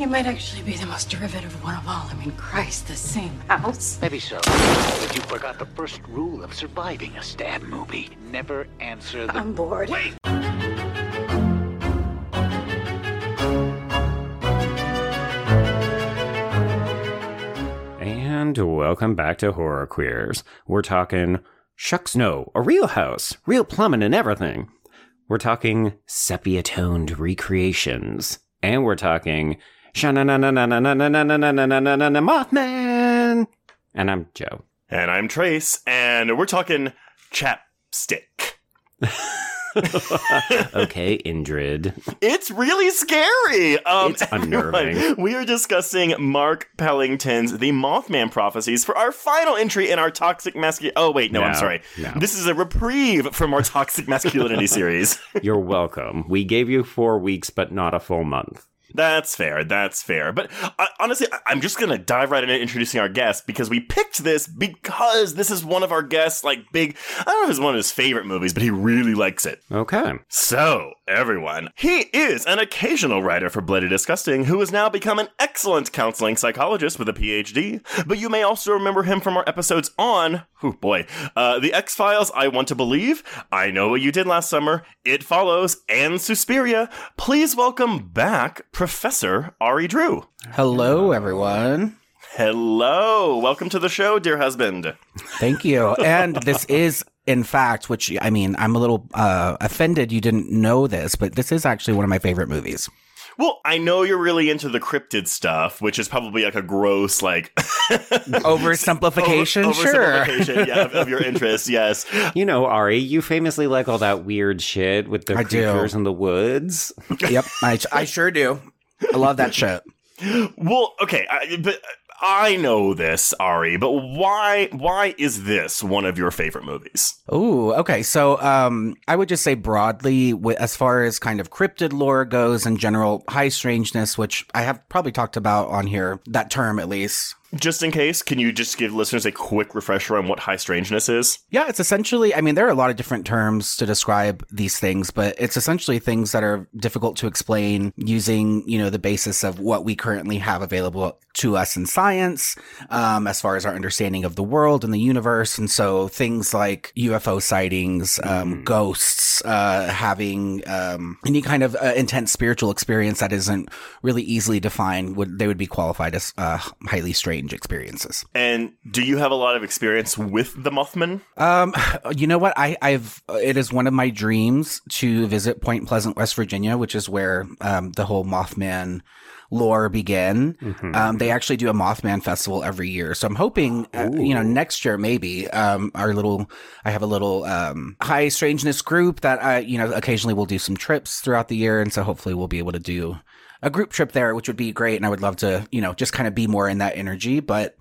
He might actually be the most derivative one of all. I mean, Christ, the same house. Maybe so. But you forgot the first rule of surviving a stab movie. Never answer the... I'm bored. Wait! And welcome back to Horror Queers. We're talking Shucks No, a real house, real plumbing and everything. We're talking sepia toned recreations. And we're talking Mothman. And I'm Joe. And I'm Trace, and we're talking chapstick. okay, Indrid. It's really scary. Um, It's unnerving. everyone, We are discussing Mark Pellington's The Mothman Prophecies for our final entry in our Toxic Masculinity. Oh, wait, no, I'm sorry. no. This is a reprieve from our Toxic Masculinity series. You're welcome. We gave you four weeks, but not a full month. That's fair. That's fair. But uh, honestly, I- I'm just going to dive right into introducing our guest because we picked this because this is one of our guests, like, big. I don't know if it's one of his favorite movies, but he really likes it. Okay. So, everyone, he is an occasional writer for Bloody Disgusting who has now become an excellent counseling psychologist with a PhD. But you may also remember him from our episodes on, oh boy, uh, The X Files, I Want to Believe, I Know What You Did Last Summer, It Follows, and Suspiria. Please welcome back Professor Ari Drew. Hello, everyone. Hello. Welcome to the show, dear husband. Thank you. And this is, in fact, which I mean, I'm a little uh, offended you didn't know this, but this is actually one of my favorite movies. Well, I know you're really into the cryptid stuff, which is probably like a gross, like Oversimplification, Over- sure. oversimplification, yeah, of, of your interest, yes. You know, Ari, you famously like all that weird shit with the I do. creatures in the woods. yep, I, I sure do. I love that shit. Well, okay, I, but I know this, Ari, but why? Why is this one of your favorite movies? Ooh, okay. So, um, I would just say broadly, as far as kind of cryptid lore goes and general, high strangeness, which I have probably talked about on here, that term at least. Just in case, can you just give listeners a quick refresher on what high strangeness is? Yeah, it's essentially, I mean, there are a lot of different terms to describe these things, but it's essentially things that are difficult to explain using, you know, the basis of what we currently have available to us in science, um, as far as our understanding of the world and the universe. And so things like UFO sightings, um, ghosts, uh, having, um, any kind of uh, intense spiritual experience that isn't really easily defined would, they would be qualified as, uh, highly strange experiences. And do you have a lot of experience with the Mothman? Um, you know what? I, I've, it is one of my dreams to visit Point Pleasant, West Virginia, which is where, um, the whole Mothman lore began. Um, they actually do a Mothman festival every year. So I'm hoping, uh, you know, next year, maybe, um, our little, I have a little, um, high strangeness group that I, you know, occasionally we'll do some trips throughout the year. And so hopefully we'll be able to do a group trip there, which would be great. And I would love to, you know, just kind of be more in that energy. But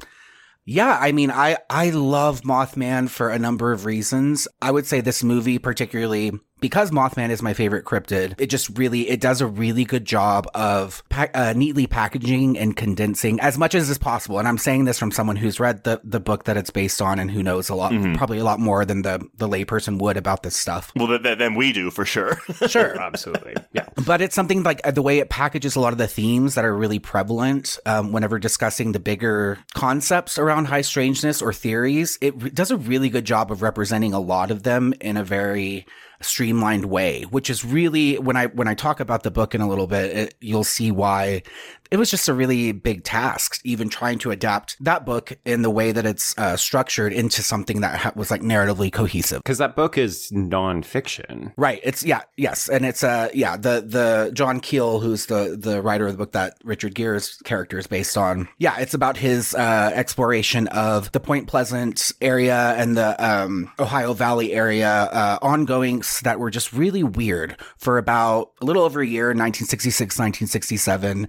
yeah, I mean, I I love Mothman for a number of reasons. I would say this movie particularly because Mothman is my favorite cryptid. It just really it does a really good job of pa- uh, neatly packaging and condensing as much as is possible. And I'm saying this from someone who's read the the book that it's based on and who knows a lot, probably a lot more than the the layperson would about this stuff. Well, th- th- then we do for sure. Sure. Absolutely. Yeah. but it's something like uh, the way it packages a lot of the themes that are really prevalent um, whenever discussing the bigger concepts around high strangeness or theories. It re- does a really good job of representing a lot of them in a very streamlined way, which is really when I when I talk about the book in a little bit, it, you'll see why it was just a really big task, even trying to adapt that book in the way that it's uh, structured into something that ha- was like narratively cohesive. Because that book is nonfiction. Right. It's yeah, yes, and it's uh yeah the the John Keel who's the the writer of the book that Richard Gere's character is based on. Yeah, it's about his uh exploration of the Point Pleasant area and the um Ohio Valley area, uh ongoing that were just really weird for about a little over a year, 1966, 1967.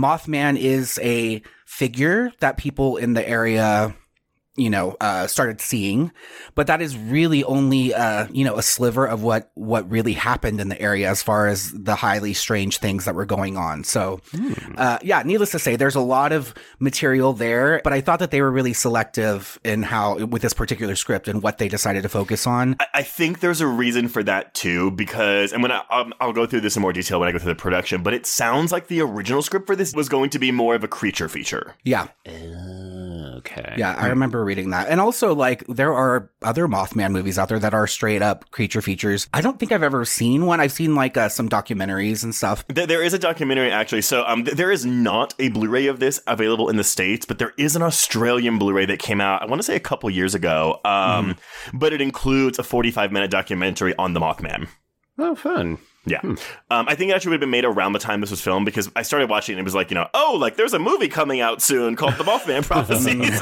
Mothman is a figure that people in the area you know, uh, started seeing. But that is really only, uh, you know, a sliver of what, what really happened in the area as far as the highly strange things that were going on. So, uh, yeah, needless to say, there's a lot of material there, but I thought that they were really selective in how, with this particular script and what they decided to focus on. I, I think there's a reason for that too, because and when I, um, I'll go through this in more detail when I go through the production, but it sounds like the original script for this was going to be more of a creature feature. Yeah. Okay. Yeah, I remember reading that. And also, like, there are other Mothman movies out there that are straight up creature features. I don't think I've ever seen one. I've seen, like, uh, some documentaries and stuff. There, there is a documentary actually. So um, th- there is not a Blu-ray of this available in the states, but there is an Australian Blu-ray that came out. I want to say a couple years ago. Um, but it includes a 45-minute documentary on the Mothman. Oh, fun. Yeah. Um, I think it actually would have been made around the time this was filmed because I started watching it and it was like, you know, oh, like there's a movie coming out soon called The Mothman Prophecies.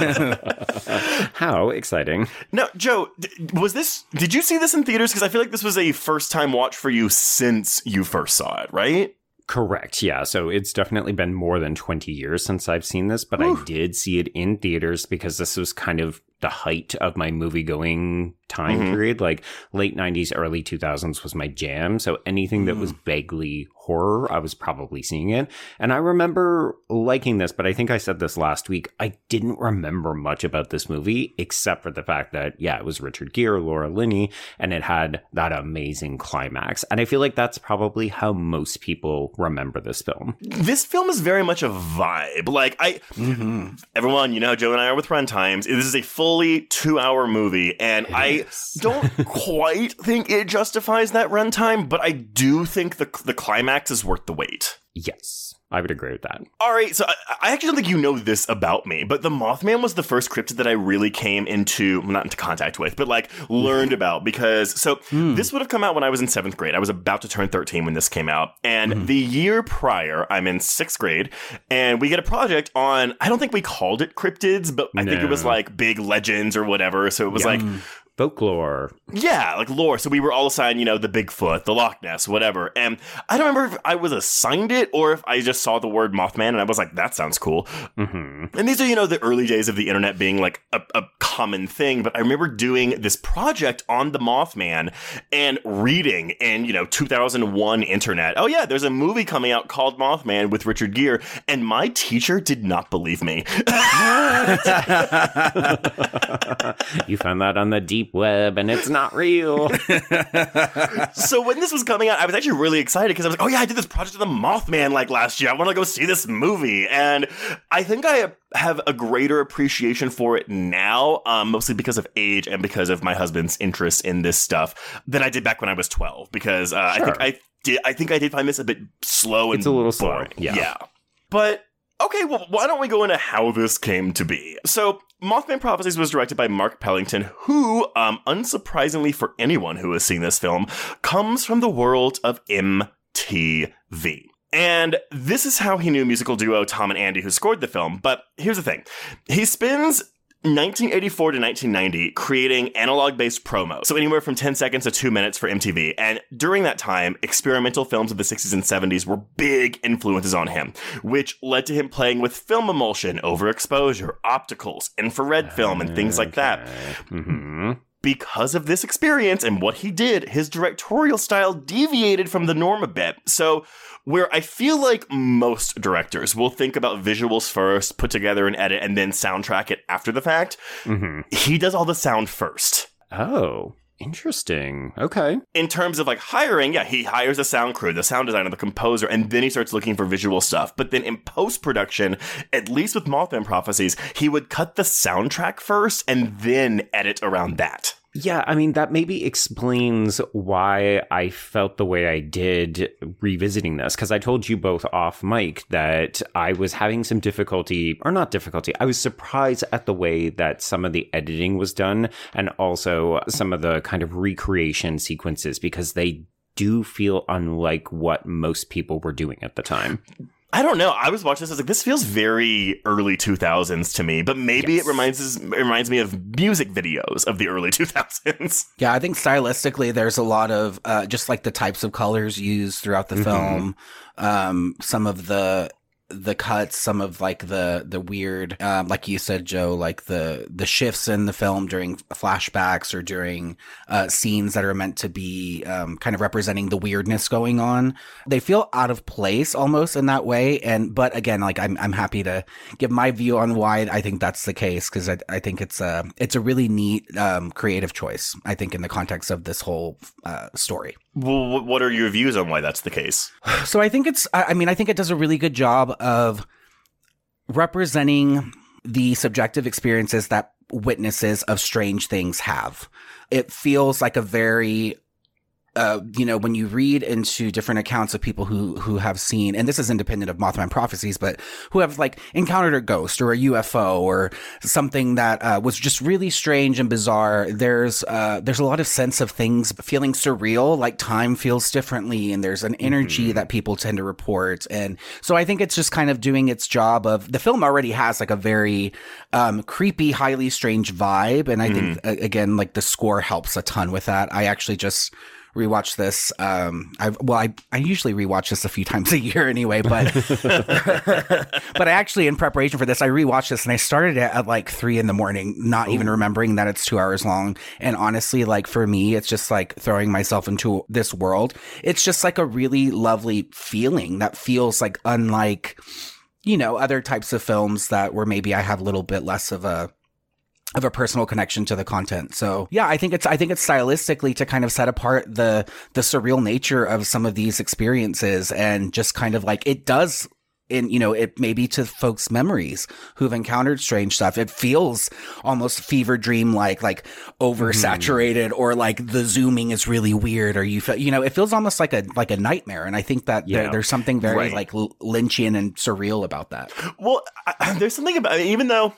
How exciting. now, Joe, d- was this, did you see this in theaters? Because I feel like this was a first time watch for you since you first saw it, right? Correct. Yeah. So it's definitely been more than 20 years since I've seen this, but I did see it in theaters because this was kind of the height of my movie going time Mhm. period. Like late 90s, early 2000s was my jam. So anything that was vaguely horror, I was probably seeing it. And I remember liking this, but I think I said this last week. I didn't remember much about this movie except for the fact that, yeah, it was Richard Gere, Laura Linney, and it had that amazing climax. And I feel like that's probably how most people remember this film. This film is very much a vibe. Like, I, everyone, you know, Joe and I are with runtimes. This is a fully two hour movie, and I don't quite think it justifies that runtime, but I do think the, the climax is worth the wait. Yes, I would agree with that. All right, so I, I actually don't think you know this about me, but the Mothman was the first cryptid that I really came into, well, not into contact with, but like learned about because so hmm. this would have come out when I was in seventh grade. I was about to turn 13 when this came out. And hmm. the year prior, I'm in sixth grade, and we get a project on, I don't think we called it cryptids, but I think it was like big legends or whatever. So it was like, hmm. Folklore. yeah, like lore. So we were all assigned, you know, the Bigfoot, the Loch Ness, whatever. And I don't remember if I was assigned it or if I just saw the word Mothman and I was like, that sounds cool. hmm And these are, you know, the early days of the internet being like a, a common thing. But I remember doing this project on the Mothman and reading in, you know, 2001 internet. Oh, yeah, there's a movie coming out called Mothman with Richard Gere. And my teacher did not believe me. you found that on the deep web and it's not real. so when this was coming out, I was actually really excited because I was like, oh yeah, I did this project of the Mothman like last year. I want to go see this movie. And I think I have a greater appreciation for it now, um, mostly because of age and because of my husband's interest in this stuff than I did back when I was 12. Because uh, I think I did, I think I did find this a bit slow and It's a little slow, boring. yeah. Yeah. But Okay, well, why don't we go into how this came to be? So, Mothman Prophecies was directed by Mark Pellington, who, um, unsurprisingly for anyone who has seen this film, comes from the world of MTV. And this is how he knew musical duo Tom and Andy, who scored the film. But here's the thing he spends 1984 to 1990 creating analog based promo. So anywhere from 10 seconds to 2 minutes for MTV. And during that time, experimental films of the 60s and 70s were big influences on him, which led to him playing with film emulsion, overexposure, opticals, infrared film, and things like that. hmm Because of this experience and what he did, his directorial style deviated from the norm a bit. So, where I feel like most directors will think about visuals first, put together an edit, and then soundtrack it after the fact, hmm he does all the sound first. Oh, interesting. Okay. In terms of like hiring, yeah, he hires a sound crew, the sound designer, the composer, and then he starts looking for visual stuff. But then in post production, at least with Mothman Prophecies, he would cut the soundtrack first and then edit around that. Yeah, I mean, that maybe explains why I felt the way I did revisiting this. Because I told you both off mic that I was having some difficulty, or not difficulty, I was surprised at the way that some of the editing was done and also some of the kind of recreation sequences because they do feel unlike what most people were doing at the time. I don't know. I was watching this. I was like, this feels very early 2000s to me, but maybe Yes. it reminds us, it reminds me of music videos of the early 2000s. Yeah, I think stylistically, there's a lot of uh, just like the types of colors used throughout the Mhm. film. Um, some of the the cuts, some of like the the weird, um, like you said, Joe, like the the shifts in the film during flashbacks or during uh, scenes that are meant to be um, kind of representing the weirdness going on. They feel out of place almost in that way. And but again, like I'm I'm happy to give my view on why I think that's the case because I I think it's a it's a really neat um, creative choice. I think in the context of this whole uh, story. Well, what are your views on why that's the case? So I think it's, I mean, I think it does a really good job of representing the subjective experiences that witnesses of strange things have. It feels like a very uh, you know, when you read into different accounts of people who who have seen, and this is independent of Mothman prophecies, but who have like encountered a ghost or a UFO or something that uh, was just really strange and bizarre. There's uh, there's a lot of sense of things feeling surreal, like time feels differently, and there's an energy mm-hmm. that people tend to report, and so I think it's just kind of doing its job. Of the film already has like a very um, creepy, highly strange vibe, and I mm-hmm. think again, like the score helps a ton with that. I actually just rewatch this. Um, I well, I I usually rewatch this a few times a year anyway, but but I actually in preparation for this, I rewatched this and I started it at like three in the morning, not Ooh. even remembering that it's two hours long. And honestly, like for me, it's just like throwing myself into this world. It's just like a really lovely feeling that feels like unlike you know other types of films that where maybe I have a little bit less of a of a personal connection to the content. So yeah, I think it's I think it's stylistically to kind of set apart the the surreal nature of some of these experiences and just kind of like it does in you know it maybe to folks memories who've encountered strange stuff it feels almost fever dream like like oversaturated mm. or like the zooming is really weird or you feel you know it feels almost like a like a nightmare and i think that yeah. there, there's something very right. like lynchian and surreal about that well I, there's something about even though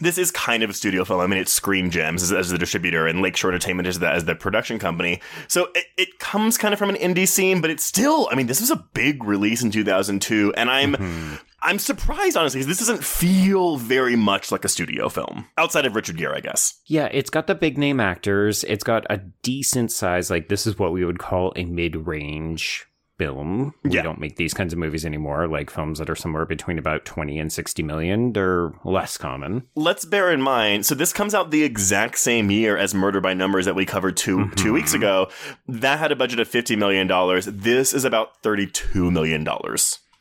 this is kind of a studio film. I mean, it's Screen Gems as, as the distributor, and Lakeshore Entertainment is the, as the production company. So it, it, comes kind of from an indie scene, but it's still. I mean, this was a big release in 2002, and I'm. Mm-hmm. I'm surprised, honestly, because this doesn't feel very much like a studio film outside of Richard Gere, I guess. Yeah, it's got the big name actors. It's got a decent size, like this is what we would call a mid range film. We yeah. don't make these kinds of movies anymore, like films that are somewhere between about 20 and 60 million. They're less common. Let's bear in mind, so this comes out the exact same year as Murder by Numbers that we covered 2 mm-hmm. two weeks ago. That had a budget of $50 million. This is about $32 million.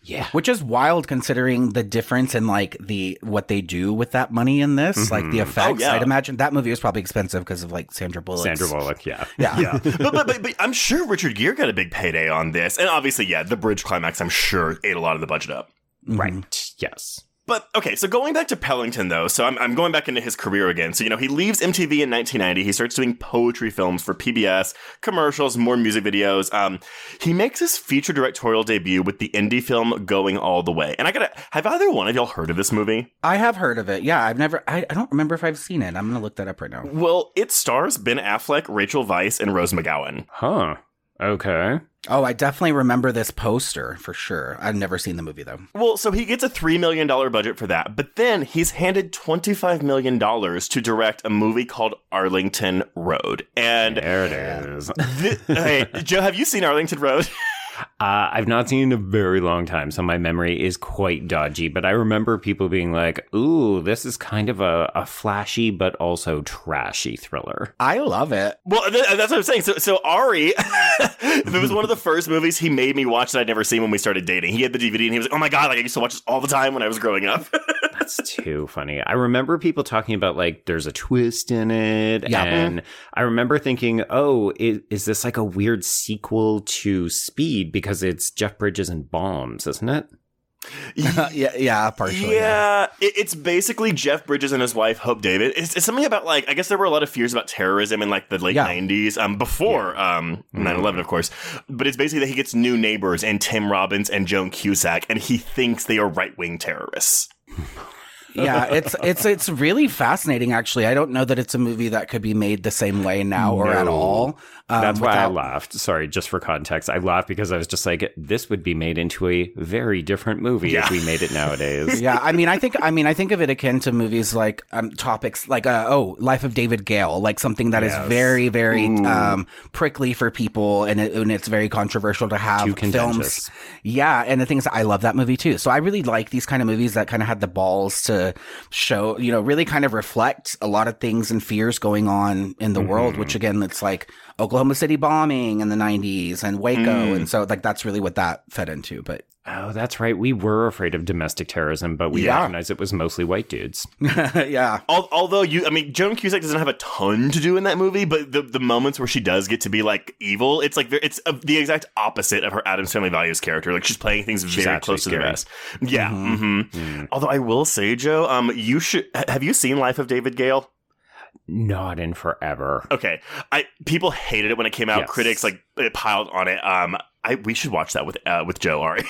Yeah. Which is wild considering the difference in like the what they do with that money in this, mm-hmm. like the effects. Oh, yeah. I'd imagine that movie was probably expensive because of like Sandra Bullock. Sandra Bullock, yeah. Yeah. yeah. but, but, but, but, I'm sure Richard Gere got a big payday on this. And obviously, yeah, the bridge climax, I'm sure, ate a lot of the budget up. Mm-hmm. Right. Yes. But okay, so going back to Pellington though, so I'm, I'm going back into his career again. So, you know, he leaves MTV in 1990. He starts doing poetry films for PBS, commercials, more music videos. Um, he makes his feature directorial debut with the indie film Going All the Way. And I gotta, have either one of y'all heard of this movie? I have heard of it. Yeah, I've never, I, I don't remember if I've seen it. I'm gonna look that up right now. Well, it stars Ben Affleck, Rachel Weisz, and Rose McGowan. Huh. Okay. Oh, I definitely remember this poster for sure. I've never seen the movie though. Well, so he gets a $3 million budget for that, but then he's handed $25 million to direct a movie called Arlington Road. And there it is. Th- hey, Joe, have you seen Arlington Road? Uh, I've not seen it in a very long time, so my memory is quite dodgy. But I remember people being like, "Ooh, this is kind of a, a flashy but also trashy thriller." I love it. Well, th- that's what I'm saying. So, so Ari, it was one of the first movies he made me watch that I'd never seen when we started dating. He had the DVD and he was like, "Oh my god, like I used to watch this all the time when I was growing up." that's too funny. I remember people talking about like there's a twist in it, yeah. and I remember thinking, "Oh, is, is this like a weird sequel to Speed?" because it's Jeff Bridges and bombs, isn't it? yeah, yeah, partially. Yeah, yeah. it's basically Jeff Bridges and his wife Hope Davis. It's, it's, something about like I guess there were a lot of fears about terrorism in like the late yeah. '90s, um, before yeah. um 9/11, mm-hmm. of course. But it's basically that he gets new neighbors and Tim Robbins and Joan Cusack, and he thinks they are right wing terrorists. yeah, it's it's it's really fascinating. Actually, I don't know that it's a movie that could be made the same way now or at all. Um, That's why I laughed. Sorry, just for context, I laughed because I was just like, this would be made into a very different movie Yeah. if we made it nowadays. yeah, I mean, I think, I mean, I think of it akin to movies like um, topics like, uh, oh, Life of David Gale, like something that is Yes. very, very um, prickly for people, and, it, and it's very controversial to have films. Yeah, and the thing is, I love that movie too. So I really like these kind of movies that kind of had the balls to show, you know, really kind of reflect a lot of things and fears going on in the world. Which again, it's like Oklahoma City bombing in the '90s and Waco, and so like that's really what that fed into. But Oh, that's right. We were afraid of domestic terrorism, but we Yeah. recognized it was mostly white dudes. yeah, Al- Although you, I mean, Joan Cusack doesn't have a ton to do in that movie, but the, the moments where she does get to be like evil, it's like it's uh, the exact opposite of her Addams Family Values character. Like she's playing things very actually close to the scary. rest. Yeah. hmm Although I will say, Joe, um, you should have you seen Life of David Gale? Not in forever. Okay, I people hated it when it came out. Yes. Critics like it piled on it. Um, I we should watch that with uh, with Joe Ari.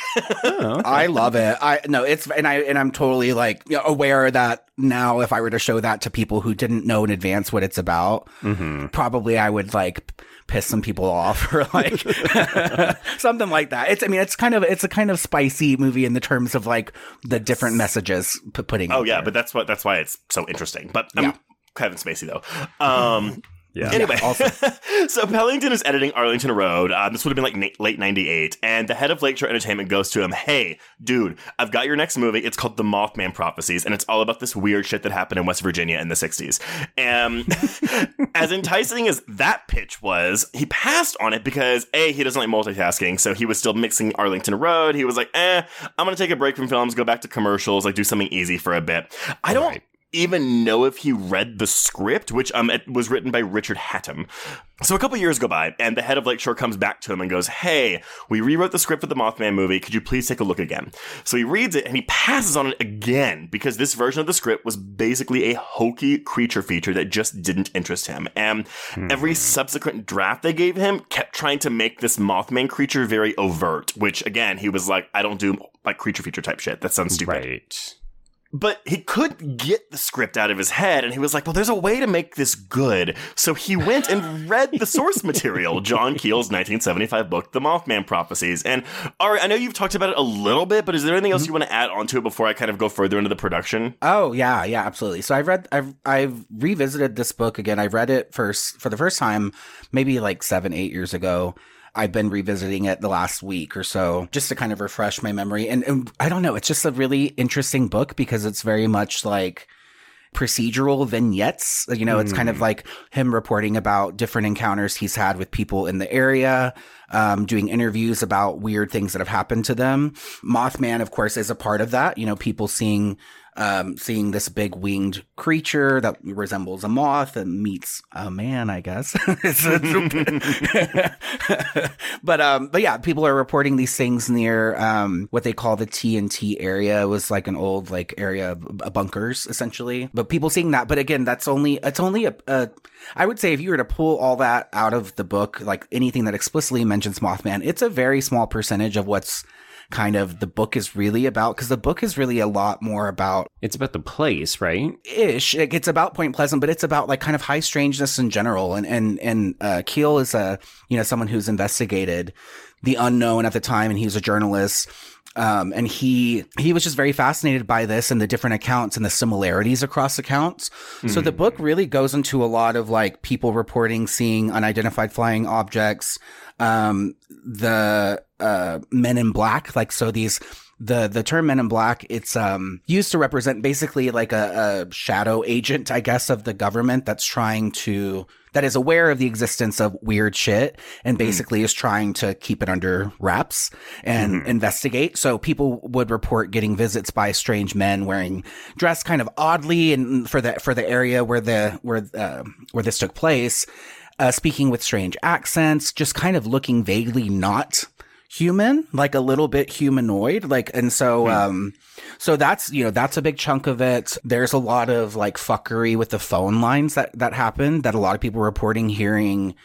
Oh, I love it. I no, it's and I and I'm totally like you know, aware that now if I were to show that to people who didn't know in advance what it's about, Mm-hmm. probably I would like piss some people off or like something like that. It's I mean it's kind of it's a kind of spicy movie in the terms of like the different messages p- putting. oh yeah, there. but that's what that's why it's so interesting. But um, Yeah. Kevin Spacey though. Um, yeah. Anyway, so Pellington is editing Arlington Road. Um, this would have been like na- late '98, and the head of Lakeshore Entertainment goes to him, "Hey, dude, I've got your next movie. It's called The Mothman Prophecies, and it's all about this weird shit that happened in West Virginia in the '60s." And as enticing as that pitch was, he passed on it because a he doesn't like multitasking, so he was still mixing Arlington Road. He was like, "Eh, I'm gonna take a break from films, go back to commercials, like do something easy for a bit." I don't Right. Even know if he read the script, which um it was written by Richard Hatem. So a couple years go by, and the head of Lakeshore comes back to him and goes, "Hey, we rewrote the script for the Mothman movie. Could you please take a look again?" So he reads it and he passes on it again because this version of the script was basically a hokey creature feature that just didn't interest him. And every subsequent draft they gave him kept trying to make this Mothman creature very overt, which again he was like, "I don't do like creature feature type shit. That sounds stupid." Right. But he couldn't get the script out of his head, and he was like, Well, there's a way to make this good. So he went and read the source material, John Keel's 1975 book, The Mothman Prophecies. And Ari, I know you've talked about it a little bit, but is there anything else you mm-hmm. want to add onto it before I kind of go further into the production? Oh yeah, yeah, absolutely. So I've read, I've, I've revisited this book again. I read it first for the first time, maybe like seven, eight years ago. I've been revisiting it the last week or so just to kind of refresh my memory. And, and I don't know, it's just a really interesting book because it's very much like procedural vignettes. You know, it's kind of like him reporting about different encounters he's had with people in the area, um, doing interviews about weird things that have happened to them. Mothman, of course, is a part of that. You know, people seeing um, seeing this big winged creature that resembles a moth and meets a man, I guess. But um, but yeah, people are reporting these things near um what they call the TNT area. It was like an old like area of of bunkers essentially. But people seeing that, but again, that's only it's only a, a I would say if you were to pull all that out of the book, like anything that explicitly mentions Mothman, it's a very small percentage of what's kind of the book is really about because the book is really a lot more about It's about the place, right? ish. Like, It's about Point Pleasant, but it's about like kind of high strangeness in general. And and and uh, Keel is a you know someone who's investigated the unknown at the time, and he's a journalist. Um, and he he was just very fascinated by this and the different accounts and the similarities across accounts. So the book really goes into a lot of like people reporting seeing unidentified flying objects, um, the uh, Men in Black, like so these the the term men in black it's um used to represent basically like a, a shadow agent i guess of the government that's trying to that is aware of the existence of weird shit and basically is trying to keep it under wraps and investigate. So people would report getting visits by strange men wearing dressed kind of oddly and for the for the area where the where uh, where this took place uh, speaking with strange accents just kind of looking vaguely not human, like a little bit humanoid. Like, and so, um, so that's, you know, that's a big chunk of it. There's a lot of like fuckery with the phone lines that, that happened that a lot of people were reporting hearing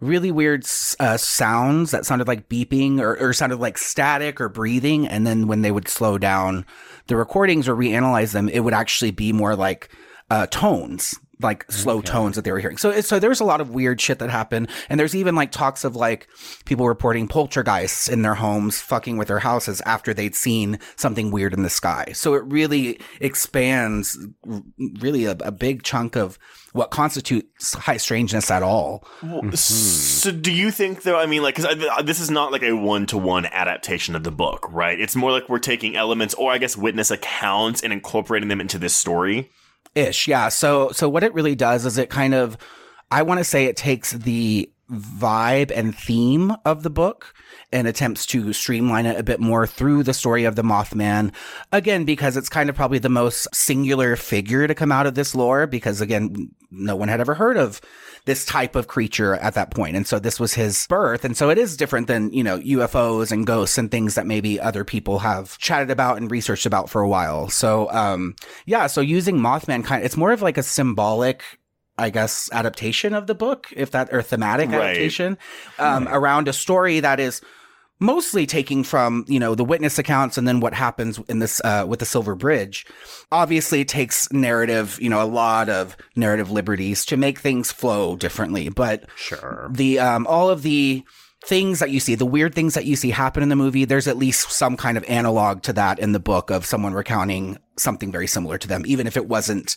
really weird uh, sounds that sounded like beeping or, or sounded like static or breathing. And then when they would slow down the recordings or reanalyze them, it would actually be more like uh, tones like slow okay. tones that they were hearing. So so there's a lot of weird shit that happened, and there's even like talks of like people reporting poltergeists in their homes fucking with their houses after they'd seen something weird in the sky. So it really expands really a, a big chunk of what constitutes high strangeness at all. Well, mm-hmm. So do you think though? I mean, like, because this is not like a one to one adaptation of the book, right? It's more like we're taking elements, or I guess witness accounts, and incorporating them into this story ish. Yeah. So, so what it really does is it kind of, I want to say it takes the vibe and theme of the book and attempts to streamline it a bit more through the story of the Mothman. Again, because it's kind of probably the most singular figure to come out of this lore, because again, no one had ever heard of this type of creature at that point. And so this was his birth. And so it is different than, you know, UFOs and ghosts and things that maybe other people have chatted about and researched about for a while. So, um, yeah, so using Mothman kind of, it's more of like a symbolic I guess adaptation of the book, if that or thematic right. adaptation um, right. around a story that is mostly taking from you know the witness accounts and then what happens in this uh, with the Silver Bridge. Obviously, it takes narrative, you know, a lot of narrative liberties to make things flow differently. But sure, the um, all of the things that you see, the weird things that you see happen in the movie, there's at least some kind of analog to that in the book of someone recounting something very similar to them, even if it wasn't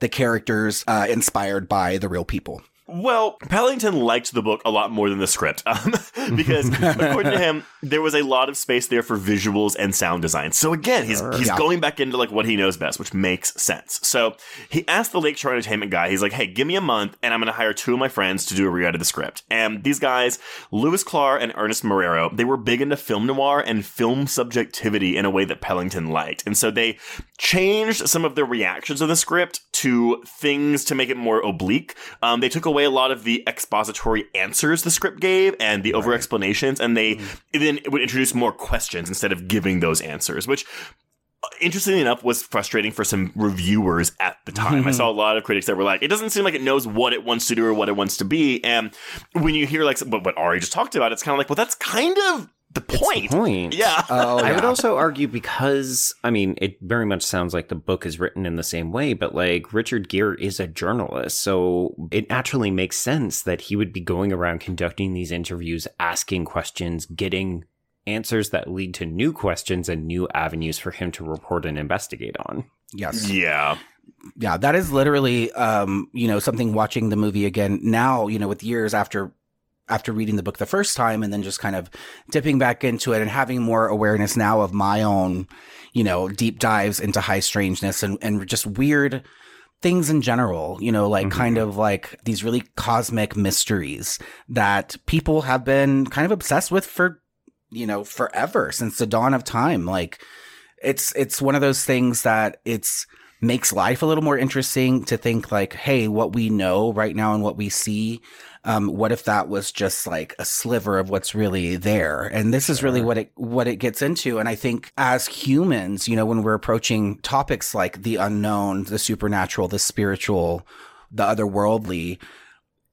the characters uh, inspired by the real people. Well, Pellington liked the book a lot more than the script um, because, according to him, there was a lot of space there for visuals and sound design. So again, he's he's yeah. going back into like what he knows best, which makes sense. So he asked the Lakeshore Entertainment guy, he's like, "Hey, give me a month, and I'm going to hire two of my friends to do a rewrite of the script." And these guys, Lewis Clark and Ernest Marrero, they were big into film noir and film subjectivity in a way that Pellington liked, and so they changed some of the reactions of the script to things to make it more oblique. Um, they took away a lot of the expository answers the script gave and the right. over explanations, and they mm. then would introduce more questions instead of giving those answers, which uh, interestingly enough was frustrating for some reviewers at the time. I saw a lot of critics that were like, it doesn't seem like it knows what it wants to do or what it wants to be. And when you hear like what, what Ari just talked about, it's kind of like, well, that's kind of the point. The point. Yeah. Oh, I would also argue because I mean it very much sounds like the book is written in the same way, but like Richard Gere is a journalist, so it naturally makes sense that he would be going around conducting these interviews, asking questions, getting answers that lead to new questions and new avenues for him to report and investigate on. Yes. Yeah yeah that is literally um you know something watching the movie again now you know with years after after reading the book the first time and then just kind of dipping back into it and having more awareness now of my own, you know, deep dives into high strangeness and, and just weird things in general, you know, like mm-hmm. kind of like these really cosmic mysteries that people have been kind of obsessed with for, you know, forever since the dawn of time. Like it's, it's one of those things that it's, makes life a little more interesting to think like, hey, what we know right now and what we see um, what if that was just like a sliver of what's really there? And this is really what it what it gets into. And I think as humans, you know, when we're approaching topics like the unknown, the supernatural, the spiritual, the otherworldly,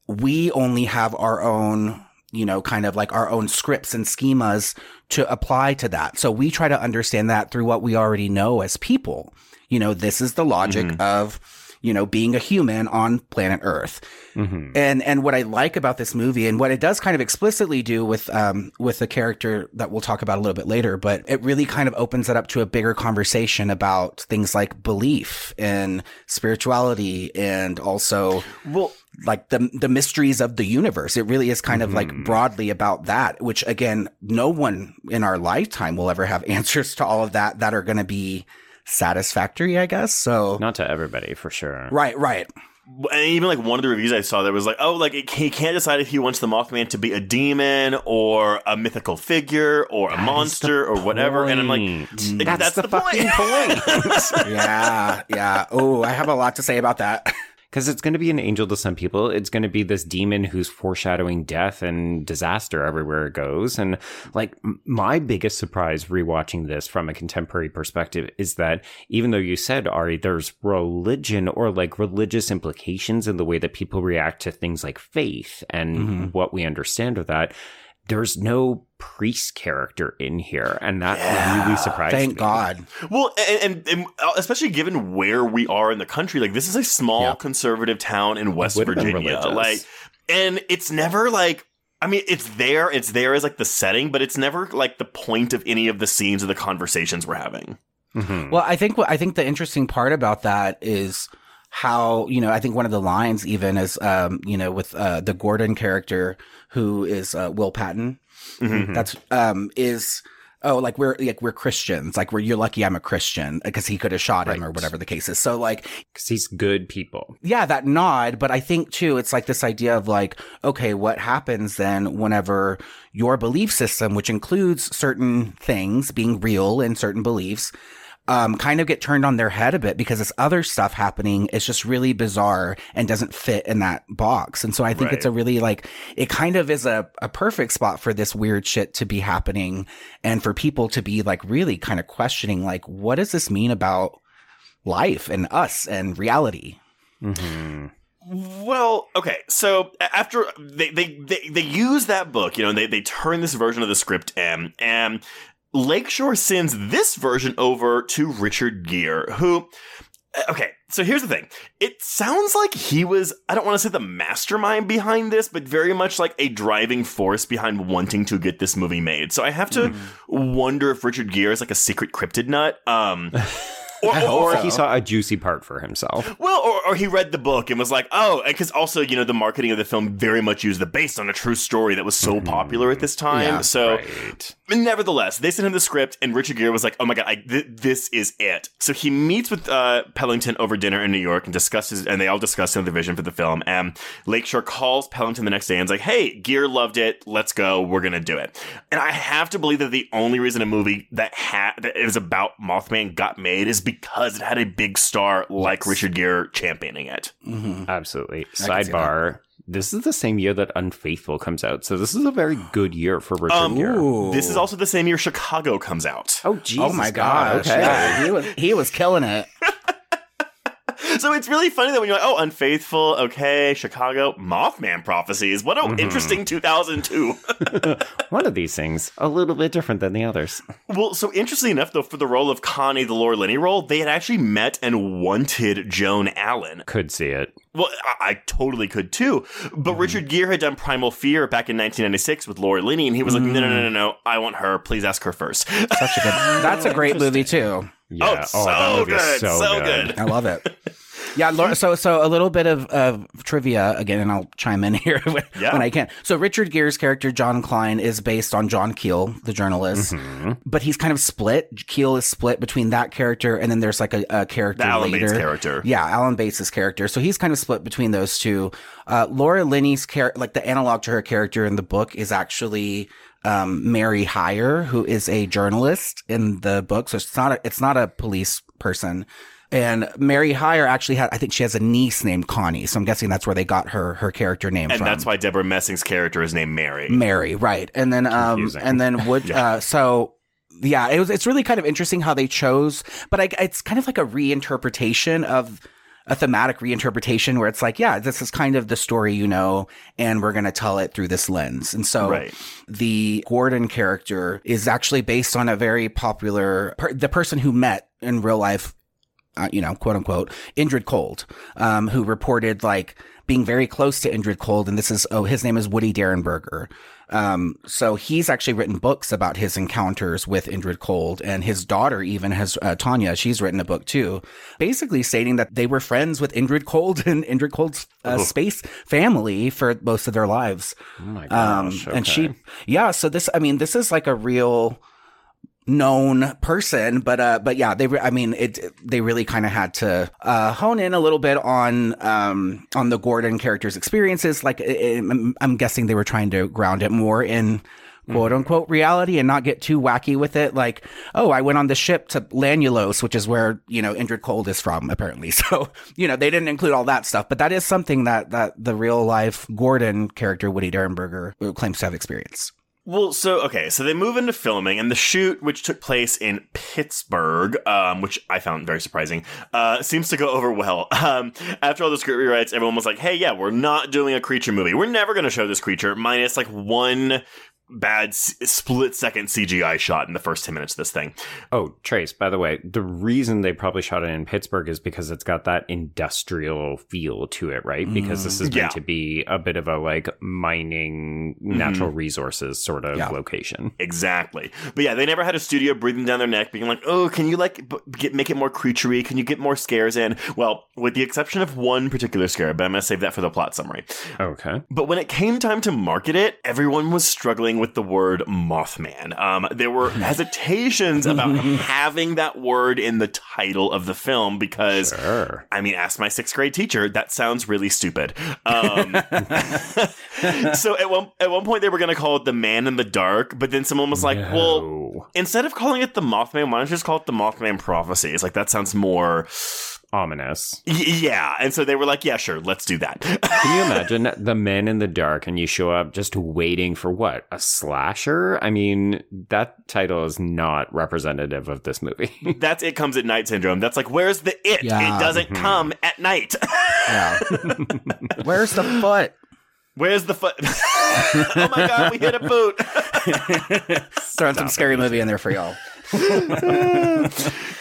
we only have our own you know, kind of like our own scripts and schemas to apply to that. So we try to understand that through what we already know as people. You know, this is the logic mm-hmm. of you know, being a human on planet Earth. Mm-hmm. And and what I like about this movie and what it does kind of explicitly do with um with the character that we'll talk about a little bit later, but it really kind of opens it up to a bigger conversation about things like belief and spirituality and also well like the the mysteries of the universe. It really is kind mm-hmm. of like mm-hmm. broadly about that, which again, no one in our lifetime will ever have answers to all of that that are going to be satisfactory, I guess. So not to everybody for sure. Right, right. And even like one of the reviews I saw that was like, oh, like he can't decide if he wants the Mothman to be a demon or a mythical figure or a that monster or whatever. And I'm like, that's, that's the, the, fucking point. point. yeah, yeah. Oh, I have a lot to say about that. Because it's going to be an angel to some people. It's going to be this demon who's foreshadowing death and disaster everywhere it goes. And like my biggest surprise rewatching this from a contemporary perspective is that even though you said, Ari, there's religion or like religious implications in the way that people react to things like faith and Mhm. what we understand of that. There's no priest character in here, and that Yeah, really surprised Thank me. God. Well, and, and, and especially given where we are in the country, like this is a small Yeah. conservative town in West Would have been Virginia. Like, and it's never like, I mean, it's there, it's there as like the setting, but it's never like the point of any of the scenes or the conversations we're having. Mhm. Well, I think what I think the interesting part about that is how you know I think one of the lines even is um you know with uh the Gordon character who is uh, Will Patton Mhm. that's um is oh like we're like we're Christians like we're you're lucky I'm a Christian because he could have shot him or whatever the case is so like because he's good people. yeah, that nod, but I think too, it's like this idea of like, okay, what happens then whenever your belief system, which includes certain things being real and certain beliefs, um, kind of get turned on their head a bit because this other stuff happening is just really bizarre and doesn't fit in that box. And so I think Right. it's a really like, it kind of is a, a perfect spot for this weird shit to be happening and for people to be like really kind of questioning, like, what does this mean about life and us and reality? hmm Well, okay. So after they they they, they use that book, you know, and they they turn this version of the script in, and Lakeshore sends this version over to Richard Gere, who. Uh, okay, so here's the thing. It sounds like he was, I don't want to say the mastermind behind this, but very much like a driving force behind wanting to get this movie made. So I have to mm-hmm. wonder if Richard Gere is like a secret cryptid nut. Um, or, hope Or he saw a juicy part for himself. well, or, or he read the book and was like, oh, because also, you know, the marketing of the film very much used the based on a true story that was so mm-hmm. popular at this time. Yeah, so, right. Nevertheless, they sent him the script, and Richard Gere was like, oh my God, I, th- this is it. So he meets with uh, Pellington over dinner in New York and discusses, and they all discuss the vision for the film. And Lakeshore calls Pellington the next day and is like, hey, Gere loved it. Let's go. We're going to do it. And I have to believe that the only reason a movie that, ha- that is about Mothman got made is because it had a big star like Richard Gere championing it. Mm-hmm. Absolutely. I can see Sidebar. This is the same year that Unfaithful comes out, so this is a very good year for Richard Um, Gere. This is also the same year Chicago comes out. Oh, Jesus oh my gosh! Okay. He was he was killing it. So it's really funny that when you're like, oh, Unfaithful, okay, Chicago, Mothman prophecies. What an mm-hmm. interesting 2002. One of these things, a little bit different than the others. well, so interestingly enough, though, for the role of Connie, the Laura Linney role, they had actually met and wanted Joan Allen. Could see it. Well, I, I totally could too. But mm-hmm. Richard Gere had done Primal Fear back in 1996 with Laura Linney, and he was like, no, no, mm. no, no, no, I want her. Please ask her first. Such a good. That's a great movie too. Yeah. oh, so that good, so, so good. good. I love it. Yeah, Laura, so so a little bit of, of trivia again, and I'll chime in here when, Yeah. when I can. So Richard Gere's character John Klein is based on John Keel, the journalist, Mm-hmm. but he's kind of split. Keel is split between that character, and then there's like a, a character The Alan later. Bates character. Yeah, Alan Bates' character. So he's kind of split between those two. Uh, Laura Linney's character, like the analog to her character in the book, is actually um, Mary Hyre, who is a journalist in the book. So it's not a, it's not a police person. And Mary Hyre actually had, I think she has a niece named Connie. So I'm guessing that's where they got her her character name And from. that's why Debra Messing's character is named Mary. Mary, right? And then, um, and then would uh, so. Yeah, it was. It's really kind of interesting how they chose, but I, it's kind of like a reinterpretation of a thematic reinterpretation where it's like, yeah, this is kind of the story you know, and we're gonna tell it through this lens. And so, Right. the Gordon character is actually based on a very popular per- the person who met in real life uh, you know, quote unquote, Indrid Cold, um, who reported like being very close to Indrid Cold. And this is, oh, his name is Woody Derenberger. Um, so he's actually written books about his encounters with Indrid Cold. And his daughter even has, uh, Tanya, she's written a book too, basically stating that they were friends with Indrid Cold and Indrid Cold's uh, space family for most of their lives. Oh my Um, gosh. and she, yeah. So this, I mean, this is like a real known person, but uh, but yeah, they, re- I mean, it, they really kind of had to uh hone in a little bit on um on the Gordon character's experiences. Like, i i I'm, I'm guessing they were trying to ground it more in quote unquote reality and not get too wacky with it. Like, oh, I went on the ship to Lanulos, which is where, you know, Indrid Cold is from, apparently. So, you know, they didn't include all that stuff, but that is something that, that the real life Gordon character, Woody Derenberger, claims to have experienced. Well, so okay, so they move into filming, and the shoot, which took place in Pittsburgh, um, which I found very surprising, uh, seems to go over well. Um, after all the script rewrites, everyone was like, "Hey, yeah, we're not doing a creature movie. We're never going to show this creature, minus like one bad s- split second CGI shot in the first 10 minutes of this thing. Oh, Trace, by the way, the reason they probably shot it in Pittsburgh is because it's got that industrial feel to it, right? Because this is Yeah. meant to be a bit of a like mining mm-hmm. natural resources sort of Yeah. location. Exactly. But yeah, they never had a studio breathing down their neck, being like, "Oh, can you like b- get make it more creaturey? Can you get more scares in?" Well, with the exception of one particular scare, but I'm gonna save that for the plot summary. Okay. But when it came time to market it, everyone was struggling with the word Mothman. Um, there were hesitations about having that word in the title of the film because. Sure. I mean, ask my sixth grade teacher. That sounds really stupid. Um, so at one at one point they were going to call it the Man in the Dark, but then someone was like, "Well, instead of calling it the Mothman, why don't you just call it the Mothman Prophecy?" It's like that sounds more, Ominous. y- yeah. And so they were like, "Yeah, sure, let's do that." Can you imagine the men in the dark and you show up just waiting for what? A slasher? I mean, that title is not representative of this movie. That's it comes at night syndrome. That's like, where's the it? Yeah. It doesn't mm-hmm. come at night. Yeah. Where's the foot? Where's the foot? oh my god, we hit a boot. Throwing some scary movie in there for y'all.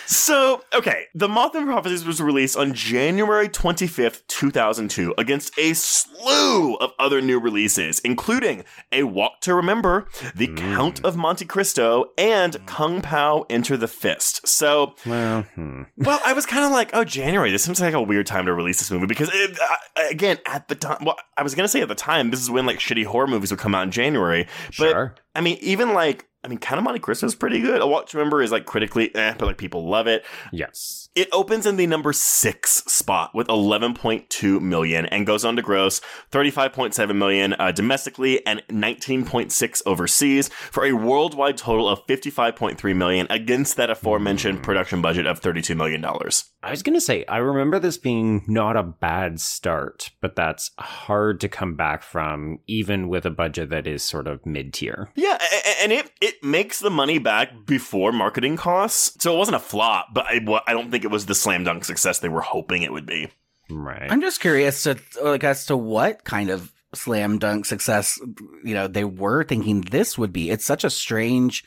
So, okay, The Mothman Prophecies was released on January 25th, 2002, against a slew of other new releases, including A Walk to Remember, The Count of Monte Cristo, and Kung Pao Enter the Fist. So, well, hmm. well, I was kind of like, oh, January, this seems like a weird time to release this movie because, it, uh, again, at the time, well, I was going to say at the time, this is when like shitty horror movies would come out in January. But, Sure. I mean, even like, I mean, Count of Monte Cristo is pretty good. A to Remember is like critically eh, but like people love it. yes. It opens in the number six spot with 11.2 million and goes on to gross 35.7 million uh, domestically and 19.6 overseas for a worldwide total of 55.3 million against that aforementioned production budget of 32 million dollars. I was going to say, I remember this being not a bad start, but that's hard to come back from, even with a budget that is sort of mid tier. Yeah, and it it makes the money back before marketing costs, so it wasn't a flop. But I, I don't think it was the slam dunk success they were hoping it would be. Right. I'm just curious to like as to what kind of slam dunk success you know they were thinking this would be. It's such a strange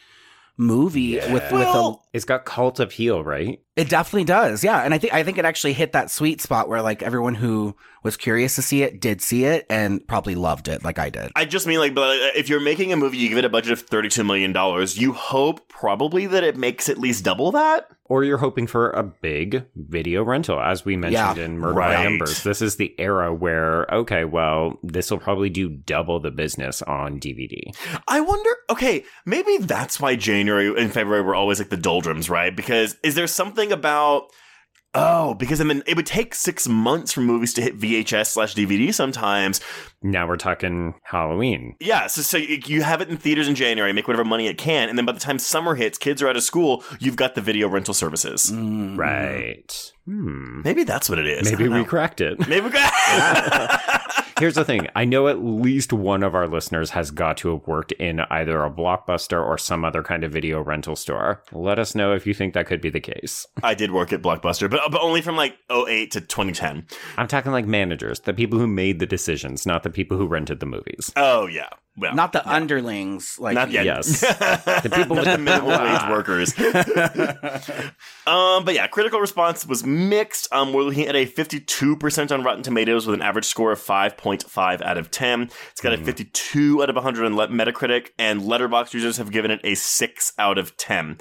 movie with with a it's got cult appeal, right? It definitely does. Yeah. And I think I think it actually hit that sweet spot where like everyone who was curious to see it did see it and probably loved it like I did. I just mean like, but uh, if you're making a movie, you give it a budget of thirty-two million dollars. You hope probably that it makes at least double that. Or you're hoping for a big video rental, as we mentioned Yeah. in Murder by Right. Numbers. This is the era where, okay, well, this will probably do double the business on DVD. I wonder. Okay, maybe that's why January and February were always like the doldrums, right? Because is there something about Oh, because I mean, it would take six months for movies to hit VHS slash DVD sometimes. Now we're talking Halloween. Yeah, so, so you you have it in theaters in January, make whatever money it can, and then by the time summer hits, kids are out of school, you've got the video rental services. Mm. Right. Hmm. Maybe that's what it is. Maybe we know. cracked it. Maybe we got. Here's the thing. I know at least one of our listeners has got to have worked in either a blockbuster or some other kind of video rental store. Let us know if you think that could be the case. I did work at Blockbuster, but but only from like 08 to 2010. I'm talking like managers, the people who made the decisions, not the people who rented the movies. Oh yeah, well, Not the underlings like not yet. Yes. the people with the the minimum wage workers. um, but yeah, critical response was mixed. Um, we're looking at a 52% on Rotten Tomatoes with an average score of 5.5 out of 10. It's got a 52 out of 100 on Metacritic, and Letterboxd users have given it a 6 out of 10.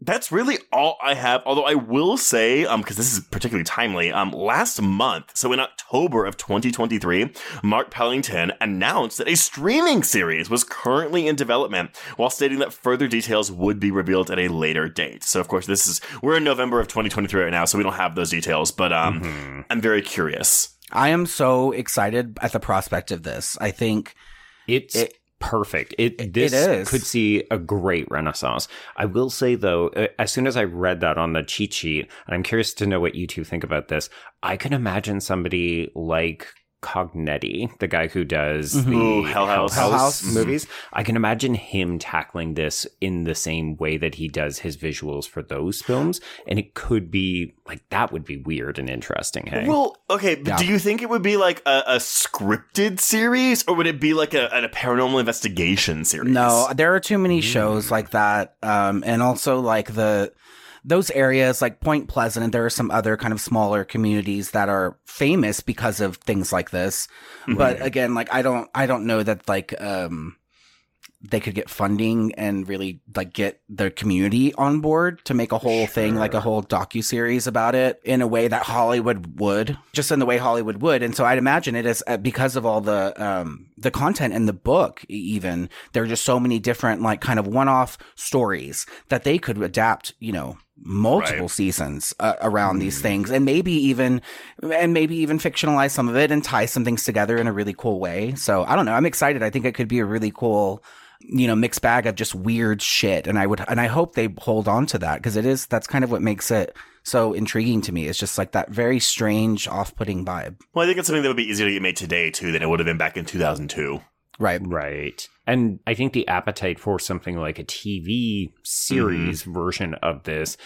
That's really all I have. Although I will say, um, because this is particularly timely, um, last month, so in October of 2023, Mark Pellington announced that a streaming series was currently in development, while stating that further details would be revealed at a later date. So, of course, this is we're in November of 2023 right now, so we don't have those details, but um, I'm very curious. I am so excited at the prospect of this. I think It's It- perfect. It this is. could see a great renaissance. I will say though, uh, as soon as I read that on the cheat sheet, and I'm curious to know what you two think about this, I can imagine somebody like Cognetti, the guy who does the Ooh, Hell House. Hell House. movies. I can imagine him tackling this in the same way that he does his visuals for those films, and it could be like that would be weird and interesting. Hey, Well, okay, but Yeah. do you think it would be like a, a scripted series or would it be like a, a paranormal investigation series? No, there are too many shows like that, um, and also like the those areas like Point Pleasant, and there are some other kind of smaller communities that are famous because of things like this. But again, like I don't, I don't know that like um, they could get funding and really like get the community on board to make a whole thing like a whole docu series about it in a way that Hollywood would, just in the way Hollywood would. And so I'd imagine it is uh, because of all the um the content in the book. Even there are just so many different like kind of one off stories that they could adapt. You know. Multiple Right. seasons uh, around these things, and maybe even, and maybe even fictionalize some of it and tie some things together in a really cool way. So I don't know. I'm excited. I think it could be a really cool you know mixed bag of just weird shit and i would and i hope they hold on to that because it is that's kind of what makes it so intriguing to me it's just like that very strange off-putting vibe Well, I think it's something that would be easier to get made today too than it would have been back in 2002. Right. Right. And I think the appetite for something like a TV series mm-hmm. version of this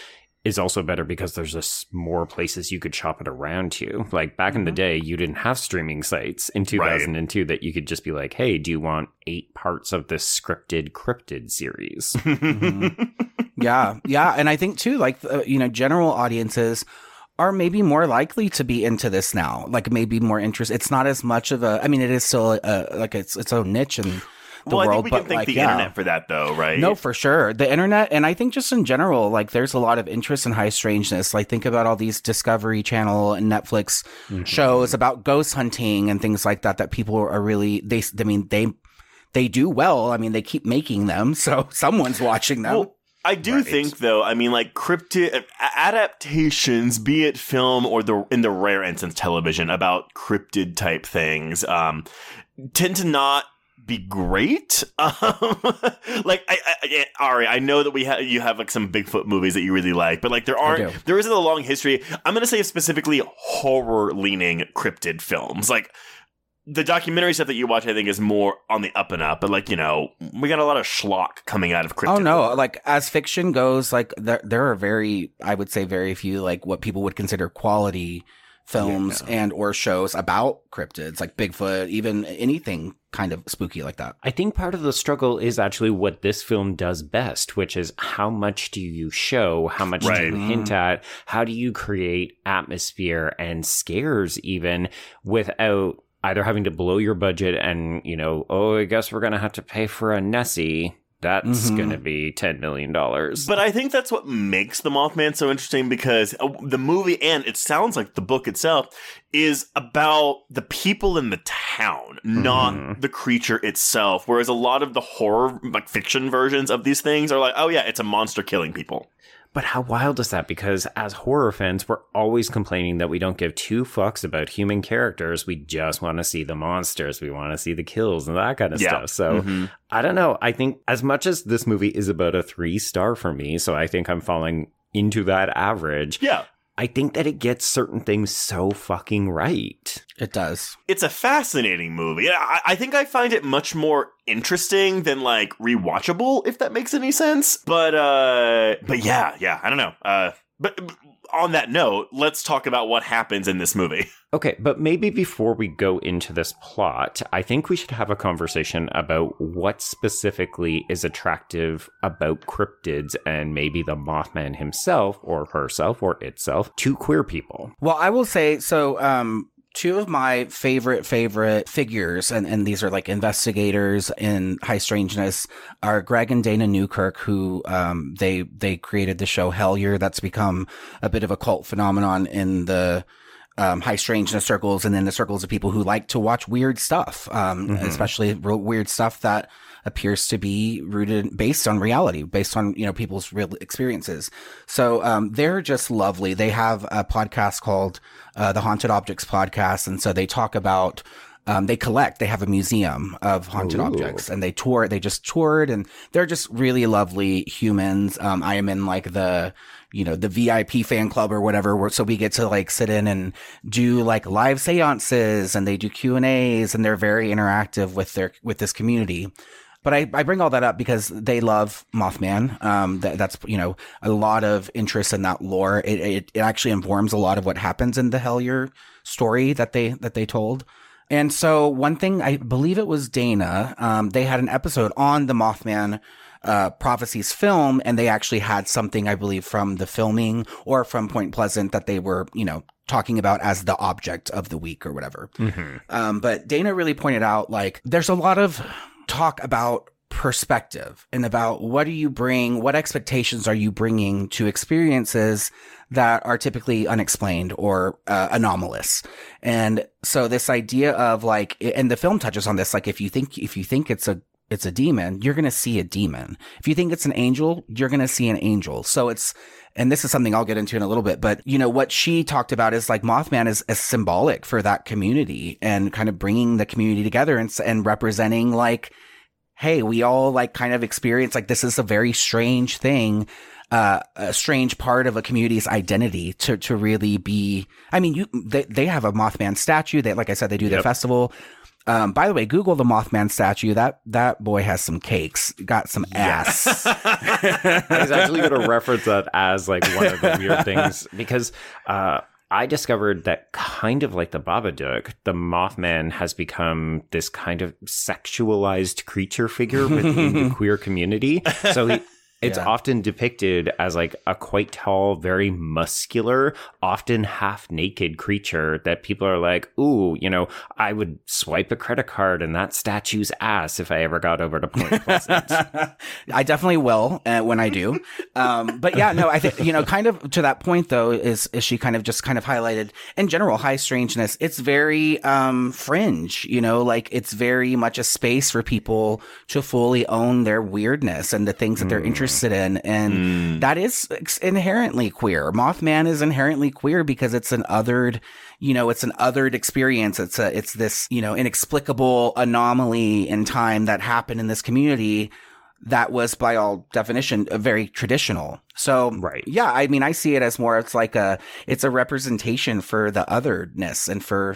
is also better because there's just more places you could chop it around to. Like back in the mm-hmm. day, you didn't have streaming sites in 2002 that you could just be like, hey, do you want eight parts of this scripted cryptid series? Mm-hmm. yeah. Yeah. And i think too like uh, you know general audiences are maybe more likely to be into this now like maybe more interest it's not as much of a i mean it is still a, like it's its own niche in the well, I world think we but can thank like the yeah. internet for that though, right? No, for sure. The internet, and I think just in general, like there's a lot of interest in high strangeness. Like think about all these Discovery Channel and Netflix mm-hmm. shows about ghost hunting and things like that. That people are really they. I mean they they do well. I mean they keep making them, so someone's watching them. Well, I do think though, I mean like cryptid adaptations, be it film or the in the rare instance television about cryptid type things, um, tend to not be great. Um, like I, I, I Ari, I know that we have you have like some Bigfoot movies that you really like, but like there aren't there isn't a long history. I'm gonna say specifically horror leaning cryptid films, like. The documentary stuff that you watch, I think, is more on the up and up. But like you know, we got a lot of schlock coming out of cryptid. Oh no! Like as fiction goes, like there there are very, I would say, very few like what people would consider quality films and or shows about cryptids, like Bigfoot, even anything kind of spooky like that. I think part of the struggle is actually what this film does best, which is how much do you show? How much Right. do you hint mm-hmm. at? How do you create atmosphere and scares even without either having to blow your budget and, you know, oh, I guess we're going to have to pay for a Nessie. That's Mhm. going to be $10 million. But I think that's what makes the Mothman so interesting because uh, the movie and it sounds like the book itself is about the people in the town, not the creature itself. Whereas a lot of the horror, like fiction versions of these things are like, oh yeah, it's a monster killing people. But how wild is that? Because as horror fans, we're always complaining that we don't give two fucks about human characters. We just want to see the monsters. We want to see the kills and that kind of Yeah. stuff. So Mhm. I don't know. I think as much as this movie is about a three star for me, so I think I'm falling into that average. Yeah. I think that it gets certain things so fucking right. It does. It's a fascinating movie. I, I think I find it much more interesting than like rewatchable, if that makes any sense. But uh but yeah, yeah, I don't know. Uh but but on that note, let's talk about what happens in this movie. Okay, but maybe before we go into this plot, I think we should have a conversation about what specifically is attractive about cryptids and maybe the Mothman himself or herself or itself to queer people. Well, I will say so. Um, two of my favorite favorite figures, and and these are like investigators in high strangeness, are Greg and Dana Newkirk, who um they they created the show Hellier, that's become a bit of a cult phenomenon in the um, high strangeness circles and then the circles of people who like to watch weird stuff, um, especially real weird stuff that appears to be rooted based on reality, based on, you know, people's real experiences. So, um, they're just lovely. They have a podcast called, uh, the Haunted Objects Podcast. And so they talk about, um, they collect. They have a museum of haunted Ooh. objects, and they tour. They just toured, and they're just really lovely humans. Um, I am in like the you know the VIP fan club or whatever, where, so we get to like sit in and do like live seances, and they do Q and A's, and they're very interactive with their with this community. But I, I bring all that up because they love Mothman. Um, that, that's you know a lot of interest in that lore. It, it it actually informs a lot of what happens in the Hellier story that they that they told. And so one thing I believe it was Dana. Um, they had an episode on the Mothman uh, prophecies film, and they actually had something I believe from the filming or from Point Pleasant that they were you know talking about as the object of the week or whatever. Um, but Dana really pointed out like there's a lot of talk about perspective and about what do you bring, what expectations are you bringing to experiences that are typically unexplained or uh, anomalous. And so this idea of like, and the film touches on this, like if you think, if you think it's a it's a demon, you're going to see a demon. If you think it's an angel, you're going to see an angel. So it's, and this is something I'll get into in a little bit, but you know, what she talked about is like Mothman is, is symbolic for that community and kind of bringing the community together and, and representing like, hey, we all like kind of experience like this is a very strange thing. Uh, a strange part of a community's identity to, to really be, I mean, you, they, they have a Mothman statue. They, like I said, they do their Yep. festival. Um, by the way, Google the Mothman statue. That that boy has some cakes, got some ass. I was actually going to reference that as like one of the weird things because uh, I discovered that kind of like the Babadook, the Mothman has become this kind of sexualized creature figure within the queer community. So he. It's Yeah. often depicted as like a quite tall, very muscular, often half naked creature that people are like, ooh, you know, I would swipe a credit card in that statue's ass if I ever got over to Point Pleasant. I definitely will uh, when I do. Um, but yeah, no, I think you know, kind of to that point though, is is she kind of just kind of highlighted in general high strangeness. It's very um, fringe, you know, like it's very much a space for people to fully own their weirdness and the things that they're interested in, and hmm. that is inherently queer. Mothman is inherently queer because it's an othered you know, it's an othered experience. It's a, it's this, you know, inexplicable anomaly in time that happened in this community that was by all definition very traditional. So, Right. Yeah. I mean, I see it as more, it's like a, it's a representation for the otherness and for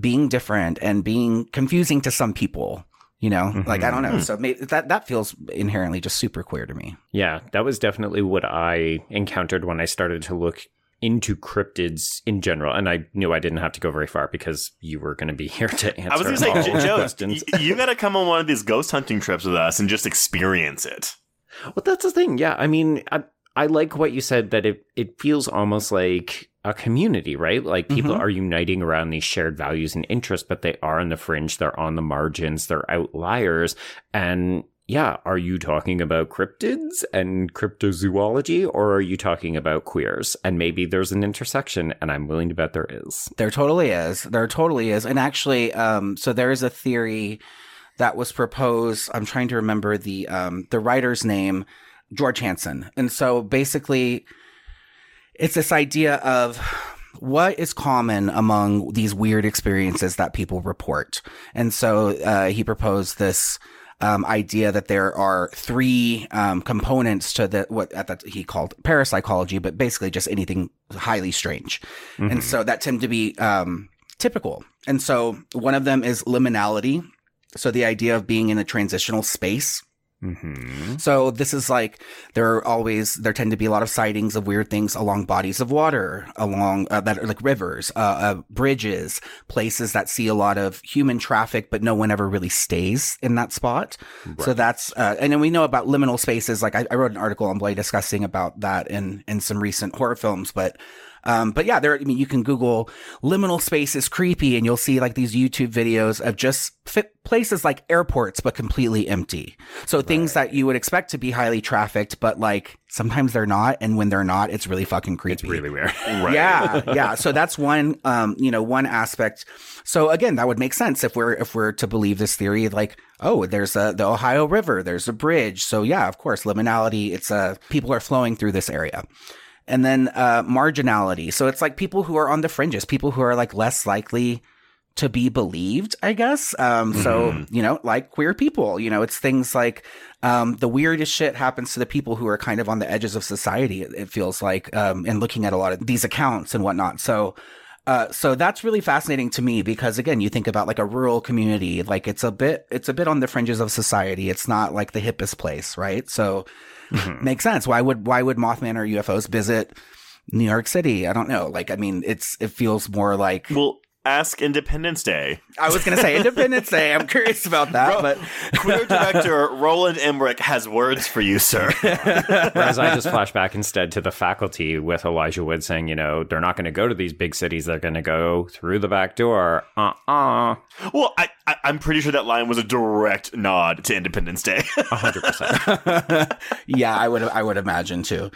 being different and being confusing to some people, you know, like, I mm-hmm. don't know. Hmm. So maybe that, that feels inherently just super queer to me. Yeah, that was definitely what I encountered when I started to look into cryptids in general. And I knew I didn't have to go very far because you were going to be here to answer I was going to all say, the J- Joe, questions. y- you got to come on one of these ghost hunting trips with us and just experience it. Well, that's the thing. Yeah, I mean, I, I like what you said that it it feels almost like a community, right? Like people Mhm. are uniting around these shared values and interests, but they are on the fringe, they're on the margins, they're outliers, and yeah, are you talking about cryptids and cryptozoology, or are you talking about queers? And maybe there's an intersection, and I'm willing to bet there is. There totally is. There totally is. And actually, um, so there is a theory that was proposed. I'm trying to remember the um, the writer's name, George Hansen. And so basically, it's this idea of what is common among these weird experiences that people report. And so uh, he proposed this um, idea that there are three um, components to the what at that he called parapsychology, but basically just anything highly strange. And so that tend to be um, typical. And so one of them is liminality. So the idea of being in a transitional space. Mm-hmm. So this is like there are always there tend to be a lot of sightings of weird things along bodies of water, along uh, that are like rivers, uh, uh, bridges, places that see a lot of human traffic, but no one ever really stays in that spot. So that's uh, and then we know about liminal spaces. Like I, I wrote an article on Blade discussing about that in in some recent horror films, but. Um, but yeah, there. I mean, you can Google liminal spaces creepy, and you'll see like these YouTube videos of just fit places like airports, but completely empty. So things that you would expect to be highly trafficked, but like sometimes they're not, and when they're not, it's really fucking creepy. It's really weird. Right. Yeah, yeah. So that's one, um, you know, one aspect. So again, that would make sense if we're if we're to believe this theory. Like, oh, there's a the Ohio River, there's a bridge. So yeah, of course, liminality. It's a people are flowing through this area. And then uh, marginality. So it's like people who are on the fringes, people who are like less likely to be believed, I guess. Um, so, Mm-hmm. you know, like queer people, you know, it's things like, um, the weirdest shit happens to the people who are kind of on the edges of society. It, it feels like, um, and looking at a lot of these accounts and whatnot. So, uh, so that's really fascinating to me because again, you think about like a rural community, like it's a bit, it's a bit on the fringes of society. It's not like the hippest place, right? So Mm-hmm. makes sense. Why would, why would Mothman or UFOs visit New York City? I don't know. Like, I mean, it's, it feels more like, Well, ask Independence Day. I was going to say Independence Day. I'm curious about that, Ro- but Queer director Roland Emmerich has words for you, sir. Whereas I just flash back instead to the faculty with Elijah Wood saying, you know, they're not going to go to these big cities. They're going to go through the back door. Uh uh well, I, I, I'm pretty sure that line was a direct nod to Independence Day. 100%. yeah, I would I would imagine too.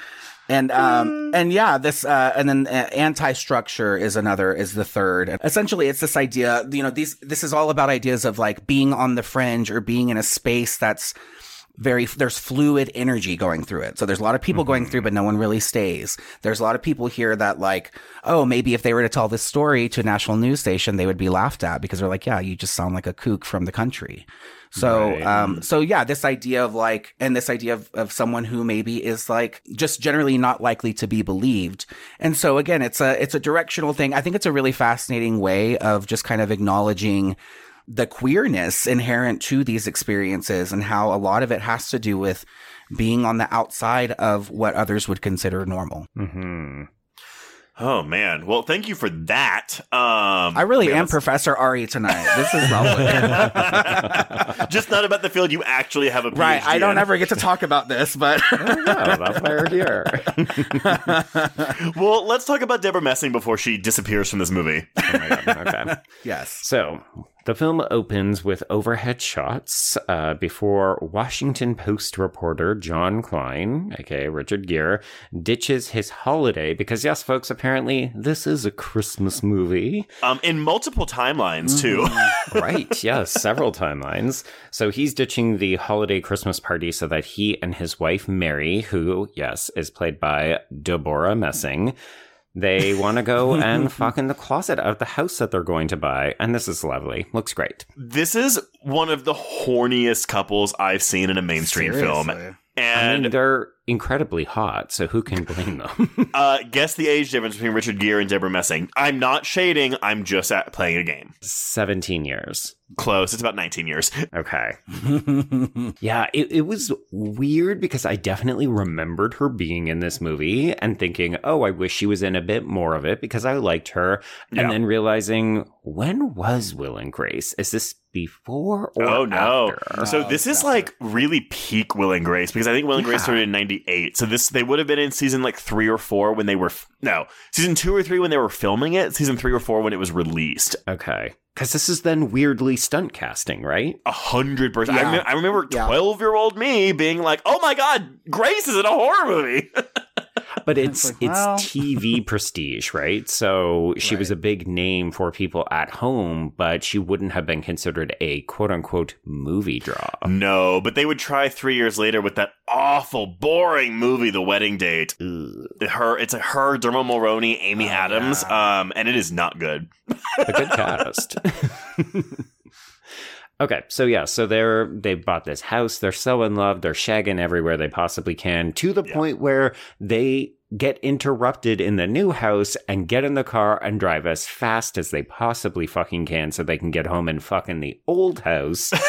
And um and yeah, this uh and then uh, anti-structure is another is the third. Essentially, it's this idea, you know, these this is all about ideas of like being on the fringe or being in a space that's very there's fluid energy going through it. So there's a lot of people going through but no one really stays. There's a lot of people here that like, oh, maybe if they were to tell this story to a national news station, they would be laughed at because they're like, yeah, you just sound like a kook from the country. So, Right. um, so yeah, this idea of like, and this idea of, of someone who maybe is like just generally not likely to be believed. And so again, it's a, it's a directional thing. I think it's a really fascinating way of just kind of acknowledging the queerness inherent to these experiences and how a lot of it has to do with being on the outside of what others would consider normal. hmm oh man. Well, thank you for that. Um, I really man, am that's- Professor Ari tonight. This is lovely. just not about the field you actually have a PhD right. I don't in. ever get to talk about this, but No, that's why we're here. Well, let's talk about Debra Messing before she disappears from this movie. Oh my God. Okay. yes. So, the film opens with overhead shots uh, before Washington Post reporter John Klein, aka Richard Gere, ditches his holiday because, yes, folks, apparently this is a Christmas movie. Um, in multiple timelines too. right, yes, several timelines. So he's ditching the holiday Christmas party so that he and his wife Mary, who, yes, is played by Debra Messing, they want to go and fuck in the closet of the house that they're going to buy. And this is lovely. Looks great. this is one of the horniest couples I've seen in a mainstream film. Seriously. I And mean, they're incredibly hot, so who can blame them? uh, guess the age difference between Richard Gere and Debra Messing. I'm not shading. I'm just at playing a game. 17 years. Close. It's about 19 years. Okay. Yeah, it, it was weird because I definitely remembered her being in this movie and thinking, oh, I wish she was in a bit more of it because I liked her. Yeah. And then realizing, when was Will and Grace? Is this before or oh no! after? So this is like really peak Will and Grace because I think Will and Grace Yeah. started in '98. So this they would have been in season like three or four when they were no season two or three when they were filming it. Season three or four when it was released. Okay. Because this is then weirdly stunt casting, right? A hundred percent. I, Yeah. rem- I remember twelve year old me being like, "Oh my god, Grace is in a horror movie." But it's like, it's well- TV prestige, right? So she was a big name for people at home, but she wouldn't have been considered a quote unquote movie draw. no, but they would try three years later with that awful, boring movie, The Wedding Date. Ugh. Her, it's a her, Dermot Mulroney, Amy Oh, Adams, um, and it is not good. a good cast. Okay, so yeah, so they're they bought this house. They're so in love. They're shagging everywhere they possibly can to the Yeah. point where they get interrupted in the new house and get in the car and drive as fast as they possibly fucking can so they can get home and fuck in the old house.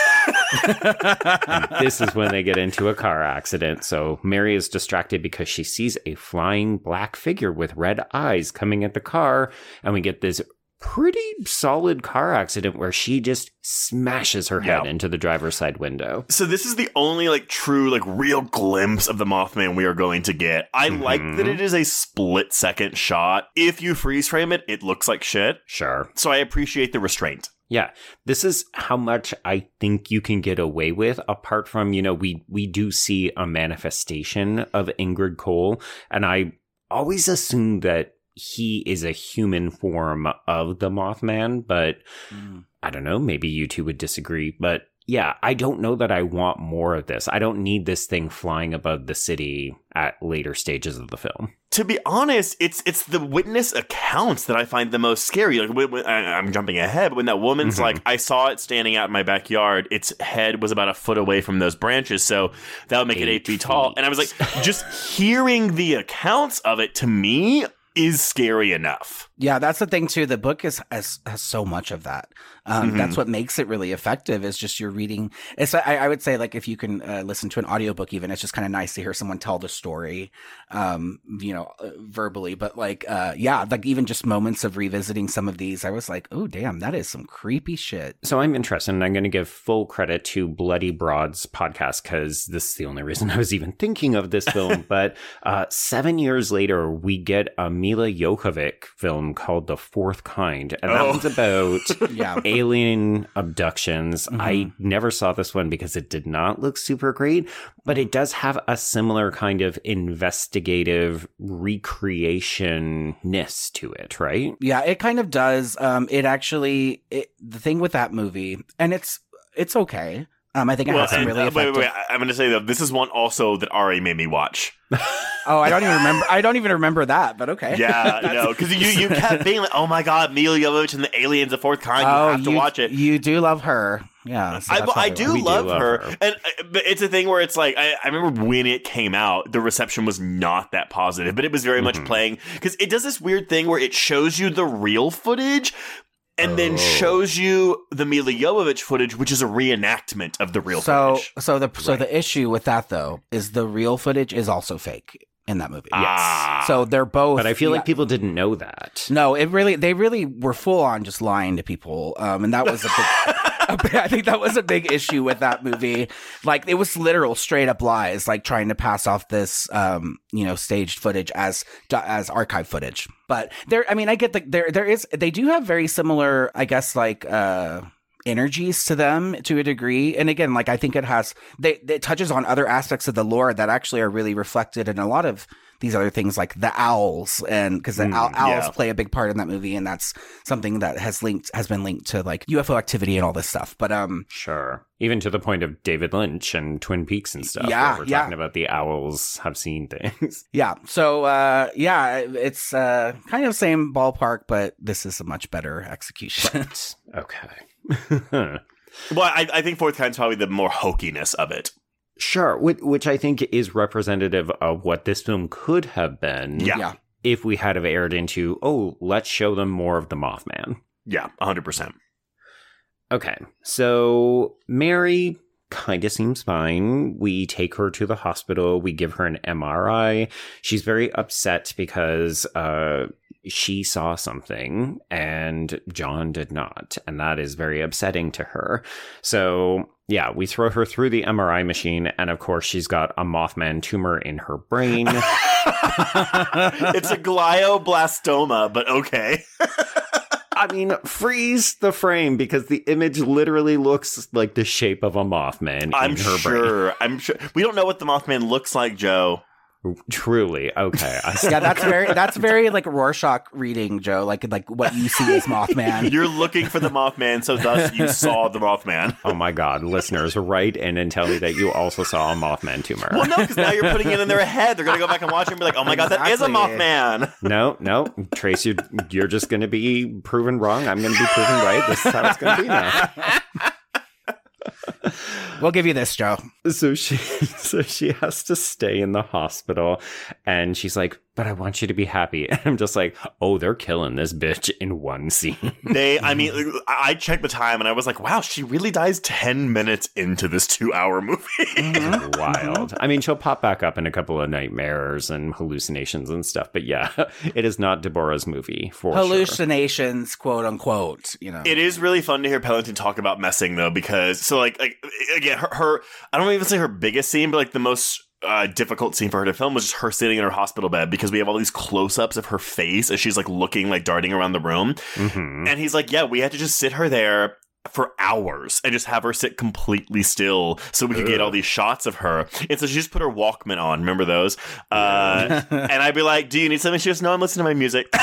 This is when they get into a car accident. So Mary is distracted because she sees a flying black figure with red eyes coming at the car. And we get this pretty solid car accident where she just smashes her head Yeah. into the driver's side window. So this is the only like true like real glimpse of the Mothman we are going to get. I mm-hmm. like that it is a split second shot. If you freeze frame it, it looks like shit. Sure. So I appreciate the restraint. Yeah, this is how much I think you can get away with. Apart from, you know, we we do see a manifestation of Indrid Cold, and I always assume that he is a human form of the Mothman, but I don't know. Maybe you two would disagree, but yeah, I don't know that I want more of this. I don't need this thing flying above the city at later stages of the film. to be honest, it's it's the witness accounts that I find the most scary. Like when, when- I, I'm jumping ahead, but when that woman's Mhm. like, I saw it standing out in my backyard. Its head was about a foot away from those branches, so that would make it Eight eight feet tall. And I was like, just hearing the accounts of it to me is scary enough. Yeah, that's the thing too. The book is has, has so much of that. Um, Mhm. That's what makes it really effective. Is just you're reading. It's I, I would say like if you can uh, listen to an audiobook, even it's just kind of nice to hear someone tell the story, um, you know, uh, verbally. But like, uh, yeah, like even just moments of revisiting some of these, I was like, oh damn, that is some creepy shit. So I'm interested, and I'm going to give full credit to Bloody Broad's podcast because this is the only reason I was even thinking of this film. but uh, seven years later, we get a Mila Jovovich film called The Fourth Kind, and that Oh. one's about Yeah. Alien abductions. I Mhm. never saw this one because it did not look super great, but it does have a similar kind of investigative recreationness to it, right? Yeah, it kind of does. Um, it actually, it, the thing with that movie, and it's it's okay. Um, I think it Well, has some and, really uh, wait, effective. wait, wait. I- I'm going to say though, this is one also that Ari made me watch. Oh, I don't even remember. I don't even remember that. But okay. Yeah, That's- no, because you you kept being like, oh my god, Mila Jovovich and the aliens, of fourth kind. you have to you, watch it. You do love her. Yeah. so I, I do We do love, love her, her. and uh, but it's a thing where it's like I, I remember when it came out, the reception was not that positive, but it was very much Mhm. playing because it does this weird thing where it shows you the real footage. And then Oh. shows you the Mila Jovovich footage, which is a reenactment of the real so footage. so the so the issue with that though is the real footage is also fake in that movie. Ah. So they're both. But I feel yeah. like people didn't know that. No, it really they really were full on just lying to people. Um, and that was a big. I think that was a big issue with that movie. Like it was literal straight up lies, like trying to pass off this, um, you know, staged footage as as archive footage. But there, I mean, I get the there there is they do have very similar, I guess, like uh energies to them to a degree and again like i think it has they it touches on other aspects of the lore that actually are really reflected in a lot of these other things like the owls and because the Mm, owl, owls yeah. play a big part in that movie and that's something that has linked has been linked to like ufo activity and all this stuff but um Sure. Even to the point of David Lynch and Twin Peaks and stuff. Yeah, we're yeah. talking about the owls have seen things. yeah so uh yeah it's uh kind of same ballpark but this is a much better execution okay. well, I, I think fourth kind's probably the more hokiness of it. Sure. Which, which I think is representative of what this film could have been Yeah. yeah if we had have aired into, oh, let's show them more of the Mothman. Yeah, hundred percent. Okay, so Mary kind of seems fine. We take her to the hospital. We give her an MRI. She's very upset because uh, she saw something and John did not. And that is very upsetting to her. So, yeah, we throw her through the MRI machine. And of course, she's got a Mothman tumor in her brain. it's a glioblastoma, but okay. I mean, freeze the frame because the image literally looks like the shape of a Mothman I'm in her brain. sure. I'm sure. We don't know what the Mothman looks like, Joe. Truly. Okay. I yeah that's very that's very like rorschach reading joe like like what you see as mothman You're looking for the Mothman, so thus you saw the Mothman. Oh my god, listeners, write in and tell me that you also saw a Mothman tumor. Well, no, because now you're putting it in their head. They're gonna go back and watch it and be like, "Oh my god, that is a Mothman." No, no, Trace, you're, you're just going to be proven wrong. I'm going to be proven right. This is how it's going to be now. we'll give you this joe. So she, so she has to stay in the hospital, and she's like, "But I want you to be happy." And I'm just like, "Oh, they're killing this bitch in one scene." They, I mean, I I checked the time and I was like, "Wow, she really dies ten minutes into this two-hour movie." Mm-hmm. Wild. I mean, she'll pop back up in a couple of nightmares and hallucinations and stuff, but yeah, it is not Debra's movie for sure. hallucinations quote unquote you know It is really fun to hear Pellington talk about Messing though, because so like, like again, her, her I don't even say her biggest scene, but like the most uh, difficult scene for her to film was just her sitting in her hospital bed because we have all these close-ups of her face as she's like looking like darting around the room, Mhm. and he's like, "Yeah, we had to just sit her there." For hours and just have her sit completely still so we could get all these shots of her. And so she just put her Walkman on. Remember those? Uh, and I'd be like, Do you need something? She goes, No, I'm listening to my music.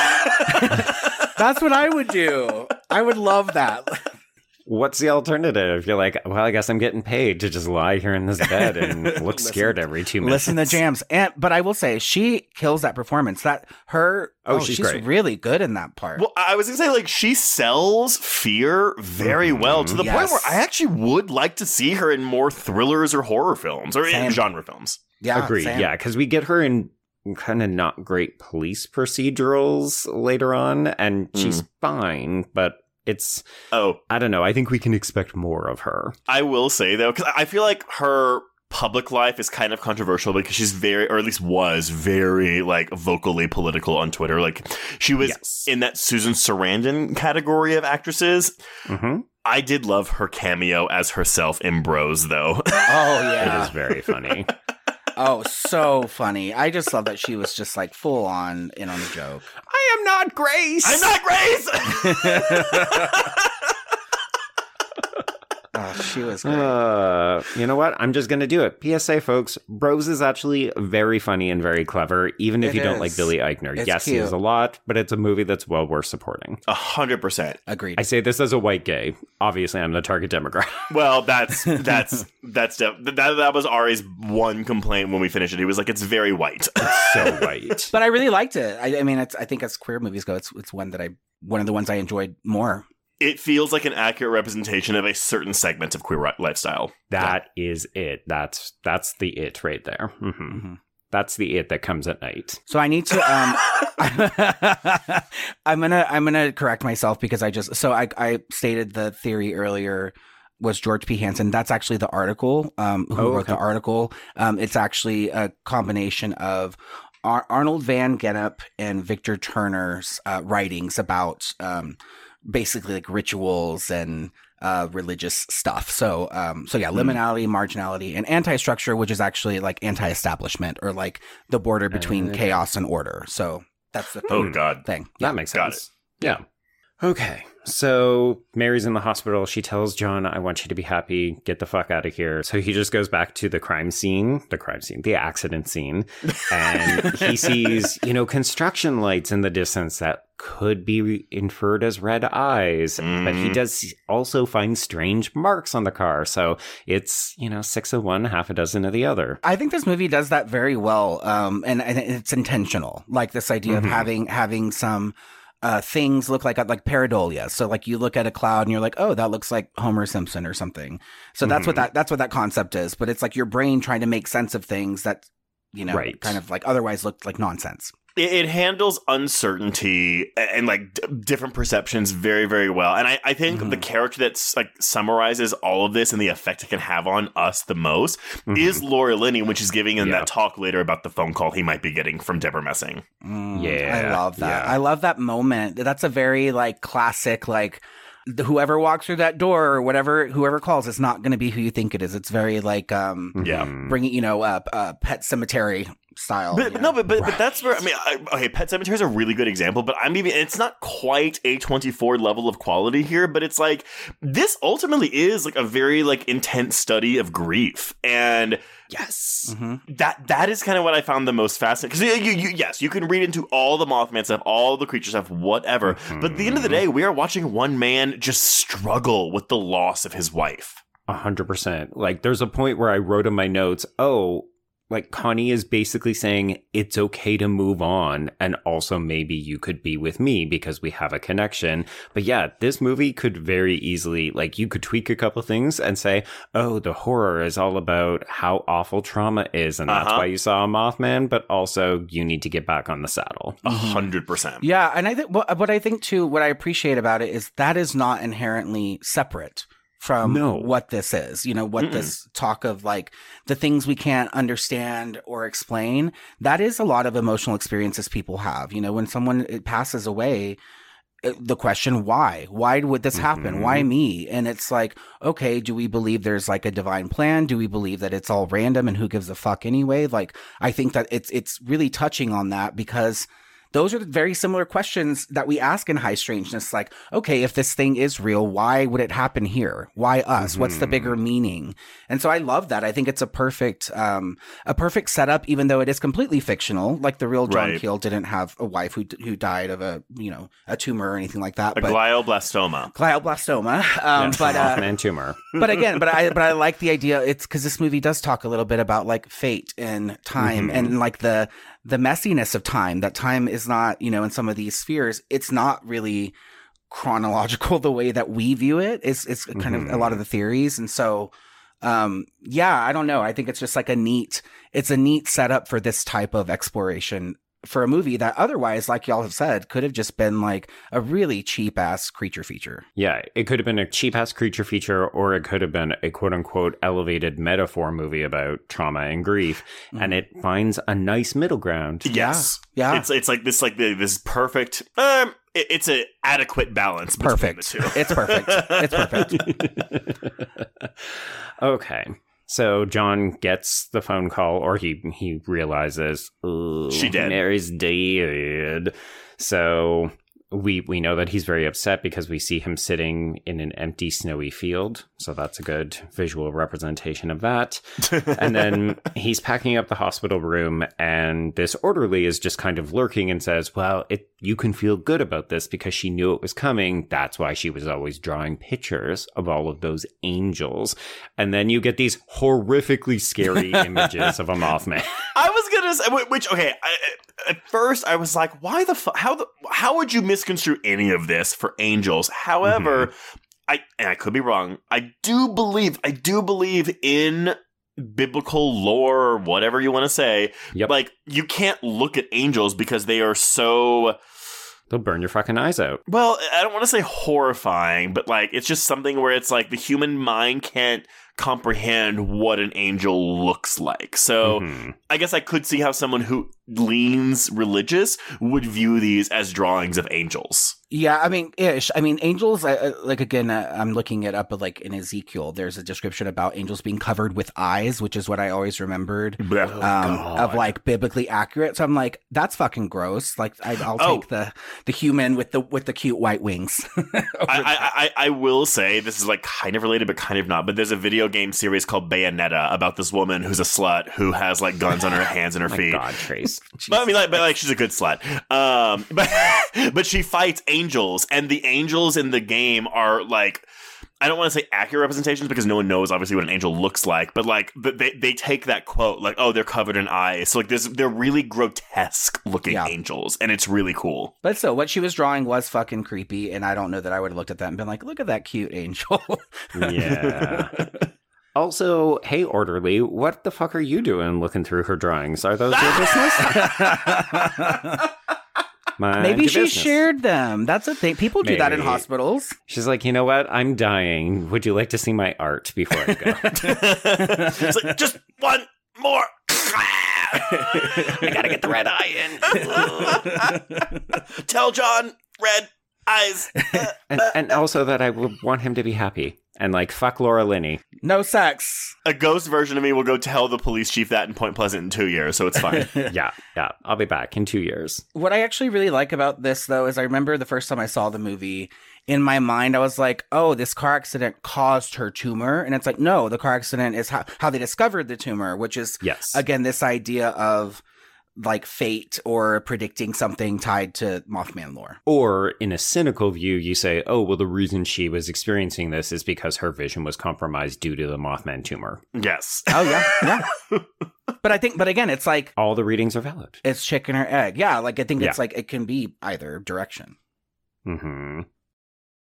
that's what i would do i would love that what's the alternative? You're like, well, I guess I'm getting paid to just lie here in this bed and look Listen- scared every two minutes. Listen to jams, and but I will say she kills that performance. That her, Oh, oh, she's she's, great. really good in that part. Well, I was gonna say, like, she sells fear very mm-hmm. well to the point where I actually would like to see her in more thrillers or horror films or in genre films. yeah, Agreed. same. Yeah, because we get her in kind of not great police procedurals later on, and she's mm. fine, but it's Oh, I don't know. I think we can expect more of her. I will say though, because I feel like her public life is kind of controversial because she's very, or at least was very, like vocally political on Twitter. Like she was Yes. in that Susan Sarandon category of actresses. hmm I did love her cameo as herself in Bros, though. Oh yeah. it is very funny. Oh, so funny. I just love that she was just like full on in on the joke. I am not Grace. I'm not Grace. Oh, she was great. Uh, you know what? I'm just gonna do it. PSA, folks. Bros is actually very funny and very clever, even if It you don't like Billy Eichner. It's yes, he is a lot, but it's a movie that's well worth supporting. A hundred percent. Agreed. I say this as a white gay. Obviously, I'm the target demographic. Well, that's that's that's def- that that was Ari's one complaint when we finished it. He was like, "It's very white." it's so white. but I really liked it. I, I mean, it's, I think as queer movies go, it's it's one that I one of the ones I enjoyed more. It feels like an accurate representation of a certain segment of queer ri- lifestyle. That is it. That's that's the it right there. hmm Mhm. That's the it that comes at night. So I need to. Um, I'm gonna I'm gonna correct myself because I just so I I stated the theory earlier was George P. Hansen. That's actually the article. Um, who Oh, wrote okay. the article? Um, it's actually a combination of. Ar- Arnold Van Gennep and Victor Turner's uh, writings about um, basically like rituals and uh, religious stuff. So, um, so yeah, Hmm. liminality, marginality, and anti-structure, which is actually like anti-establishment or like the border between Uh, chaos and order. So that's the Oh Hmm. God. thing. That makes got sense. Yeah. Okay. So Mary's in the hospital. She tells John, I want you to be happy. Get the fuck out of here. So he just goes back to the crime scene, the crime scene, the accident scene. And he sees, you know, construction lights in the distance that could be inferred as red eyes. But he Mhm. does also find strange marks on the car. So it's, you know, six of one, half a dozen of the other. I think this movie does that very well, um, and, and it's intentional. Like this idea Mhm. of having having some uh, things look like like pareidolia. So like you look at a cloud and you're like, oh, that looks like Homer Simpson or something. So that's what Mhm. that that's what that concept is. But it's like your brain trying to make sense of things that you know Right. kind of like otherwise looked like nonsense. It, it handles uncertainty and, and, like d- different perceptions very, very well. And I, I think Mhm. the character that's like summarizes all of this and the effect it can have on us the most Mhm. is Laura Linney, when she's giving him Yeah. that talk later about the phone call he might be getting from Debra Messing. Mm, Yeah, I love that. yeah. I love that moment. That's a very like classic like whoever walks through that door or whatever whoever calls it's not going to be who you think it is. It's very like um Yeah. Mhm. bringing you know uh Pet Sematary style. But you no, know? but but, but that's where I mean, I, okay, Pet Sematary is a really good example. But I'm even it's not quite a 24 level of quality here, but it's like this ultimately is like a very like intense study of grief, and Yes. Mhm. that that is kind of what I found the most fascinating. Because you, you, yes, you can read into all the Mothman stuff, all the creature stuff, whatever. But at the end of the day, we are watching one man just struggle with the loss of his wife. A hundred percent. Like there's a point where I wrote in my notes, oh, like Connie is basically saying it's okay to move on and also maybe you could be with me because we have a connection. But yeah, this movie could very easily like you could tweak a couple things and say, "Oh, the horror is all about how awful trauma is and that's Uh-huh. why you saw a Mothman, but also you need to get back on the saddle." A hundred percent. Yeah, and I think what, what I think too, what I appreciate about it is that is not inherently separate from No. what this is. You know, what Mm-mm. this talk of like the things we can't understand or explain. That is a lot of emotional experiences people have. You know, when someone passes away. uh, The question why? Why would this happen? Mhm. Why me? And it's like, okay, do we believe there's like a divine plan? Do we believe that it's all random and who gives a fuck anyway? Like, I think that it's it's really touching on that because those are the very similar questions that we ask in high strangeness like okay if this thing is real why would it happen here why us what's the bigger meaning and so i love that i think it's a perfect um a perfect setup even though it is completely fictional like the real john Right. keel didn't have a wife who who died of a you know a tumor or anything like that A but glioblastoma. glioblastoma um Yes, but the uh Mothman tumor. but again, but I but I like the idea. It's because this movie does talk a little bit about like fate and time Mhm. and like the the messiness of time. That time is not you know in some of these spheres, it's not really chronological the way that we view it. It's it's kind of a lot of the theories, and so um yeah, I don't know. I think it's just like a neat. It's a neat setup for this type of exploration. For a movie that otherwise, like y'all have said, could have just been like a really cheap ass creature feature. Yeah, it could have been a cheap ass creature feature, or it could have been a quote unquote elevated metaphor movie about trauma and grief, and it finds a nice middle ground. Yes. Yeah. It's it's like this like the, this perfect um it, it's an adequate balance between Perfect. the two. It's perfect. It's perfect. okay. So John gets the phone call, or he he realizes "Ooh, She dead. Mary's dead. So we we know that he's very upset because we see him sitting in an empty snowy field. So that's a good visual representation of that. and then he's packing up the hospital room, and this orderly is just kind of lurking and says, "Well, it you can feel good about this because she knew it was coming. That's why she was always drawing pictures of all of those angels." And then you get these horrifically scary images of a Mothman. I was say, uh, wh- which okay. I, uh, at first, I was like, "Why the fu- how the how would you misconstrue any of this for angels?" However, mm-hmm. I and I could be wrong. I do believe I do believe in biblical lore or whatever you want to say. Yep. Like you can't look at angels because they are so They'll burn your fucking eyes out. well, I don't want to say horrifying, but like it's just something where it's like the human mind can't comprehend what an angel looks like. So Mhm. I guess I could see how someone who leans religious would view these as drawings of angels. Yeah, I mean, ish. I mean, angels. I, I- like again, uh, I'm looking it up. But like in Ezekiel, there's a description about angels being covered with eyes, which is what I always remembered Oh, um, of like biblically accurate. So I'm like, that's fucking gross. Like, I, I'll Oh. take the the human with the with the cute white wings. I, I, I, I will say this is like kind of related, but kind of not. But there's a video game series called Bayonetta about this woman who's a slut who has like guns on her hands and her My feet. God, Trace. But I mean, like, but like, she's a good slut. Um, but but she fights angels, and the angels in the game are like. I don't want to say accurate representations because no one knows obviously what an angel looks like, but like th- they they take that quote like oh they're covered in eyes, so like this they're really grotesque looking Yeah. angels, and it's really cool. but so what she was drawing was fucking creepy, and I don't know that I would have looked at that and been like, look at that cute angel. Yeah. Also, hey, orderly, what the fuck are you doing looking through her drawings? Are those your business? Mind Maybe she business. shared them. That's a thing. People do that in hospitals. She's like, you know what? I'm dying. Would you like to see my art before I go? it's like just one more. I gotta get the red eye in. Tell John red eyes. and, and also that I would want him to be happy. And like, fuck Laura Linney. No sex. A ghost version of me will go tell the police chief that in Point Pleasant in two years, so it's fine. Yeah, yeah. I'll be back in two years. What I actually really like about this, though, is I remember the first time I saw the movie. In my mind, I was like, "Oh, this car accident caused her tumor," and it's like, no, the car accident is how how they discovered the tumor, which is Yes. again this idea of like fate or predicting something tied to Mothman lore. Or in a cynical view, you say, oh, well, the reason she was experiencing this is because her vision was compromised due to the Mothman tumor. yes. Oh yeah, yeah. but I think, but again, it's like All the readings are valid. it's chicken or egg. Yeah, like I think it's like it can be either direction. hmm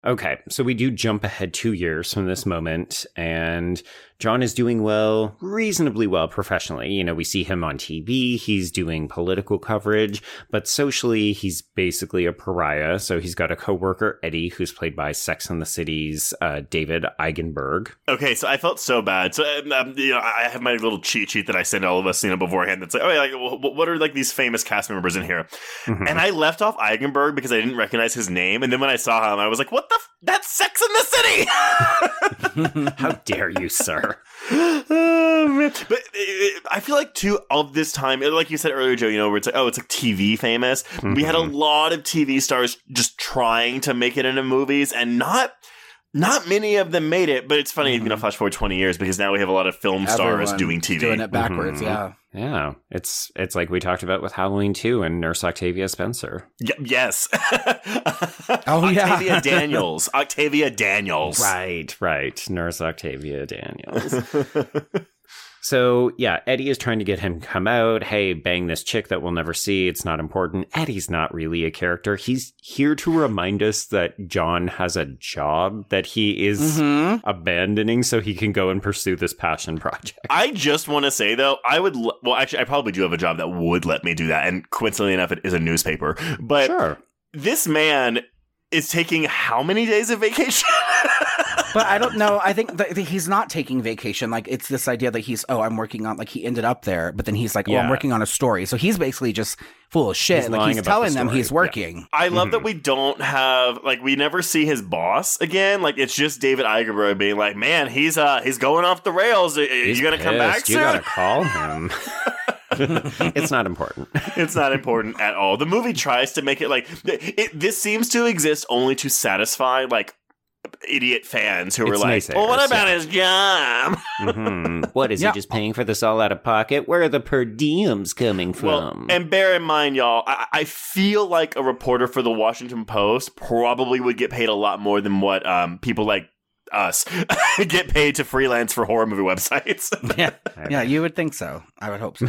Okay, so we do jump ahead two years from this moment, and John is doing well, reasonably well professionally. You know, we see him on TV, he's doing political coverage, but socially, he's basically a pariah. So he's got a coworker, Eddie, who's played by Sex and the City's uh, David Eigenberg. Okay, so I felt so bad. So um, um, you know, I have my little cheat sheet that I send all of us, you know, beforehand. That's like, oh, yeah, like, what are like these famous cast members in here? Mhm. And I left off Eigenberg because I didn't recognize his name. And then when I saw him, I was like, what the? F- that's Sex in the City. How dare you, sir? Oh! But uh, I feel like too of this time, like you said earlier, Joe. You know, where it's like, oh, it's like TV famous. We had a Mhm. lot of TV stars just trying to make it into movies, and not. Not many of them made it, but it's funny, you know, flash forward 20 years because now we have a lot of film stars doing TV. doing it backwards. Mhm. Yeah. Yeah, it's it's like we talked about with Halloween 2 and Nurse Octavia Spencer. Y- yes. Oh, yeah. Octavia Daniels. Octavia Daniels. Right, right. Nurse Octavia Daniels. so, yeah, Eddie is trying to get him to come out. Hey, bang this chick that we'll never see. It's not important. Eddie's not really a character. He's here to remind us that John has a job that he is Mhm. abandoning so he can go and pursue this passion project. I just want to say though, I would. l- Well, actually, I probably do have a job that would let me do that, and coincidentally enough, it is a newspaper. But sure. this man is taking how many days of vacation? But I don't know. I think that that he's not taking vacation. Like it's this idea that he's oh I'm working on like he ended up there, but then he's like oh I'm working on a story. So he's basically just full of shit. He's like he's about the telling them story. he's Yeah. working. I love Mhm. that we don't have like we never see his boss again. Like it's just David Eigenberg being like, "Man, he's uh he's going off the rails. Are He's you gonna come back pissed. You soon?" gotta call him. it's not important. it's not important at all. The movie tries to make it like it, this seems to exist only to satisfy like idiot fans who It's are like, naysayers, "Well, what about yeah. his job?" hmm What is Yeah. he just paying for this all out of pocket? Where are the per diems coming from? Well, and bear in mind, y'all, I, I feel like a reporter for the Washington Post probably would get paid a lot more than what um, people like us get paid to freelance for horror movie websites. Yeah, yeah, you would think so. I would hope so.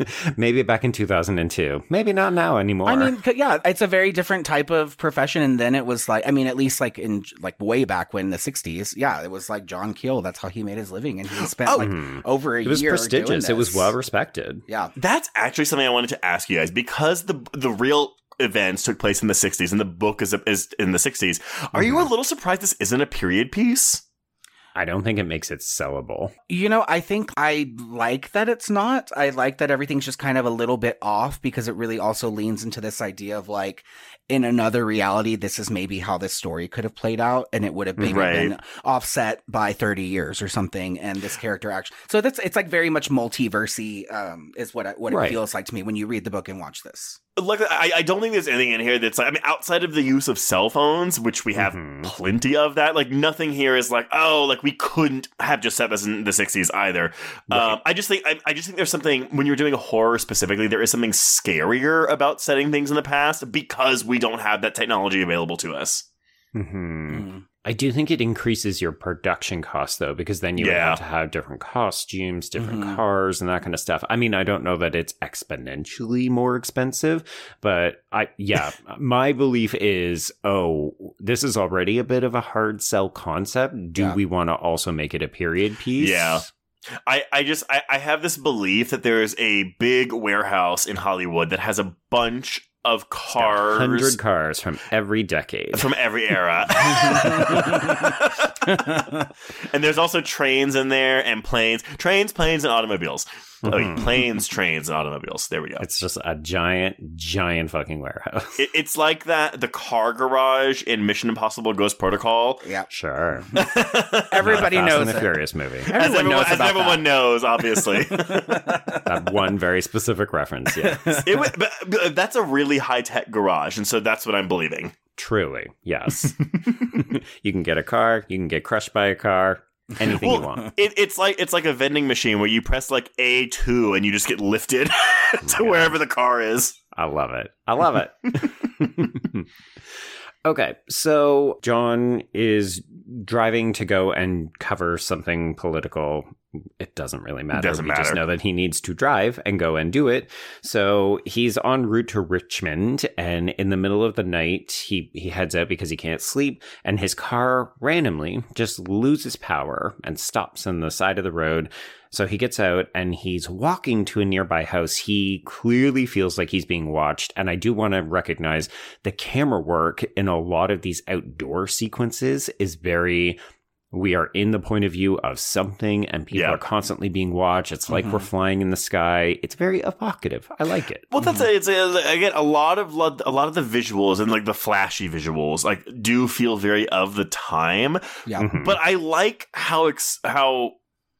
Maybe back in 2002. Maybe not now anymore. I mean, yeah, it's a very different type of profession. And then it was like, I mean, at least like in like way back when the '60s, yeah, it was like John Keel. That's how he made his living, and he spent Oh. like Mhm. over a year. it was year. prestigious. doing It was well respected. Yeah, That's actually something I wanted to ask you guys because the the real events took place in the 60s and the book is is in the 60s. Are you a little surprised this isn't a period piece? I don't think it makes it sellable. You know, I think I like that it's not. I like that everything's just kind of a little bit off because it really also leans into this idea of like, in another reality, this is maybe how this story could have played out, and it would have maybe Right. been offset by thirty years or something. And this character actually, so that's it's like very much multiversy, um, is what it, what Right. it feels like to me when you read the book and watch this. Look, I, I don't think there's anything in here that's like, I mean, outside of the use of cell phones, which we have Mhm. plenty of that, like nothing here is like, oh, like we couldn't have just set this in the 60s either. Right. Um, I just think, I, I just think there's something, when you're doing a horror specifically, there is something scarier about setting things in the past because we don't have that technology available to us. hmm Mm. I do think it increases your production costs though, because then you Yeah. have to have different costumes, different Mhm. cars, and that kind of stuff. I mean, I don't know that it's exponentially more expensive, but I, yeah, my belief is, oh, this is already a bit of a hard sell concept. Do Yeah. we want to also make it a period piece? Yeah. I, I just I, I have this belief that there's a big warehouse in Hollywood that has a bunch of cars hundred cars from every decade. from every era. and there's also trains in there and planes. Trains, planes, and automobiles. Oh, wait, Mhm. planes, trains, and automobiles. There we go. It's just a giant, giant fucking warehouse. It, it's like that the car garage in Mission Impossible Ghost Protocol. Yeah, Sure. everybody Not Fast knows and the it. Furious movie. as Everyone everyone, knows as everyone knows, obviously. that one very specific reference. Yeah. it, wa- but, but that's a really high tech garage, and so that's what I'm believing. Truly, yes. you can get a car. You can get crushed by a car. Anything you want. It, it's like it's like a vending machine where you press like A two and you just get lifted to Yeah. wherever the car is. I love it. I love it. okay, so John is driving to go and cover something political. It doesn't really matter. Doesn't we just know that he needs to drive and go and do it. So he's en route to Richmond, and in the middle of the night, he he heads out because he can't sleep, and his car randomly just loses power and stops on the side of the road. So he gets out and he's walking to a nearby house. He clearly feels like he's being watched. And I do want to recognize the camera work in a lot of these outdoor sequences is very. We are in the point of view of something and people Yeah. are constantly being watched. It's like Mhm. we're flying in the sky. It's very evocative. I like it. Well, that's a, it's a, again a lot of lo- a lot of the visuals and like the flashy visuals like do feel very of the time. Yeah. Mhm. But I like how ex- how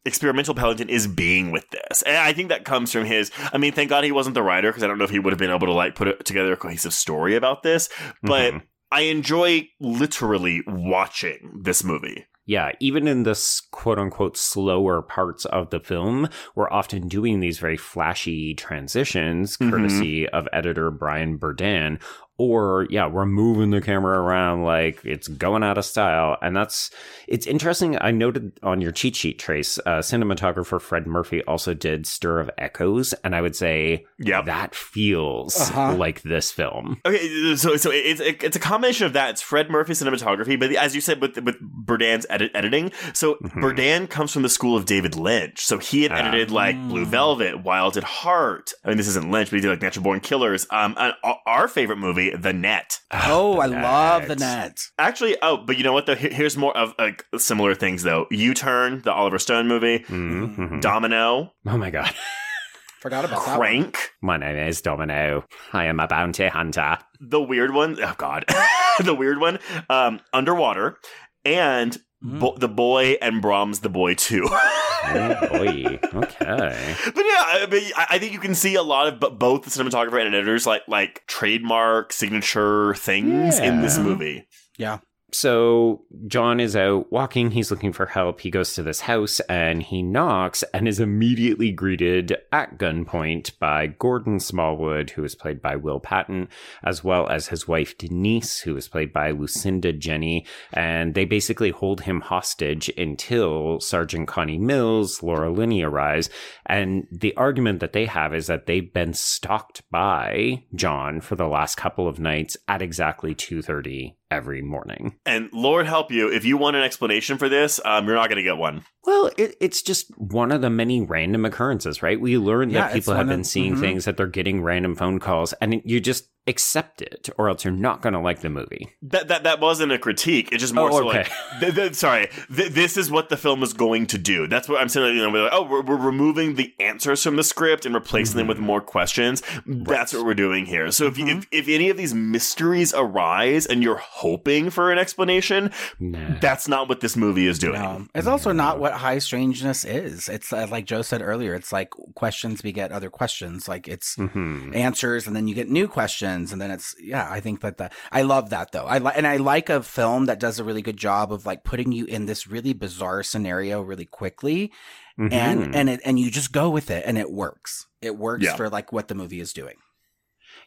experimental Pellington is being with this. And I think that comes from his I mean, thank God he wasn't the writer because I don't know if he would have been able to like put together a cohesive story about this, but Mhm. I enjoy literally watching this movie. Yeah, even in the quote unquote slower parts of the film, we're often doing these very flashy transitions, Mhm. courtesy of editor Brian Berdan. Or, yeah, we're moving the camera around like it's going out of style. And that's, it's interesting. I noted on your cheat sheet, Trace, uh, cinematographer Fred Murphy also did Stir of Echoes. And I would say Yep. that feels Uh-huh. like this film. Okay, so so it's it's a combination of that. It's Fred Murphy cinematography, but as you said with with Berdan's edit, editing. So Mhm. Burdan comes from the school of David Lynch. So he had Ah. edited like Blue Velvet, Wild at Heart. I mean, this isn't Lynch, but he did like Natural Born Killers. Um, and our- our favorite movie, The Net. Oh, I The love the Net. net. Actually, oh, but you know what though? Here's more of like similar things though. U Turn, the Oliver Stone movie. Mhm. Domino, Oh my God. Forgot about that. Crank. My name is Domino. I am a bounty hunter. the weird one oh god the weird one um underwater and. Mm-hmm. bo- the boy and brahms the boy too Oh boy. Okay. but yeah I, but I I think you can see a lot of b- both the cinematographer and editors like like trademark signature things in this movie Yeah. So John is out walking. He's looking for help. He goes to this house and he knocks and is immediately greeted at gunpoint by Gordon Smallwood, who is played by Will Patton, as well as his wife Denise, who is played by Lucinda Jenney. And they basically hold him hostage until Sergeant Connie Mills, Laura Linney arrives. And the argument that they have is that they've been stalked by John for the last couple of nights at exactly 2.30 every morning. and lord help you if you want an explanation for this um you're not gonna get one Well, it, it's just one of the many random occurrences, right? We learn Yeah, that people have been of- seeing mhm. things that they're getting random phone calls, and you just accept it, or else you're not going to like the movie. that that that wasn't a critique it's just more Oh, so like th- th- sorry th- this is what the film is going to do that's what i'm saying you know we're like, oh we're, we're removing the answers from the script and replacing them with Mm-hmm. more questions that's what we're doing here so if, you, if if any of these mysteries arise and you're hoping for an explanation Nah. that's not what this movie is doing No, it's also not what high strangeness is. It's uh, like Joe said earlier. It's like questions beget other questions. Like it's Mhm. answers, and then you get new questions, and then it's yeah. I think that that I love that though. I like and I like a film that does a really good job of like putting you in this really bizarre scenario really quickly, Mhm. and and it and you just go with it, and it works. It works Yeah. for like what the movie is doing.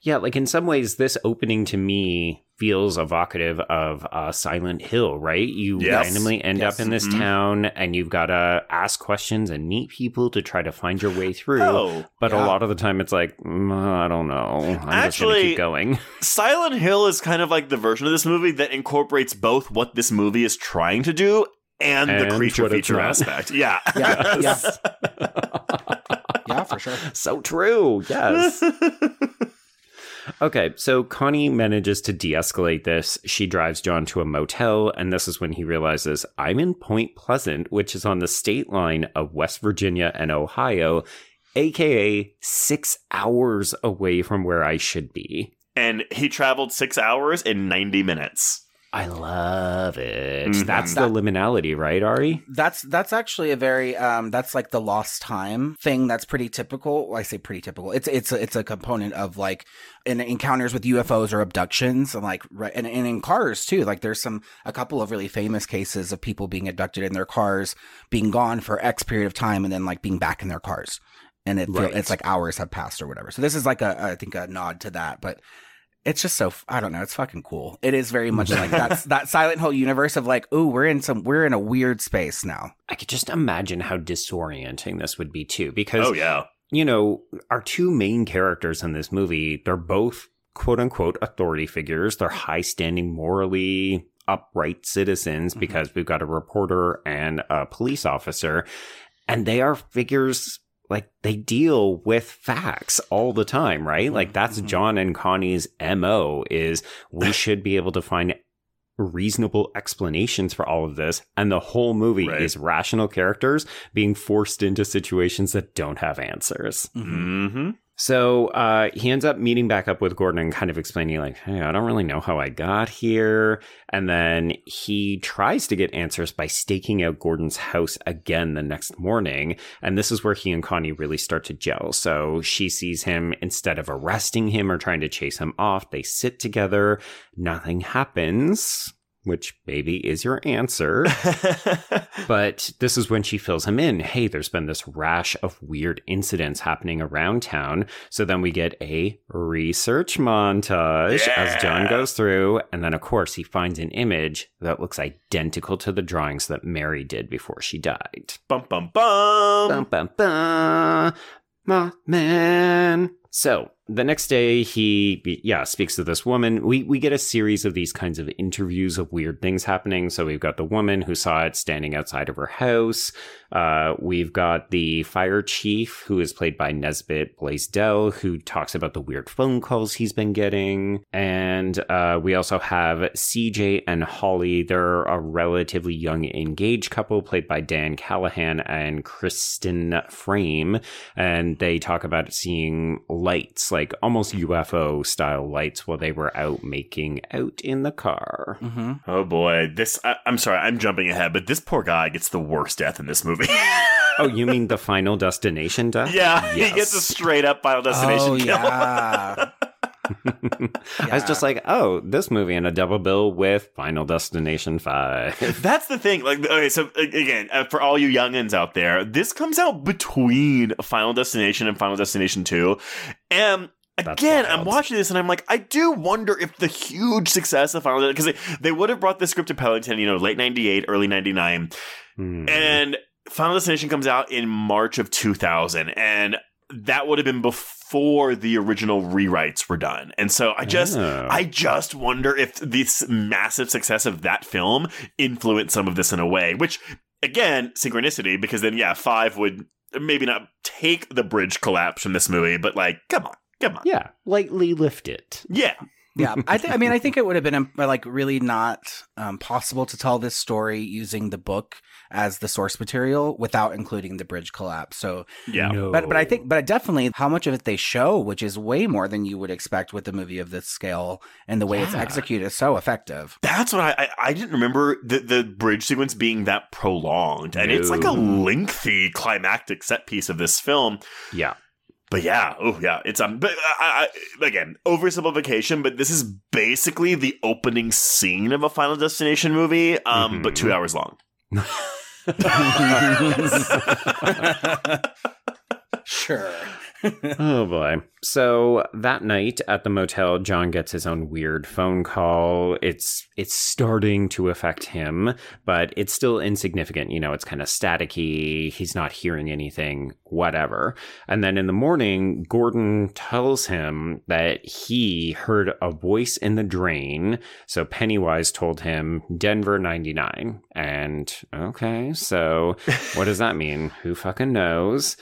Yeah, like in some ways, this opening to me feels evocative of uh, Silent Hill, right? You Yes. randomly end Yes. up in this Mhm. town and you've got to ask questions and meet people to try to find your way through. oh But a lot of the time, it's like, mm, I don't know. I'm just going to Actually- keep going. silent hill is kind of like the version of this movie that incorporates both what this movie is trying to do and, the creature feature aspect yeah Yeah, Yes. Yeah, for sure. so true. Yes. Okay, so Connie manages to de escalate this. She drives John to a motel, and this is when he realizes I'm in Point Pleasant, which is on the state line of West Virginia and Ohio, aka six hours away from where I should be. and he traveled six hours in 90 minutes I love it. Mhm. That's the liminality, right, Ari? That's that's actually a very um that's like the lost time thing that's pretty typical. Well, I say pretty typical. It's it's a, it's a component of like in encounters with UFOs or abductions and like right and, and in cars too. Like there's some a couple of really famous cases of people being abducted in their cars, being gone for X period of time and then like being back in their cars. And it Right. it's like hours have passed or whatever. So this is like a I think a nod to that, but it's just so I don't know. It's fucking cool. It is very much like that's that Silent Hill universe of like, ooh, we're in some we're in a weird space now. I could just imagine how disorienting this would be, too, because oh yeah you know, our two main characters in this movie, they're both quote unquote authority figures. They're high standing, morally upright citizens Mhm. because we've got a reporter and a police officer. And they are figures like they deal with facts all the time, right? Like that's Mhm. John and Connie's MO is we should be able to find reasonable explanations for all of this. And the whole movie Right. is rational characters being forced into situations that don't have answers. mm-hmm. So uh, he ends up meeting back up with Gordon and kind of explaining, like, hey, I don't really know how I got here. And then he tries to get answers by staking out Gordon's house again the next morning. And this is where he and Connie really start to gel. So she sees him instead of arresting him or trying to chase him off, they sit together. Nothing happens which maybe is your answer. but this is when she fills him in. Hey, there's been this rash of weird incidents happening around town. So then we get a research montage Yeah. as John goes through. And then, of course, he finds an image that looks identical to the drawings that Mary did before she died. bum bum bum. Bum, bum, bum. Mothman. So the next day, he yeah speaks to this woman. We we get a series of these kinds of interviews of weird things happening. So we've got the woman who saw it standing outside of her house. Uh, we've got the fire chief who is played by Nesbitt Blaisdell, who talks about the weird phone calls he's been getting, and uh, we also have CJ and Holly. They're a relatively young engaged couple played by Dan Callahan and Kristen Frame, and they talk about seeing lights, like almost UFO style lights, while they were out making out in the car. hmm Oh boy, this. I, I'm sorry, I'm jumping ahead, but this poor guy gets the worst death in this movie. Oh, you mean the Final Destination death? yeah, Yes. he gets a straight up Final Destination Oh kill. yeah. I was just like, oh, this movie in a double bill with Final Destination 5. That's the thing. Like, okay, so again, uh, for all you youngins out there, this comes out between Final Destination and Final Destination 2. And again, I'm watching this and I'm like, I do wonder if the huge success of Final Destination, because they, they would have brought this script to Pellington, you know, late 98, early 99. Hmm. And Final Destination comes out in March of 2000. And that would have been before the original rewrites were done. And so I just. Oh. I just wonder if this massive success of that film influenced some of this in a way, which again, synchronicity, because then yeah, five would maybe not take the bridge collapse from this movie, but like, come on, come on. yeah, lightly lift it. Yeah. Yeah, I think. I mean, I think it would have been um, like really not um, possible to tell this story using the book as the source material without including the bridge collapse. So, Yeah. No. but but I think, but definitely, how much of it they show, which is way more than you would expect with a movie of this scale, and the way it's executed is so effective. That's what I, I I didn't remember the the bridge sequence being that prolonged, and it's like a lengthy climactic set piece of this film. Yeah. But yeah, oh yeah, it's um. But I, I, again, oversimplification. But this is basically the opening scene of a Final Destination movie, um, but Mhm. two hours long. sure. Oh boy. So that night at the motel, John gets his own weird phone call. It's it's starting to affect him, but it's still insignificant. You know, it's kind of staticky. He's not hearing anything, whatever. And then in the morning, Gordon tells him that he heard a voice in the drain. So Pennywise told him Denver 99. And okay, so what does that mean? Who fucking knows?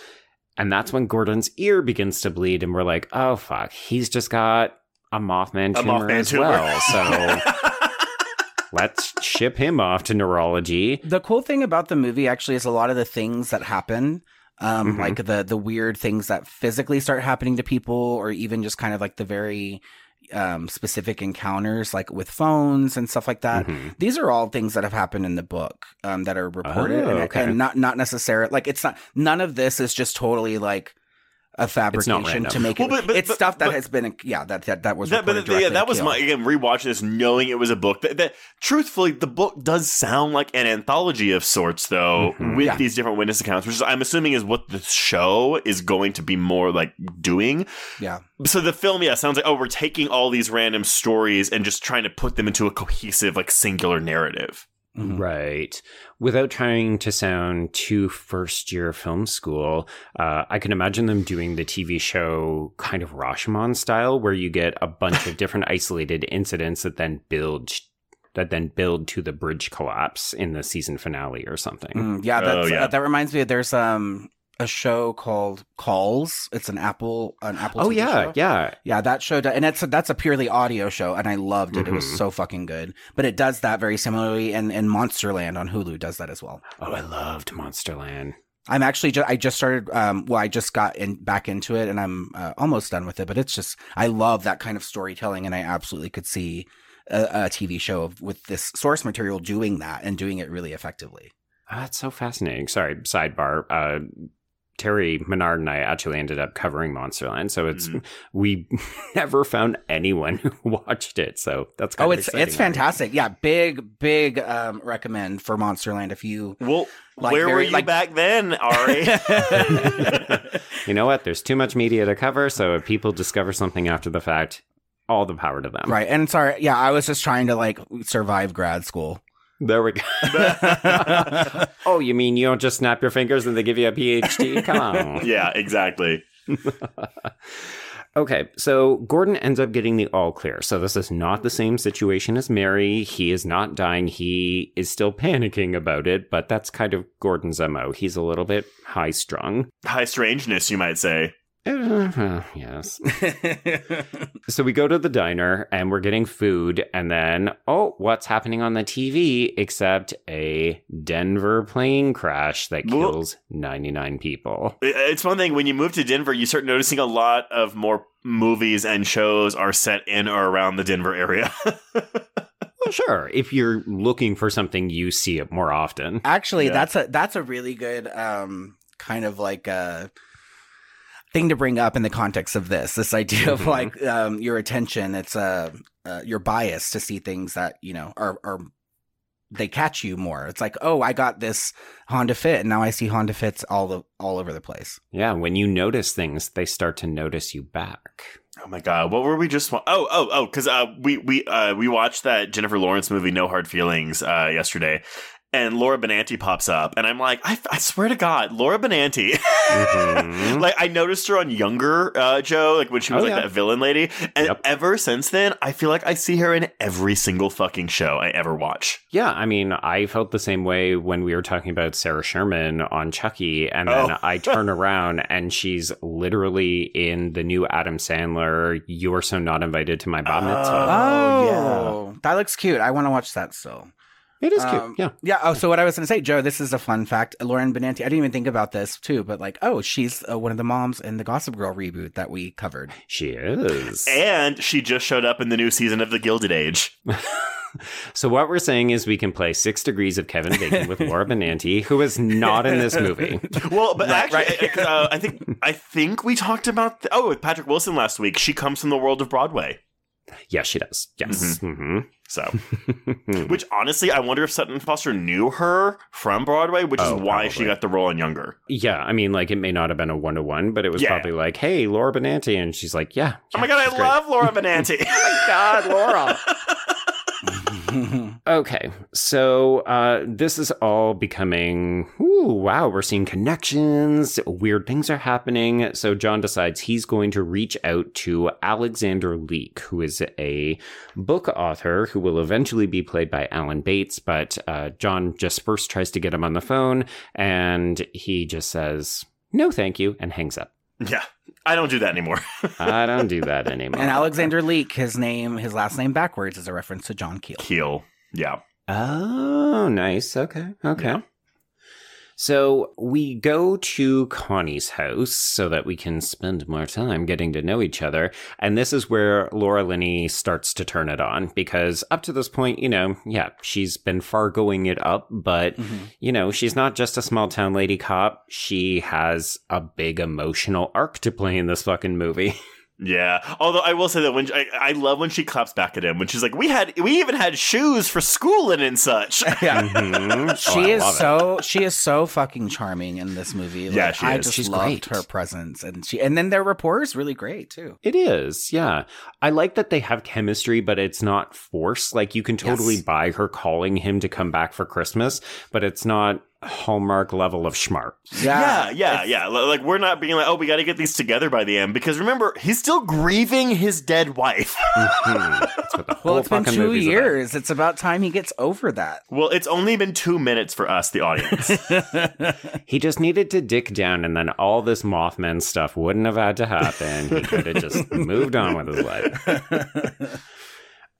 And that's when Gordon's ear begins to bleed, and we're like, oh fuck, he's just got a Mothman A tumor Mothman as tumor. well. So let's ship him off to neurology. The cool thing about the movie actually is a lot of the things that happen, um, Mhm. like the the weird things that physically start happening to people, or even just kind of like the very um, specific encounters, like with phones and stuff like that. Mhm. These are all things that have happened in the book um, that are reported, Oh, and, okay. and not not necessarily like it's not. None of this is just totally like a fabrication to make Well, it. but- but- it's but- stuff that but- has been yeah that that, that was That, but yeah, that was Keel. my again rewatching this, knowing it was a book. That, that truthfully, the book does sound like an anthology of sorts, though, Mhm. with Yeah. these different witness accounts, which is, I'm assuming is what the show is going to be more like doing. yeah. So the film, yeah, sounds like oh, we're taking all these random stories and just trying to put them into a cohesive, like singular narrative. Mhm. Right. Without trying to sound too first year film school, uh, I can imagine them doing the TV show kind of Rashomon style, where you get a bunch of different isolated incidents that then build that then build to the bridge collapse in the season finale or something. Mm, yeah, Oh, yeah. Uh, that reminds me. There's um a show called Calls. It's an Apple an Apple. Oh TV yeah, show. yeah. yeah. That show, do- and it's a, that's a purely audio show, and I loved it. It was Mhm. so fucking good. But it does that very similarly, and and Monsterland on Hulu does that as well. Oh, I loved Monsterland. I'm actually just I just started um well I just got in back into it and I'm uh, almost done with it but it's just I love that kind of storytelling and I absolutely could see a, a TV show of, with this source material doing that and doing it really effectively. Oh, that's so fascinating. Sorry, sidebar. Uh, Terry Menard and I actually ended up covering Monsterland, so it's Mhm. we never found anyone who watched it. So that's kind Oh, of it's it's fantastic. Yeah, big big um recommend for Monsterland if you Well, Like where were you like- back then, Ari? You know what? There's too much media to cover, so if people discover something after the fact, all the power to them. right. And sorry, yeah, I was just trying to like survive grad school. There we go. oh, you mean you don't just snap your fingers and they give you a PhD? Come on. yeah, exactly. Okay, so Gordon ends up getting the all clear. So this is not the same situation as Mary. He is not dying. He is still panicking about it, but that's kind of Gordon's MO. He's a little bit high strung. High strangeness, you might say. Yes. So we go to the diner and we're getting food, and then, oh, what's happening on the TV except a Denver plane crash that Whoa. kills 99 people? It's one thing when you move to Denver, you start noticing a lot of more movies and shows are set in or around the Denver area. Well, sure. If you're looking for something, you see it more often. Actually, Yeah. that's a that's a really good um kind of like a thing to bring up in the context of this. This idea of Mhm. like um your attention, it's uh, uh your bias to see things that, you know, are are they catch you more. It's like, "Oh, I got this Honda Fit and now I see Honda Fits all the all over the place." Yeah, when you notice things, they start to notice you back. oh my god, what were we just? Wa- oh, oh, oh, because uh, we we uh, we watched that Jennifer Lawrence movie, No Hard Feelings, uh, yesterday. And Laura Benanti pops up, and I'm like, I, I swear to God, Laura Benanti. Mhm. like I noticed her on Younger uh, Joe, like when she was Oh, like yeah. that villain lady, and Yep. ever since then, I feel like I see her in every single fucking show I ever watch. Yeah, I mean, I felt the same way when we were talking about Sarah Sherman on Chucky, and then Oh. I turn around and she's literally in the new Adam Sandler "You're So Not Invited to My Bat Mitzvah." Oh, yeah. that looks cute. I want to watch that still. It is cute. um, yeah, Yeah. Oh, so what I was going to say, Joe, this is a fun fact. Lauren Benanti, I didn't even think about this too, but like, oh, she's uh, one of the moms in the Gossip Girl reboot that we covered. she is. And she just showed up in the new season of The Gilded Age. so what we're saying is we can play Six Degrees of Kevin Bacon with Laura Benanti, who is not in this movie. Well, but Right, actually, Uh, I think I think we talked about oh with Patrick Wilson last week. She comes from the world of Broadway, Yeah, she does. Yes. hmm so which honestly, I wonder if Sutton Foster knew her from Broadway, which Oh, is why she got the role in Younger. Yeah, I mean, like it may not have been a one to one, but it was Yeah. probably like, "Hey, Laura Benanti," and she's like, "Yeah." Oh my god, I love Laura Benanti. Oh my god, Laura. Okay, so uh, this is all becoming. Ooh, wow, we're seeing connections. Weird things are happening. So John decides he's going to reach out to Alexander Leek, who is a book author who will eventually be played by Alan Bates. But uh, John just first tries to get him on the phone, and he just says, "No, thank you," and hangs up. yeah, I don't do that anymore. I don't do that anymore. and Alexander Leek, his name, his last name backwards is a reference to John Keel. Keel, yeah. Oh, nice. Okay. Okay. Yeah. So we go to Connie's house so that we can spend more time getting to know each other. And this is where Laura Linney starts to turn it on because up to this point, you know, yeah, she's been fargoing it up, but, mm-hmm. you know, she's not just a small town lady cop. She has a big emotional arc to play in this fucking movie. Yeah. Although I will say that when I, I love when she claps back at him when she's like, "We had we even had shoes for schooling and such." Yeah. Mhm. Oh, She I is love it. so she is so fucking charming in this movie. Like, Yeah, she I is. just She's loved great. her presence, and she and then their rapport is really great too. It is, yeah. I like that they have chemistry, but it's not forced. Like you can totally Yes. buy her calling him to come back for Christmas, but it's not Hallmark level of schmart. Yeah, yeah, yeah. L- Like we're not being like, "Oh, we got to get these together by the end," because remember, he's still grieving his dead wife. Mhm. That's what the Well, it's been two movie's about. years. It's about time he gets over that. well, it's only been two minutes for us, the audience. He just needed to dick down, and then all this Mothman stuff wouldn't have had to happen. He could have just moved on with his life.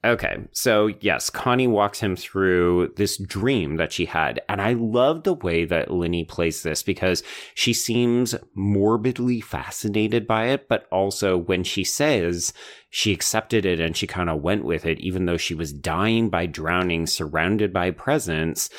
Okay, so yes, Connie walks him through this dream that she had. And I love the way that Linney plays this because she seems morbidly fascinated by it, but also when she says she accepted it and she kind of went with it, even though she was dying by drowning, surrounded by presents,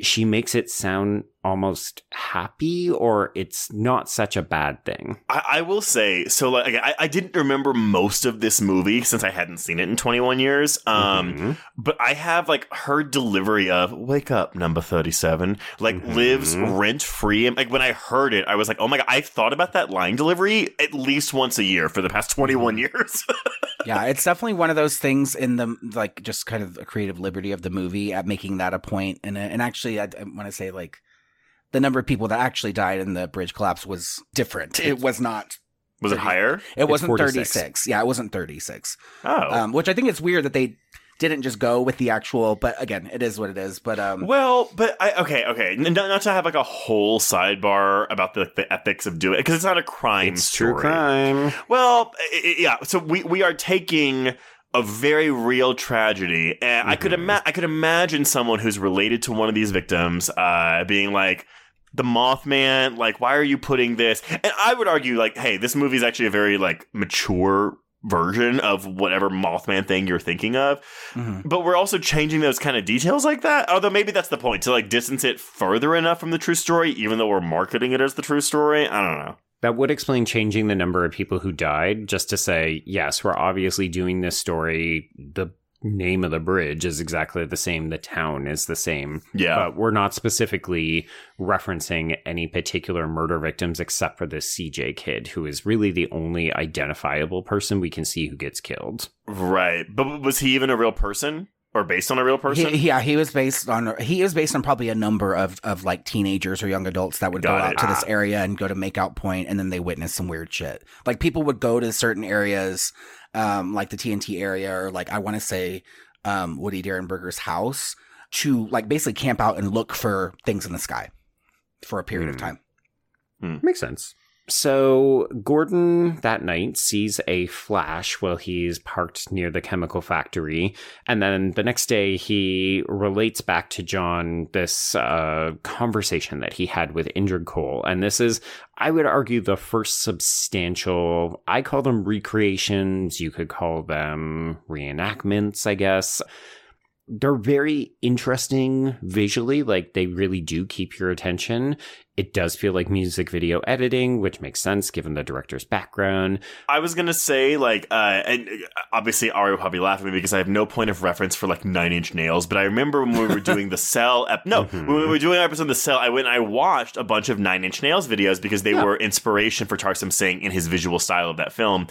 she makes it sound almost happy or it's not such a bad thing. I, I will say, so like I, I didn't remember most of this movie since I hadn't seen it in 21 years. Um, Mhm. but I have like her delivery of "Wake up, number 37," like Mhm. lives rent free. And like when I heard it, I was like, "Oh my god!" I've thought about that line delivery at least once a year for the past 21 years. yeah, it's definitely one of those things in the like just kind of a creative liberty of the movie at making that a point. And and actually, I, I want to say like the number of people that actually died in the bridge collapse was different. It was not. was it higher? It wasn't 46. thirty six. Yeah, it wasn't thirty six. Oh, Um, which I think it's weird that they didn't just go with the actual. But again, it is what it is. But um, Well, but I okay, okay. N- Not, not to have like a whole sidebar about the, the ethics of doing it because it's not a crime It's story. true crime. Well, i- i- yeah. So we we are taking a very real tragedy, and I could Mhm. ima- I could imagine someone who's related to one of these victims uh, being like. The Mothman, like, why are you putting this? And I would argue, like, hey, this movie is actually a very like mature version of whatever Mothman thing you're thinking of. mhm. But we're also changing those kind of details like that. Although maybe that's the point to like distance it further enough from the true story, even though we're marketing it as the true story. I don't know. That would explain changing the number of people who died, just to say, yes, we're obviously doing this story. The name of the bridge is exactly the same, the town is the same. Yeah. But we're not specifically referencing any particular murder victims except for this CJ kid, who is really the only identifiable person we can see who gets killed. right. But was he even a real person or based on a real person? He, yeah, he was based on he is based on probably a number of of like teenagers or young adults that would go Got out it. to this Ah. area and go to Makeout Point, and then they witness some weird shit. Like people would go to certain areas, um, like the TNT area, or like I want to say, um, Woody Derenberger's house, to like basically camp out and look for things in the sky for a period of Hmm. time. Makes sense. So Gordon that night sees a flash while he's parked near the chemical factory, and then the next day he relates back to John this uh, conversation that he had with Indrid Cold, and this is, I would argue, the first substantial. I call them recreations. You could call them reenactments, I guess they're very interesting visually. Like they really do keep your attention. It does feel like music video editing, which makes sense given the director's background. I was gonna say like, uh, and uh, obviously Ari will probably laugh at me because I have no point of reference for like Nine Inch Nails. But I remember when we were doing the Cell, ep- no, Mhm. when we were doing our episode of the Cell, I went and I watched a bunch of Nine Inch Nails videos because they Yeah. were inspiration for Tarsem Singh in his visual style of that film.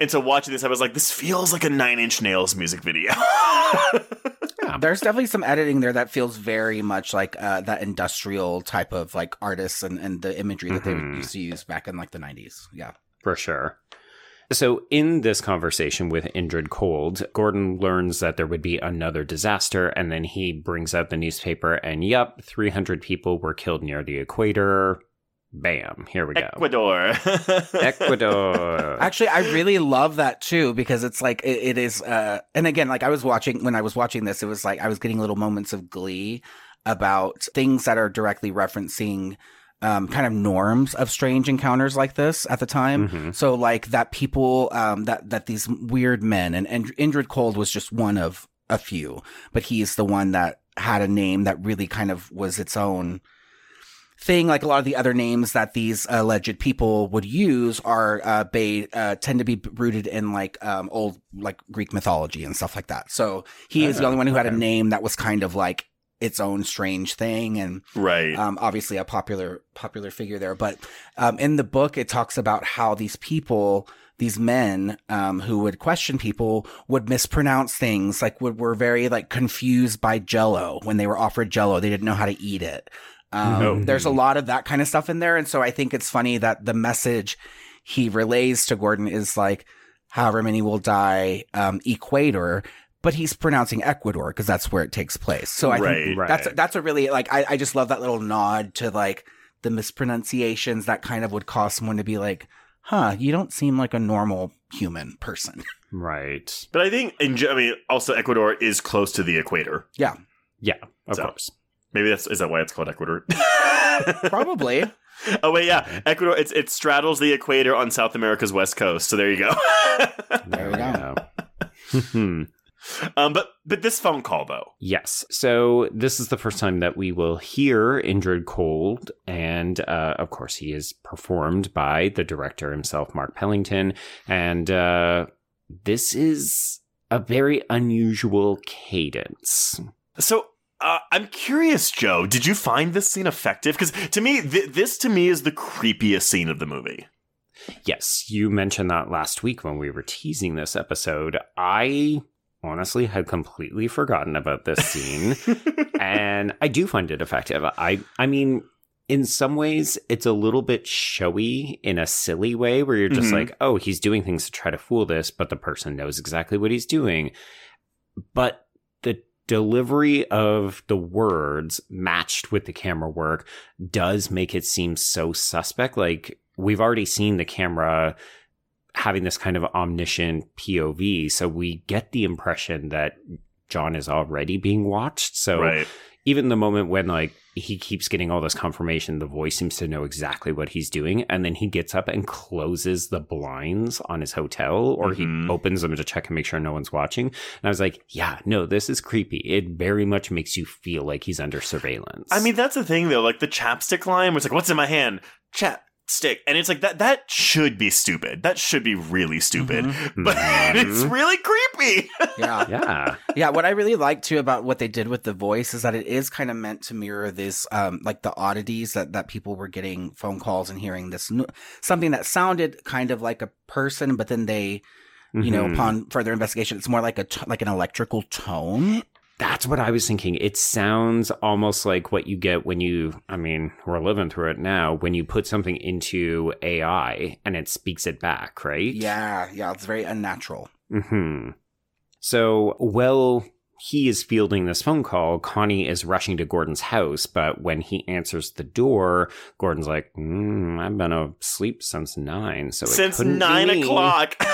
And so watching this, I was like, this feels like a Nine Inch Nails music video. There's definitely some editing there that feels very much like uh, that industrial type of like artists and, and the imagery that Mhm. they used to use back in like the 90s. Yeah. For sure. So, in this conversation with Indrid Cold, Gordon learns that there would be another disaster, and then he brings out the newspaper, and yup, 300 people were killed near the equator. Bam, here we go. Ecuador. Ecuador. Actually, I really love that too because it's like it, it is. Uh, and again, like I was watching when I was watching this, it was like I was getting little moments of glee about things that are directly referencing um, kind of norms of strange encounters like this at the time. Mhm. So like that people um, that that these weird men and, and Indrid Cold was just one of a few, but he's the one that had a name that really kind of was its own thing. Like a lot of the other names that these alleged people would use are uh, ba- uh tend to be rooted in like um old like Greek mythology and stuff like that. So he is the only one who had a name that was kind of like its own strange thing and right. um, obviously a popular popular figure there. But um, in the book, it talks about how these people, these men um, who would question people, would mispronounce things. Like would were very like confused by Jello when they were offered Jello. They didn't know how to eat it. Um, Oh. There's a lot of that kind of stuff in there, and so I think it's funny that the message he relays to Gordon is like, however many will die, um, equator. But he's pronouncing Ecuador because that's where it takes place. So I Right. think Right. that's that's a really like I, I just love that little nod to like the mispronunciations that kind of would cause someone to be like, huh, you don't seem like a normal human person. Right. But I think, in, I mean, also Ecuador is close to the equator. Yeah, Yeah, of So. course. Maybe that's is that why it's called Ecuador? probably. oh wait, yeah, Ecuador. It's it straddles the equator on South America's west coast. So there you go. There we go. go. um, but but this phone call though. Yes. So this is the first time that we will hear Indrid Cold. And uh, of course, he is performed by the director himself, Mark Pellington. And uh, this is a very unusual cadence. So uh, I'm curious, Joe. Did you find this scene effective? Because to me, th- this to me is the creepiest scene of the movie. Yes, you mentioned that last week when we were teasing this episode. I honestly had completely forgotten about this scene. and I do find it effective. I I mean, in some ways, it's a little bit showy in a silly way, where you're just Mhm. like, oh, he's doing things to try to fool this, but the person knows exactly what he's doing. But delivery of the words matched with the camera work does make it seem so suspect. Like we've already seen the camera having this kind of omniscient POV, so we get the impression that John is already being watched. So right. even the moment when like he keeps getting all this confirmation, the voice seems to know exactly what he's doing, and then he gets up and closes the blinds on his hotel, or Mhm. he opens them to check and make sure no one's watching. And I was like, yeah, no, this is creepy. It very much makes you feel like he's under surveillance. I mean, that's the thing though. Like the chapstick line, was like, "What's in my hand?" Chapstick, and it's like that. That should be stupid. That should be really stupid. But it's Mhm. really creepy. Yeah. yeah, yeah, what I really like too about what they did with the voice is that it is kind of meant to mirror this, um, like the oddities that that people were getting phone calls and hearing this n- something that sounded kind of like a person, but then they, you know, Mhm. upon further investigation, it's more like a t- like an electrical tone. That's what I was thinking. It sounds almost like what you get when you, I mean, we're living through it now, when you put something into AI and it speaks it back, right? Yeah, yeah, it's very unnatural. hmm So, well, he is fielding this phone call. Connie is rushing to Gordon's house, but when he answers the door, Gordon's like, mm, I've been asleep since nine. So Since couldn't be nine me." o'clock.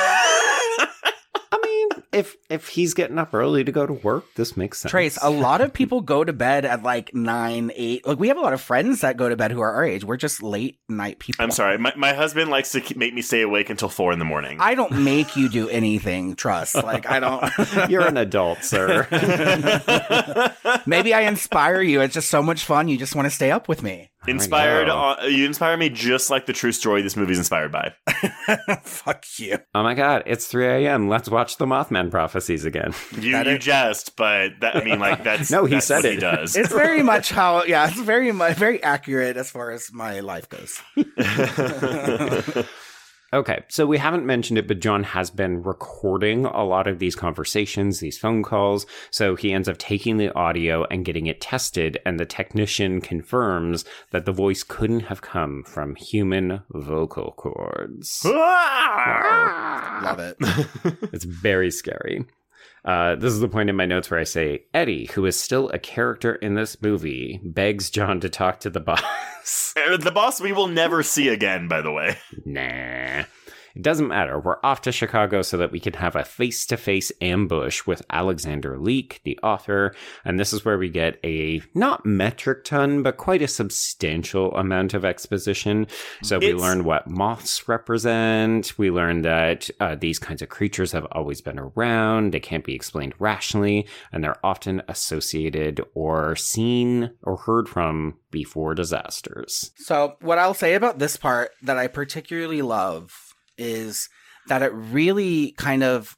I mean, if if he's getting up early to go to work, this makes sense. Trace, a lot of people go to bed at like nine, eight. Like we have a lot of friends that go to bed who are our age. We're just late night people. I'm sorry. My, my husband likes to make me stay awake until four in the morning. I don't make you do anything. Trust. Like I don't. You're an adult, sir. Maybe I inspire you. It's just so much fun. You just want to stay up with me. Inspired. go. Uh, you inspire me just like the true story this movie's inspired by. Fuck you. Oh my god, it's 3 a.m. Let's watch the Mothman prophecies again. You That you it- jest, but that, I mean, like that's No, he that's said what it. He does. It's very much how. Yeah, it's very much very accurate as far as my life goes. Okay, so we haven't mentioned it, but John has been recording a lot of these conversations, these phone calls. So he ends up taking the audio and getting it tested, and the technician confirms that the voice couldn't have come from human vocal cords. Love it. It's very scary. Uh, this is the point in my notes where I say Eddie, who is still a character in this movie, begs John to talk to the boss. The boss we will never see again. By the way, nah. It doesn't matter. We're off to Chicago so that we can have a face to face ambush with Alexander Leek, the author. And this is where we get a not metric ton, but quite a substantial amount of exposition. So we It's- learn what moths represent. We learn that uh, these kinds of creatures have always been around. They can't be explained rationally, and they're often associated or seen or heard from before disasters. So, what I'll say about this part that I particularly love is that it really kind of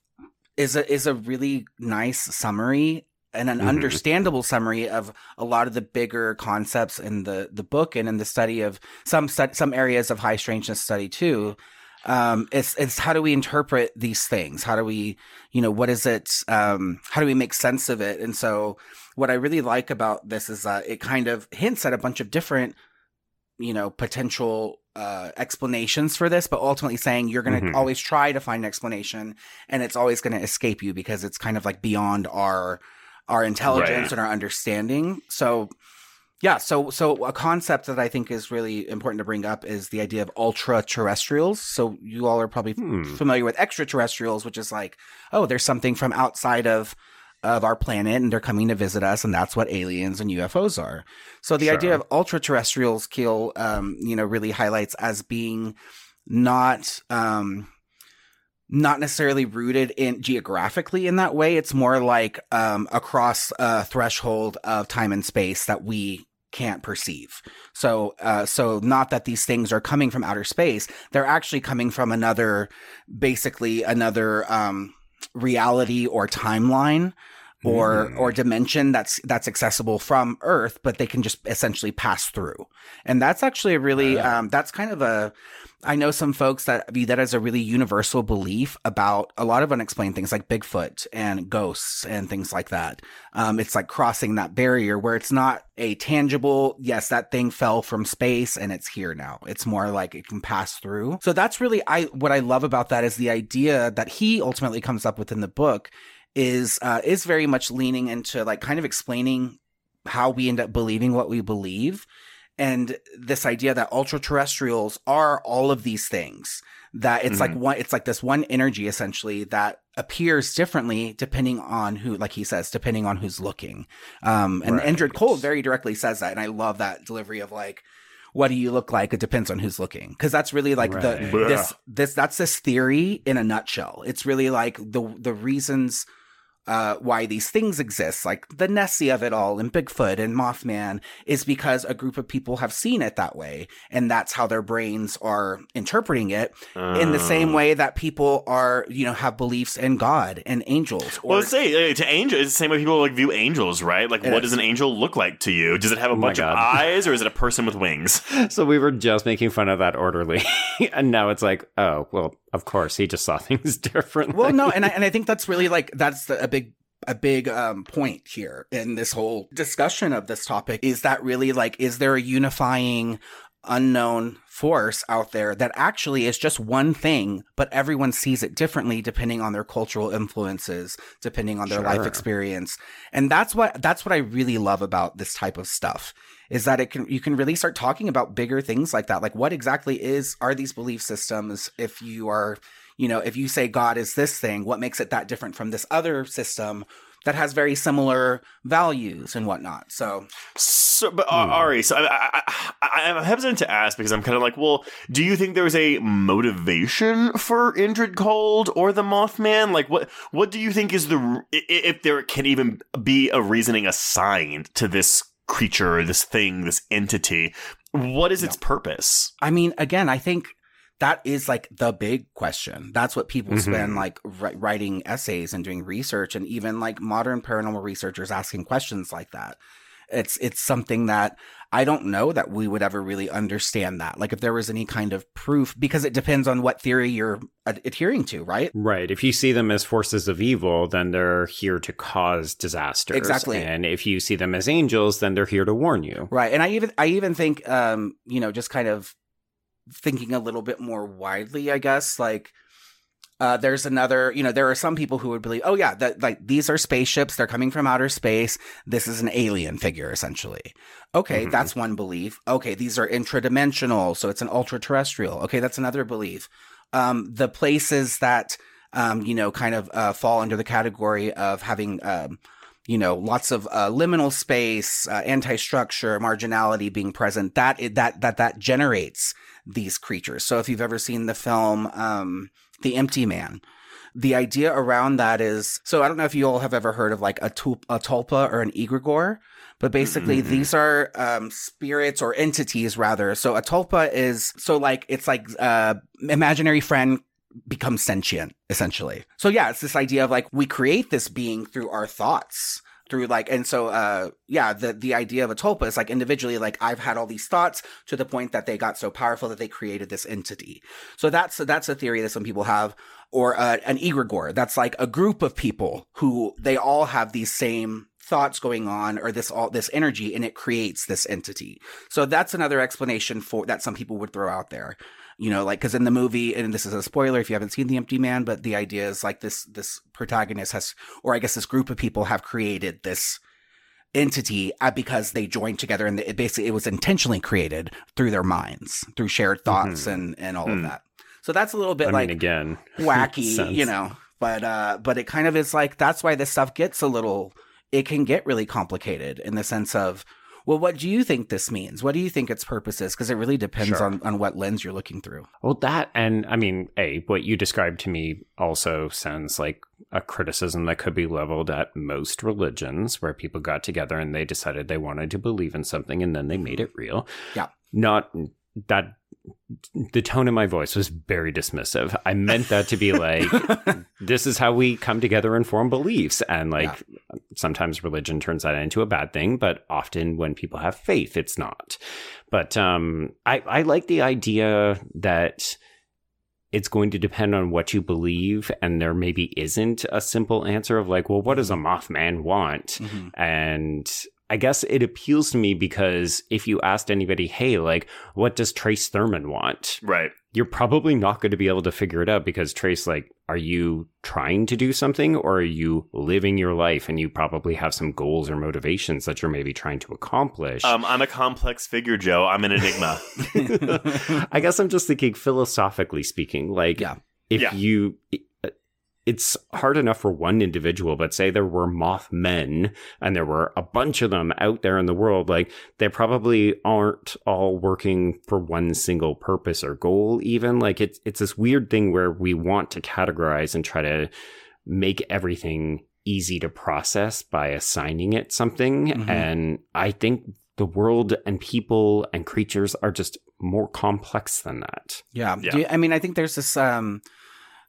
is a is a really nice summary and an Mhm. understandable summary of a lot of the bigger concepts in the the book and in the study of some stu- some areas of high strangeness study too. Um, it's it's how do we interpret these things? How do we, you know, what is it? Um, how do we make sense of it? And so, what I really like about this is that it kind of hints at a bunch of different you know potential uh explanations for this but ultimately saying you're going to Mhm. always try to find an explanation and it's always going to escape you because it's kind of like beyond our our intelligence Right. and our understanding so Yeah, so so a concept that I think is really important to bring up is the idea of ultra terrestrials. So you all are probably Hmm. familiar with extraterrestrials, which is like, oh, there's something from outside of of our planet and they're coming to visit us, and that's what aliens and UFOs are. So the idea of ultra terrestrials, Keel, um, you know, really highlights as being not um not necessarily rooted in geographically in that way. It's more like um, across a threshold of time and space that we can't perceive. So, uh, so not that these things are coming from outer space; they're actually coming from another, basically another um, reality or timeline. Or Mm. or dimension that's that's accessible from Earth, but they can just essentially pass through, and that's actually a really Ah. um, that's kind of a I know some folks that view that as a really universal belief about a lot of unexplained things like Bigfoot and ghosts and things like that. Um, it's like crossing that barrier where it's not a tangible, yes, that thing fell from space and it's here now. It's more like it can pass through. So that's really I what I love about that is the idea that he ultimately comes up with in the book is uh, is very much leaning into like kind of explaining how we end up believing what we believe. And this idea that ultra terrestrials are all of these things that it's like one it's like this one energy essentially that appears differently depending on who like he says depending on who's looking. Um and Right. Indrid Cold very directly says that and I love that delivery of like what do you look like? It depends on who's looking. Because that's really like Right. the this this that's this theory in a nutshell. It's really like the the reasons uh, why these things exist, like the Nessie of it all and Bigfoot and Mothman, is because a group of people have seen it that way. And that's how their brains are interpreting it in the same Oh. way that people are, you know, have beliefs in God and angels. Or, Well, say uh, to angel, it's the same way people like view angels, right? Like, It what is. does an angel look like to you? Does it have a Oh bunch of eyes, or is it a person with wings? So we were just making fun of that orderly, and now it's like, oh, well, of course, he just saw things differently. well, no, and I, and I think that's really like, that's a big, a big um, point here in this whole discussion of this topic is that really like, is there a unifying unknown force out there that actually is just one thing, but everyone sees it differently depending on their cultural influences, depending on their life experience. And that's what that's what I really love about this type of stuff is that it can you can really start talking about bigger things like that. Like what exactly is are these belief systems if you are, you know, if you say God is this thing, what makes it that different from this other system? That has very similar values and whatnot. So So, but uh, Ari, so I, I, I, I'm hesitant to ask because I'm kind of like, well, do you think there's a motivation for Indrid Cold or the Mothman? Like, what what do you think is the r- i- i- if there can even be a reasoning assigned to this creature, this thing, this entity? What is its purpose? I mean, again, I think that is like the big question. That's what people mm-hmm. spend like wri- writing essays and doing research, and even like modern paranormal researchers asking questions like that. It's it's something that I don't know that we would ever really understand that. Like if there was any kind of proof, because it depends on what theory you're ad- adhering to, right? Right. If you see them as forces of evil, then they're here to cause disasters. Exactly. And if you see them as angels, then they're here to warn you. Right. And I even I even think um, you know, just kind of thinking a little bit more widely, I guess, like uh, there's another, you know, there are some people who would believe, oh yeah, that like these are spaceships, they're coming from outer space. This is an alien figure, essentially. Okay, Mhm. that's one belief. Okay, these are intradimensional, so it's an ultra terrestrial. Okay, that's another belief. Um, the places that um, you know, kind of uh, fall under the category of having um, you know, lots of uh, liminal space, uh, anti-structure, marginality being present. That that that that generates these creatures. So if you've ever seen the film um, The Empty Man, the idea around that is so I don't know if you all have ever heard of like a, tulp, a tulpa or an egregore, but basically Mm-mm. these are um, spirits or entities rather. So a tulpa is so like it's like uh, imaginary friend becomes sentient essentially. So yeah, it's this idea of like we create this being through our thoughts through like and so uh yeah the the idea of a tulpa is like individually like i've had all these thoughts to the point that they got so powerful that they created this entity. So that's that's a theory that some people have or uh, an egregore. That's like a group of people who they all have these same thoughts going on or this all this energy and it creates this entity. So that's another explanation for that some people would throw out there you know like because in the movie and this is a spoiler if you haven't seen the empty man but the idea is like this this protagonist has or i guess this group of people have created this entity uh, because they joined together and it basically it was intentionally created through their minds, through shared thoughts and and all of Hmm. that. So that's a little bit I like mean, again, wacky, you know. But uh but it kind of is like that's why this stuff gets a little it can get really complicated in the sense of well, what do you think this means? What do you think its purpose is? Because it really depends Sure. on, on what lens you're looking through. Well, that and I mean, a what you described to me also sounds like a criticism that could be leveled at most religions, where people got together and they decided they wanted to believe in something, and then they made mm-hmm. it real. Yeah. Not that. The tone in my voice was very dismissive. I meant that to be like, this is how we come together and form beliefs. And like, sometimes religion turns that into a bad thing, but often when people have faith, it's not. But um, I, I like the idea that it's going to depend on what you believe, and there maybe isn't a simple answer of like, well, what does a Mothman want? Mhm. And I guess it appeals to me because if you asked anybody, hey, like, what does Trace Thurman want? Right. You're probably not going to be able to figure it out because Trace, like, are you trying to do something or are you living your life and you probably have some goals or motivations that you're maybe trying to accomplish? Um, I'm a complex figure, Joe. I'm an enigma. I guess I'm just thinking philosophically speaking, like Yeah. if Yeah. you it's hard enough for one individual, but say there were Mothmen and there were a bunch of them out there in the world, like they probably aren't all working for one single purpose or goal, even. Like it's it's this weird thing where we want to categorize and try to make everything easy to process by assigning it something. Mhm. And I think the world and people and creatures are just more complex than that. Yeah. Yeah. You- I mean, I think there's this um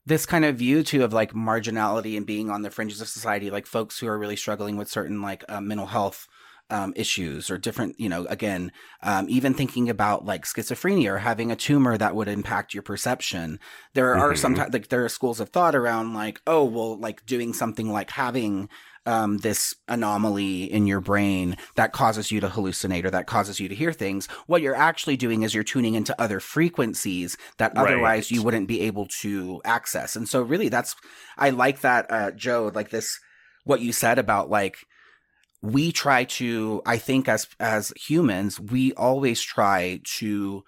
this kind of view too of like marginality and being on the fringes of society, like folks who are really struggling with certain like uh, mental health um, issues or different, you know, again, um, even thinking about like schizophrenia or having a tumor that would impact your perception. There are Mhm. sometimes like there are schools of thought around like, oh, well, like doing something like having um, this anomaly in your brain that causes you to hallucinate or that causes you to hear things. What you're actually doing is you're tuning into other frequencies that Right. otherwise you wouldn't be able to access. And so, really, that's I like that, uh, Joe. Like this, what you said about like we try to. I think as as humans, we always try to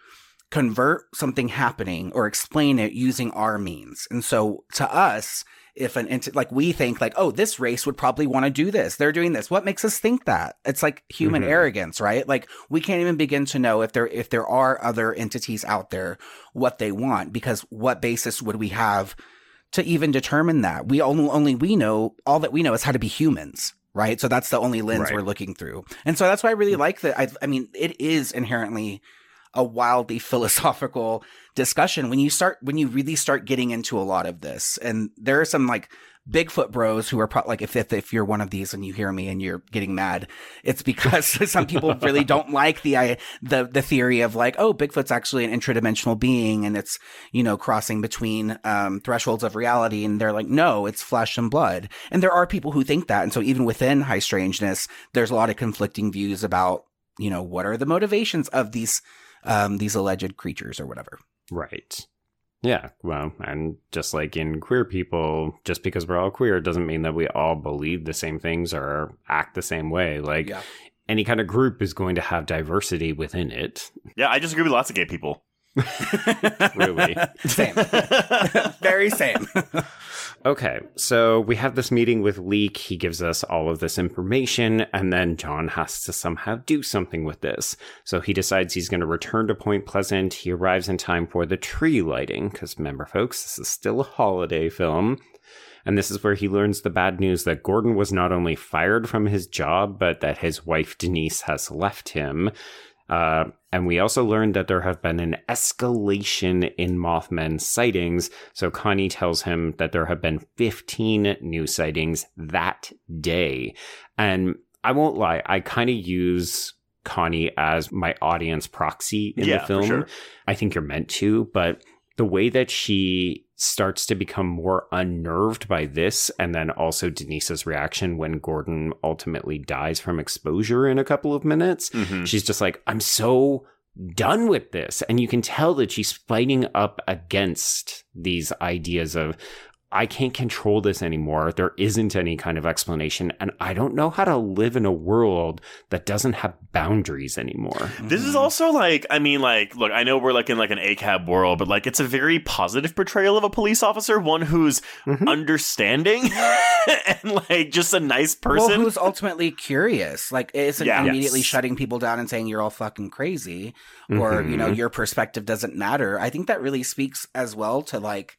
convert something happening or explain it using our means. And so to us, if an enti- like we think like, oh, this race would probably want to do this. They're doing this. What makes us think that? It's like human Mhm. arrogance, right? Like we can't even begin to know if there if there are other entities out there what they want because what basis would we have to even determine that? We only only we know all that we know is how to be humans. Right. So that's the only lens Right. we're looking through. And so that's why I really like that. I, I mean, it is inherently a wildly philosophical discussion when you start when you really start getting into a lot of this and there are some like bigfoot bros who are pro- like if, if if you're one of these and you hear me and you're getting mad it's because some people really don't like the I, the the theory of like oh bigfoot's actually an interdimensional being and it's you know crossing between um thresholds of reality and they're like no it's flesh and blood. And there are people who think that and so even within high strangeness there's a lot of conflicting views about you know what are the motivations of these um, these alleged creatures or whatever. Right. Yeah, well, and just like in queer people, just because we're all queer doesn't mean that we all believe the same things or act the same way. Like Yeah. any kind of group is going to have diversity within it. Yeah, I just agree with lots of gay people. Really? same. Very same. Okay, so we have this meeting with Leek. He gives us all of this information, and then John has to somehow do something with this. So he decides he's going to return to Point Pleasant. He arrives in time for the tree lighting, because remember, folks, this is still a holiday film. And this is where he learns the bad news that Gordon was not only fired from his job, but that his wife Denise has left him. Uh, and we also learned that there have been an escalation in Mothman sightings. So Connie tells him that there have been 15 new sightings that day. And I won't lie, I kind of use Connie as my audience proxy in Yeah, the film. sure. I think you're meant to, but the way that she starts to become more unnerved by this, and then also Denise's reaction when Gordon ultimately dies from exposure in a couple of minutes, Mhm. she's just like, I'm so done with this. And you can tell that she's fighting up against these ideas of, I can't control this anymore. There isn't any kind of explanation. And I don't know how to live in a world that doesn't have boundaries anymore. This is also like, I mean, like, look, I know we're like in like an ACAB world, but like it's a very positive portrayal of a police officer, one who's Mhm. understanding and like just a nice person. Well, who's ultimately curious? Like, isn't Yeah. immediately Yes. shutting people down and saying you're all fucking crazy, or you know Mhm. your perspective doesn't matter. I think that really speaks as well to like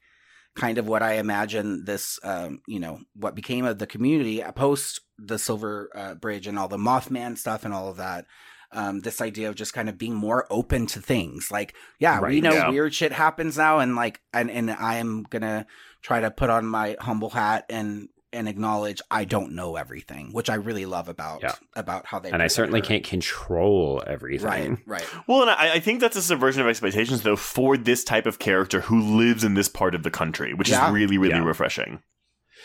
kind of what I imagine this, um, you know, what became of the community post the Silver uh, Bridge and all the Mothman stuff and all of that. Um, this idea of just kind of being more open to things. Like, yeah, we know yeah. weird shit happens now, and like, and and I am gonna try to put on my humble hat and and acknowledge I don't know everything, which I really love about Yeah. about how they. And I certainly her. can't control everything. Right, right. Well, and I, I think that's a subversion of expectations, though, for this type of character who lives in this part of the country, which Yeah. is really, really Yeah. refreshing.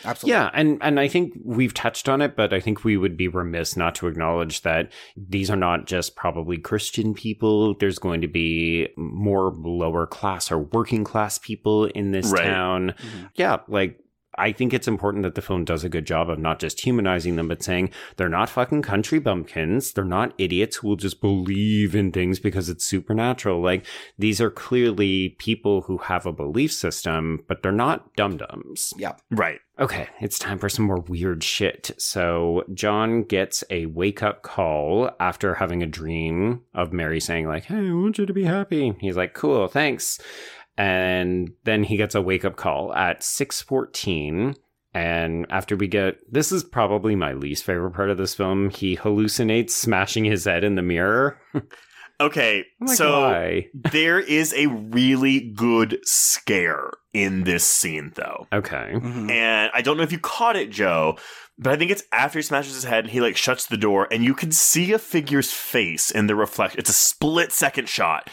Absolutely. Yeah, and and I think we've touched on it, but I think we would be remiss not to acknowledge that these are not just probably Christian people. There's going to be more lower class or working class people in this Right. town. Mhm. Yeah, like I think it's important that the film does a good job of not just humanizing them, but saying they're not fucking country bumpkins. They're not idiots who will just believe in things because it's supernatural. Like these are clearly people who have a belief system, but they're not dum dums. Yeah. Right. Okay, it's time for some more weird shit. So John gets a wake up call after having a dream of Mary saying like, "Hey, I want you to be happy." He's like, "Cool, thanks." And then he gets a wake up call at 6:14 and after we get this is probably my least favorite part of this film, he hallucinates smashing his head in the mirror. Okay. Like, so why? there is a really good scare in this scene, though. Okay. Mhm. And I don't know if you caught it, Joe, but I think it's after he smashes his head and he like shuts the door and you can see a figure's face in the reflection. It's a split second shot.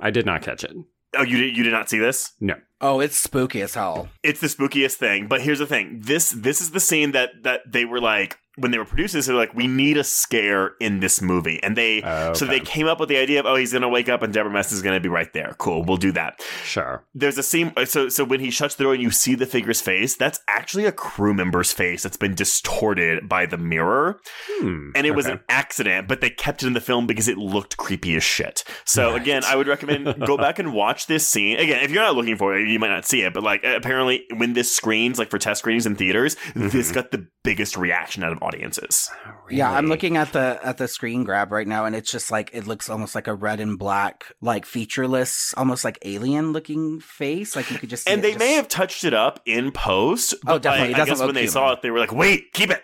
I did not catch it. Oh, you did you did not see this? Oh, it's spooky as hell. It's the spookiest thing. But here's the thing. This this is the scene that that they were like when they were producers, they were like, we need a scare in this movie. And they Okay. so they came up with the idea of, oh, he's gonna wake up and Debra Messing's gonna be right there. Cool, we'll do that. Sure. there's a scene so so when he shuts the door and you see the figure's face that's actually a crew member's face that's been distorted by the mirror Hmm. and it was an accident but they kept it in the film because it looked creepy as shit so Right. again i would recommend go back and watch this scene again if you're not looking for it you might not see it but like apparently when this screens like for test screenings in theaters this Mhm. got the biggest reaction out of audiences Yeah, I'm looking at the at the screen grab right now, and it's just like it looks almost like a red and black, like featureless, almost like alien looking face. Like you could just see and it they just- may have touched it up in post Oh, but definitely. It i doesn't guess when they human. saw it they were like wait keep it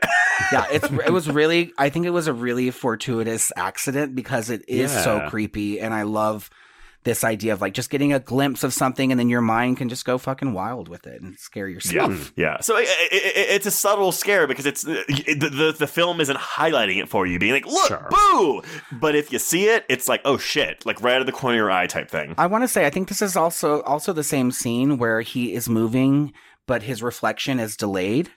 yeah, it's it was really. I think it was a really fortuitous accident because it is so creepy, and I love this idea of like just getting a glimpse of something, and then your mind can just go fucking wild with it and scare yourself. Yeah, mm, yeah. So it, it, it- it's a subtle scare because it's uh, the, the the film isn't highlighting it for you, being like, "Look, Sure. boo!" But if you see it, it's like, "Oh shit!" Like right out of the corner of your eye, type thing. I want to say I think this is also also the same scene where he is moving, but his reflection is delayed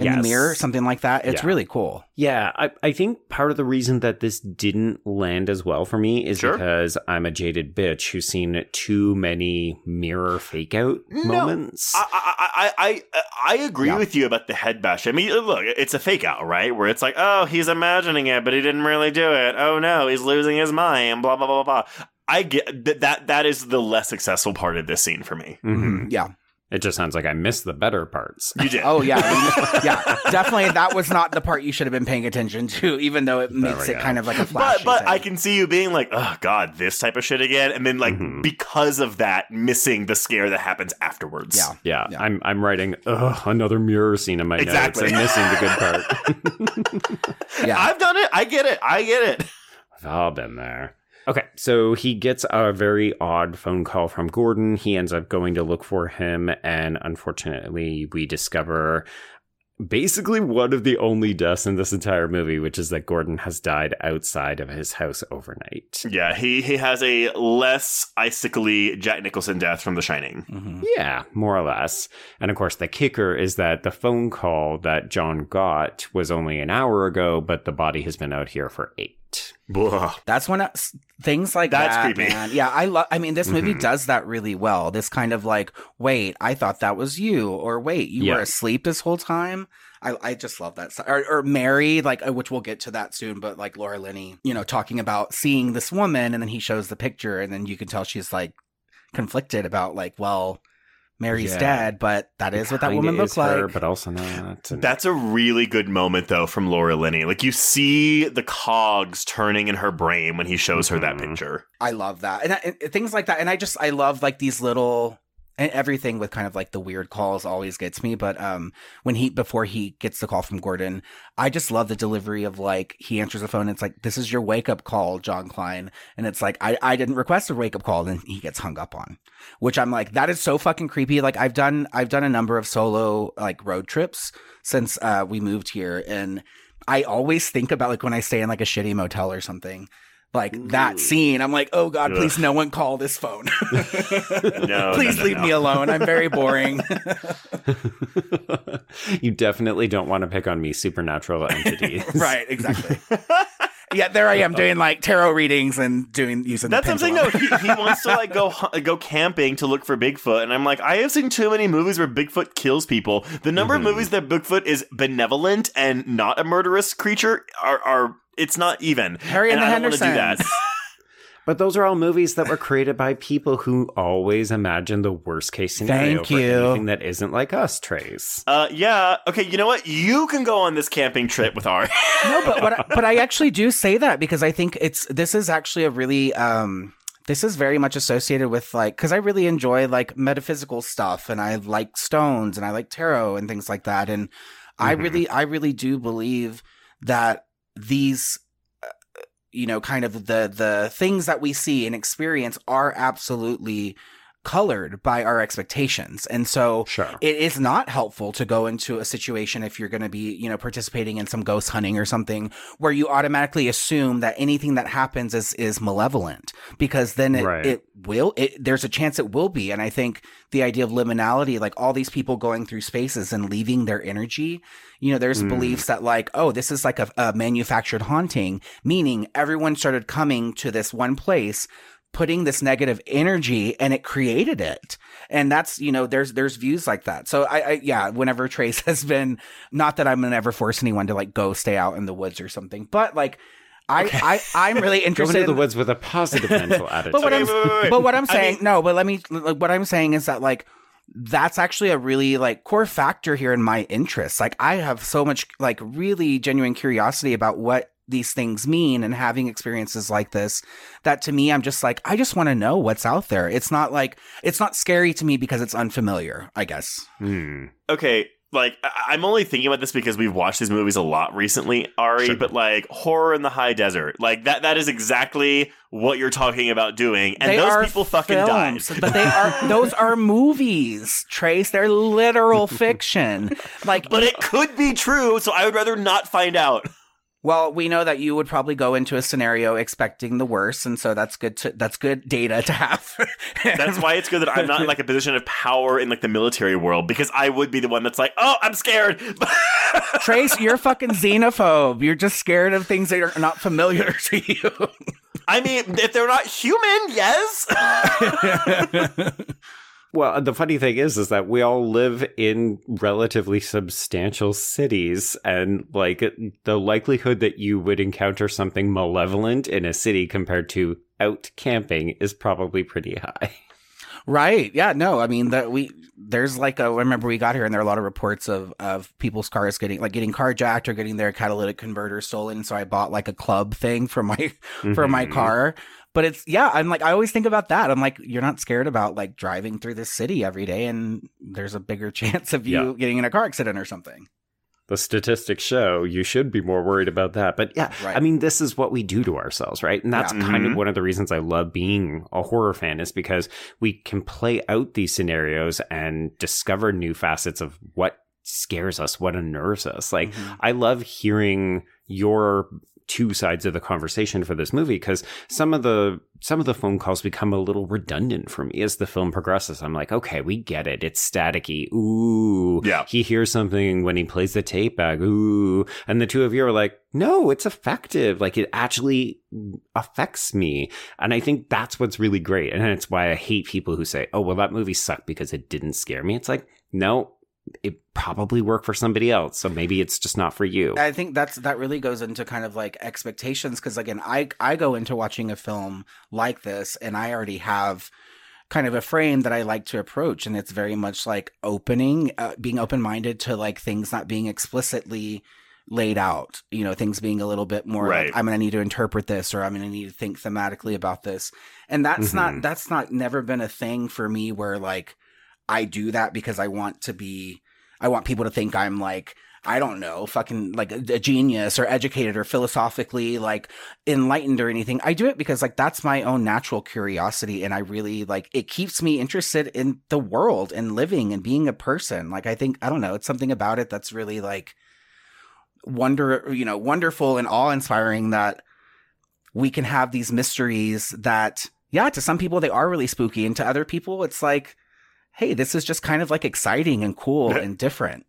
in Yes. the mirror, something like that. It's Yeah. really cool. Yeah, I, I think part of the reason that this didn't land as well for me is Sure. because I'm a jaded bitch who's seen too many mirror fake out No, moments. I I I I, I agree Yeah. with you about the head bash. I mean, look, it's a fake out, right? Where it's like, "Oh, he's imagining it, but he didn't really do it. Oh no, he's losing his mind." Blah blah blah blah. blah. I get that. That that is the less successful part of this scene for me. Mhm. Yeah. It just sounds like I missed the better parts. You did. Oh yeah, yeah. Definitely, that was not the part you should have been paying attention to, even though it makes it go. kind of like a But flash. but I can see you being like, oh god, this type of shit again, and then like Mhm. because of that, missing the scare that happens afterwards. Yeah. Yeah, Yeah. I'm I'm writing Ugh, another mirror scene in my head. Exactly. notes. I'm missing the good part. Yeah. I've done it. I get it. I get it. I've all been there. Okay, so he gets a very odd phone call from Gordon. He ends up going to look for him, and unfortunately, we discover basically one of the only deaths in this entire movie, which is that Gordon has died outside of his house overnight. Yeah, he he has a less icically Jack Nicholson death from The Shining. Mhm. Yeah, more or less. And of course, the kicker is that the phone call that John got was only an hour ago, but the body has been out here for eight. Blah. That's when it, things like That's that, creepy. man. Yeah, I love. I mean, this movie Mhm. does that really well. This kind of like, wait, I thought that was you, or wait, you Yeah. were asleep this whole time. I, I just love that. Or, or Mary, like, uh, which we'll get to that soon, but like Laura Linney, you know, talking about seeing this woman, and then he shows the picture, and then you can tell she's like conflicted about like, well, Mary's Yeah. dead, but that is what that woman looks is her, like. but also not. And- That's a really good moment, though, from Laura Linney. Like, you see the cogs turning in her brain when he shows her that Mhm. picture. I love that, and, I- and things like that. And I just I love like these little and everything with kind of like the weird calls always gets me. But um, when he before he gets the call from Gordon, I just love the delivery of like he answers the phone. And it's like this is your wake up call, John Klein, and it's like I I didn't request a wake up call, and he gets hung up on, which I'm like that is so fucking creepy. Like I've done I've done a number of solo like road trips since uh we moved here, and I always think about like when I stay in like a shitty motel or something. Like that scene, I'm like, oh god, Ugh. please no one call this phone. No, please no, no, leave me alone. I'm very boring. you definitely don't want to pick on me, supernatural entities. right, exactly. yeah, there I am doing like tarot readings and doing using. That's the what I'm saying. No, he, he wants to like go go camping to look for Bigfoot, and I'm like, I have seen too many movies where Bigfoot kills people. The number Mhm. of movies that Bigfoot is benevolent and not a murderous creature are are it's not even. Harry and, and the I don't wanna do Hendersons. that. But those are all movies that were created by people who always imagine the worst case scenario Thank for you. anything that isn't like us, Trace. Uh, yeah. Okay. You know what? You can go on this camping trip with Ari. no, but what I, but I actually do say that because I think it's this is actually a really um this is very much associated with like because I really enjoy like metaphysical stuff and I like stones and I like tarot and things like that and I Mhm. really I really do believe that these uh, you know kind of the the things that we see and experience are absolutely colored by our expectations and so Sure. it is not helpful to go into a situation if you're going to be, you know, participating in some ghost hunting or something where you automatically assume that anything that happens is is malevolent because then it, Right. it will it there's a chance it will be and I think the idea of liminality like all these people going through spaces and leaving their energy you know there's Mm. beliefs that like oh this is like a, a manufactured haunting meaning everyone started coming to this one place putting this negative energy and it created it and that's you know there's there's views like that so I, I yeah whenever trace has been not that i'm gonna ever force anyone to like go stay out in the woods or something but like I, I i'm really Go interested into the woods with a positive mental attitude. but what I'm, Wait, wait, wait, wait. but what I'm I saying, mean- no, but let me, like, what I'm saying is that like, that's actually a really like core factor here in my interests. Like, I have so much like really genuine curiosity about what these things mean and having experiences like this that to me, I'm just like, I just want to know what's out there. It's not like, it's not scary to me because it's unfamiliar, I guess. Hmm. okay, like I- I'm only thinking about this because we've watched these movies a lot recently, Ari. Sure. But like horror in the high desert, like that that is exactly what you're talking about doing, and They those are people fucking films, died. But they are, those are movies, Trace. They're literal fiction. Like, But it could be true, so I would rather not find out. Well, we know that you would probably go into a scenario expecting the worst, and so that's good. To, that's good data to have. That's why it's good that I'm not in like a position of power in like the military world because I would be the one that's like, oh, I'm scared. Trace, you're fucking xenophobe. You're just scared of things that are not familiar to you. I mean, if they're not human, yes. Well, the funny thing is, is that we all live in relatively substantial cities, and like the likelihood that you would encounter something malevolent in a city compared to out camping is probably pretty high. right? Yeah. No. I mean that we there's like a. I remember we got here, and there are a lot of reports of of people's cars getting like getting carjacked or getting their catalytic converter stolen. So I bought like a club thing for my for my Mhm. car. But it's yeah, I'm like I always think about that. I'm like, you're not scared about like driving through this city every day and there's a bigger chance of you Yeah. getting in a car accident or something. The statistics show you should be more worried about that. But yeah, Right. I mean, this is what we do to ourselves, right? And that's Yeah. kind of Mhm. one of the reasons I love being a horror fan is because we can play out these scenarios and discover new facets of what scares us, what unnerves us. Like, Mhm. I love hearing your two sides of the conversation for this movie because some of the some of the phone calls become a little redundant for me as the film progresses. I'm like, okay, we get it. It's staticky. Ooh. Yeah. He hears something when he plays the tape back. Ooh. And the two of you are like, no, it's effective. Like it actually affects me. And I think that's what's really great. And it's why I hate people who say, oh, well, that movie sucked because it didn't scare me. It's like, no, it probably worked for somebody else. So maybe it's just not for you. I think that's that really goes into kind of like expectations because again, I I go into watching a film like this and I already have kind of a frame that I like to approach and it's very much like opening uh, being open-minded to like things not being explicitly laid out, you know, things being a little bit more Right. like I'm to need to interpret this or I'm to need to think thematically about this. And that's Mhm. not that's not never been a thing for me where like I do that because I want to be I want people to think I'm like I don't know, fucking like a, a genius or educated or philosophically like enlightened or anything. I do it because like that's my own natural curiosity and I really like it keeps me interested in the world and living and being a person. Like I think I don't know, it's something about it that's really like wonder, you know, wonderful and awe-inspiring that we can have these mysteries that yeah, to some people they are really spooky and to other people it's like hey, this is just kind of like exciting and cool and different.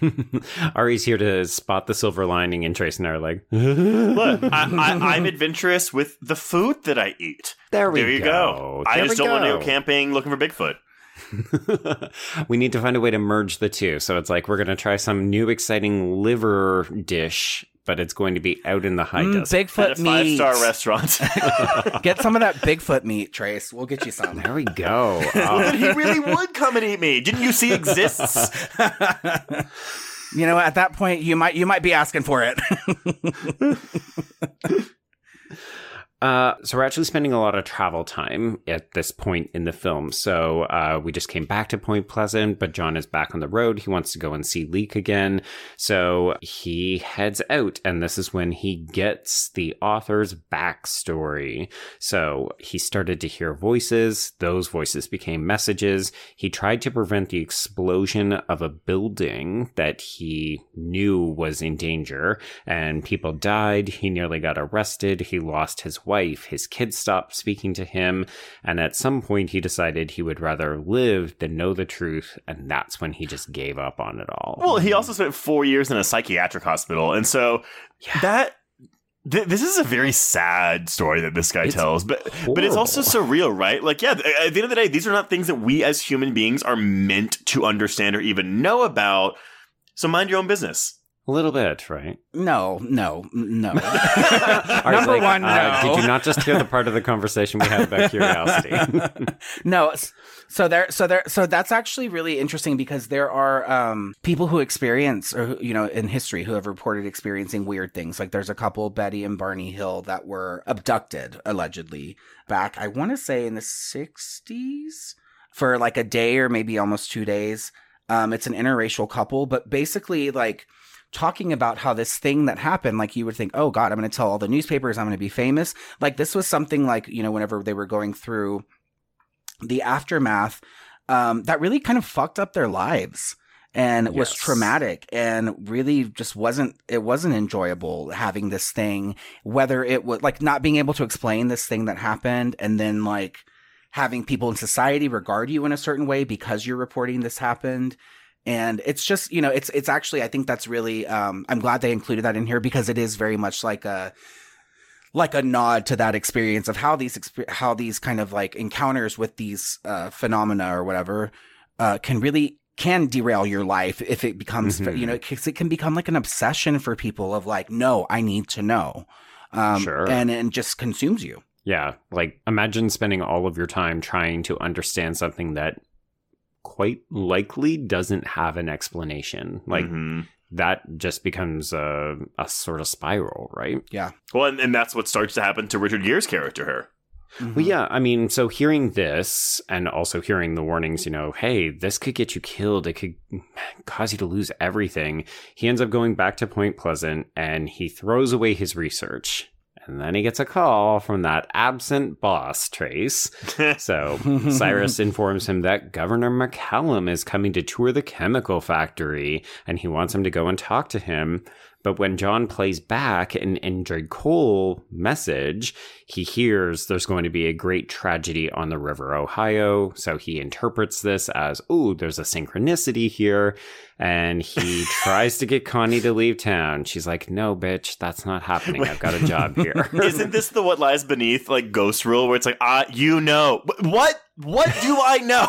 Ari's here to spot the silver lining, and Trace and I are like, Look, I, I, I'm adventurous with the food that I eat. there we there you go. I There just don't want to go go. camping looking for Bigfoot. we need to find a way to merge the two. So it's like we're going to try some new exciting liver dish, but it's going to be out in the high Mm, desert. At Bigfoot a five meat. star restaurant. Get some of that Bigfoot meat, Trace. We'll get you some. There we go. Well, Oh, he really would come and eat me. Didn't you see exists? you know, at that point, you might you might be asking for it. Uh, so we're actually spending a lot of travel time at this point in the film. So uh, we just came back to Point Pleasant, but John is back on the road. He wants to go and see Leek again. So he heads out, and this is when he gets the author's backstory. So he started to hear voices. Those voices became messages. He tried to prevent the explosion of a building that he knew was in danger, and people died. He nearly got arrested. He lost his wife. His kids stopped speaking to him. And at some point, he decided he would rather live than know the truth. And that's when he just gave up on it all. Well, he also spent four years in a psychiatric hospital, and so that th- this is a very sad story that this guy It's tells. But but it's also surreal, right? Like, yeah, at the end of the day, these are not things that we as human beings are meant to understand or even know about. So mind your own business. A little bit, right? no, no, no. Ari's Number like, one, no. uh, did you not just hear the part of the conversation we had about curiosity? no so there so there so that's actually really interesting because there are um people who experience or you know in history who have reported experiencing weird things like there's a couple betty and barney hill that were abducted allegedly back i want to say in the 60s for like a day or maybe almost two days um it's an interracial couple but basically like talking about how this thing that happened, like you would think, oh God, I'm going to tell all the newspapers, I'm going to be famous. Like this was something like, you know, whenever they were going through the aftermath, um, that really kind of fucked up their lives and was traumatic and really just wasn't, it wasn't enjoyable having this thing, whether it was like not being able to explain this thing that happened and then like having people in society regard you in a certain way because you're reporting this happened and it's just you know it's it's actually i think that's really um i'm glad they included that in here because it is very much like a like a nod to that experience of how these exper- how these kind of like encounters with these uh phenomena or whatever uh can really can derail your life if it becomes Mhm. you know because it can become like an obsession for people of like no i need to know um Sure. and and just consumes you Yeah, like imagine spending all of your time trying to understand something that quite likely doesn't have an explanation. Like Mhm. that just becomes a, a sort of spiral, right? Yeah. Well, and, and that's what starts to happen to Richard Gere's character here. Well, yeah, I mean, so hearing this and also hearing the warnings, you know, hey, this could get you killed. It could cause you to lose everything. He ends up going back to Point Pleasant and he throws away his research. And then he gets a call from that absent boss, Trace. So Cyrus informs him that Governor McCallum is coming to tour the chemical factory and he wants him to go and talk to him. But when John plays back an Indrid Cold message, he hears there's going to be a great tragedy on the River Ohio. So he interprets this as, oh, there's a synchronicity here. And he tries to get Connie to leave town. She's like, no, bitch, that's not happening. I've got a job here. Isn't this the what lies beneath like ghost rule where it's like, ah, you know. What? What do I know?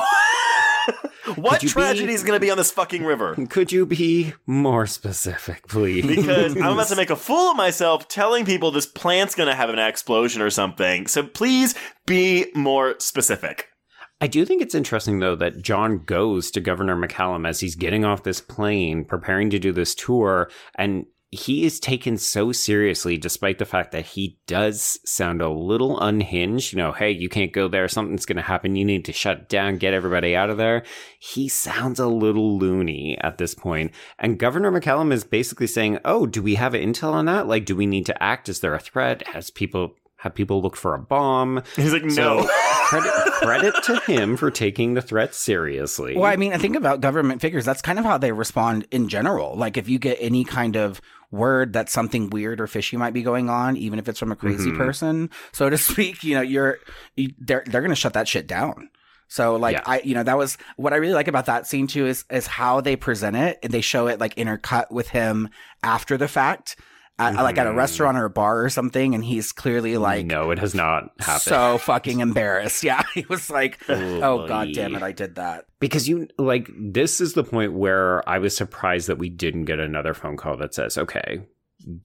what you be- tragedy is going to be on this fucking river? Could you be more specific, please? Because I'm about to make a fool of myself telling people this plant's going to have an explosion or something. So please be more specific. I do think it's interesting, though, that John goes to Governor McCallum as he's getting off this plane, preparing to do this tour, and he is taken so seriously, despite the fact that he does sound a little unhinged. You know, hey, you can't go there. Something's going to happen. You need to shut down, get everybody out of there. He sounds a little loony at this point. And Governor McCallum is basically saying, oh, do we have intel on that? Like, do we need to act? Is there a threat? Has people. Have people looked for a bomb? He's like, So no. credit credit to him for taking the threat seriously. Well, I mean, I think about government figures. That's kind of how they respond in general. Like, if you get any kind of word that something weird or fishy might be going on, even if it's from a crazy Mhm. person, so to speak, you know, you're you, they're they're gonna shut that shit down. So like Yeah. I you know that was what I really like about that scene too is is how they present it and they show it like intercut with him after the fact. At, Like at a Mhm. restaurant or a bar or something, and he's clearly like no, it has not happened. so fucking embarrassed. Yeah, he was like, "Oh god damn it, I did that." because you like this is the point where I was surprised that we didn't get another phone call that says, "Okay,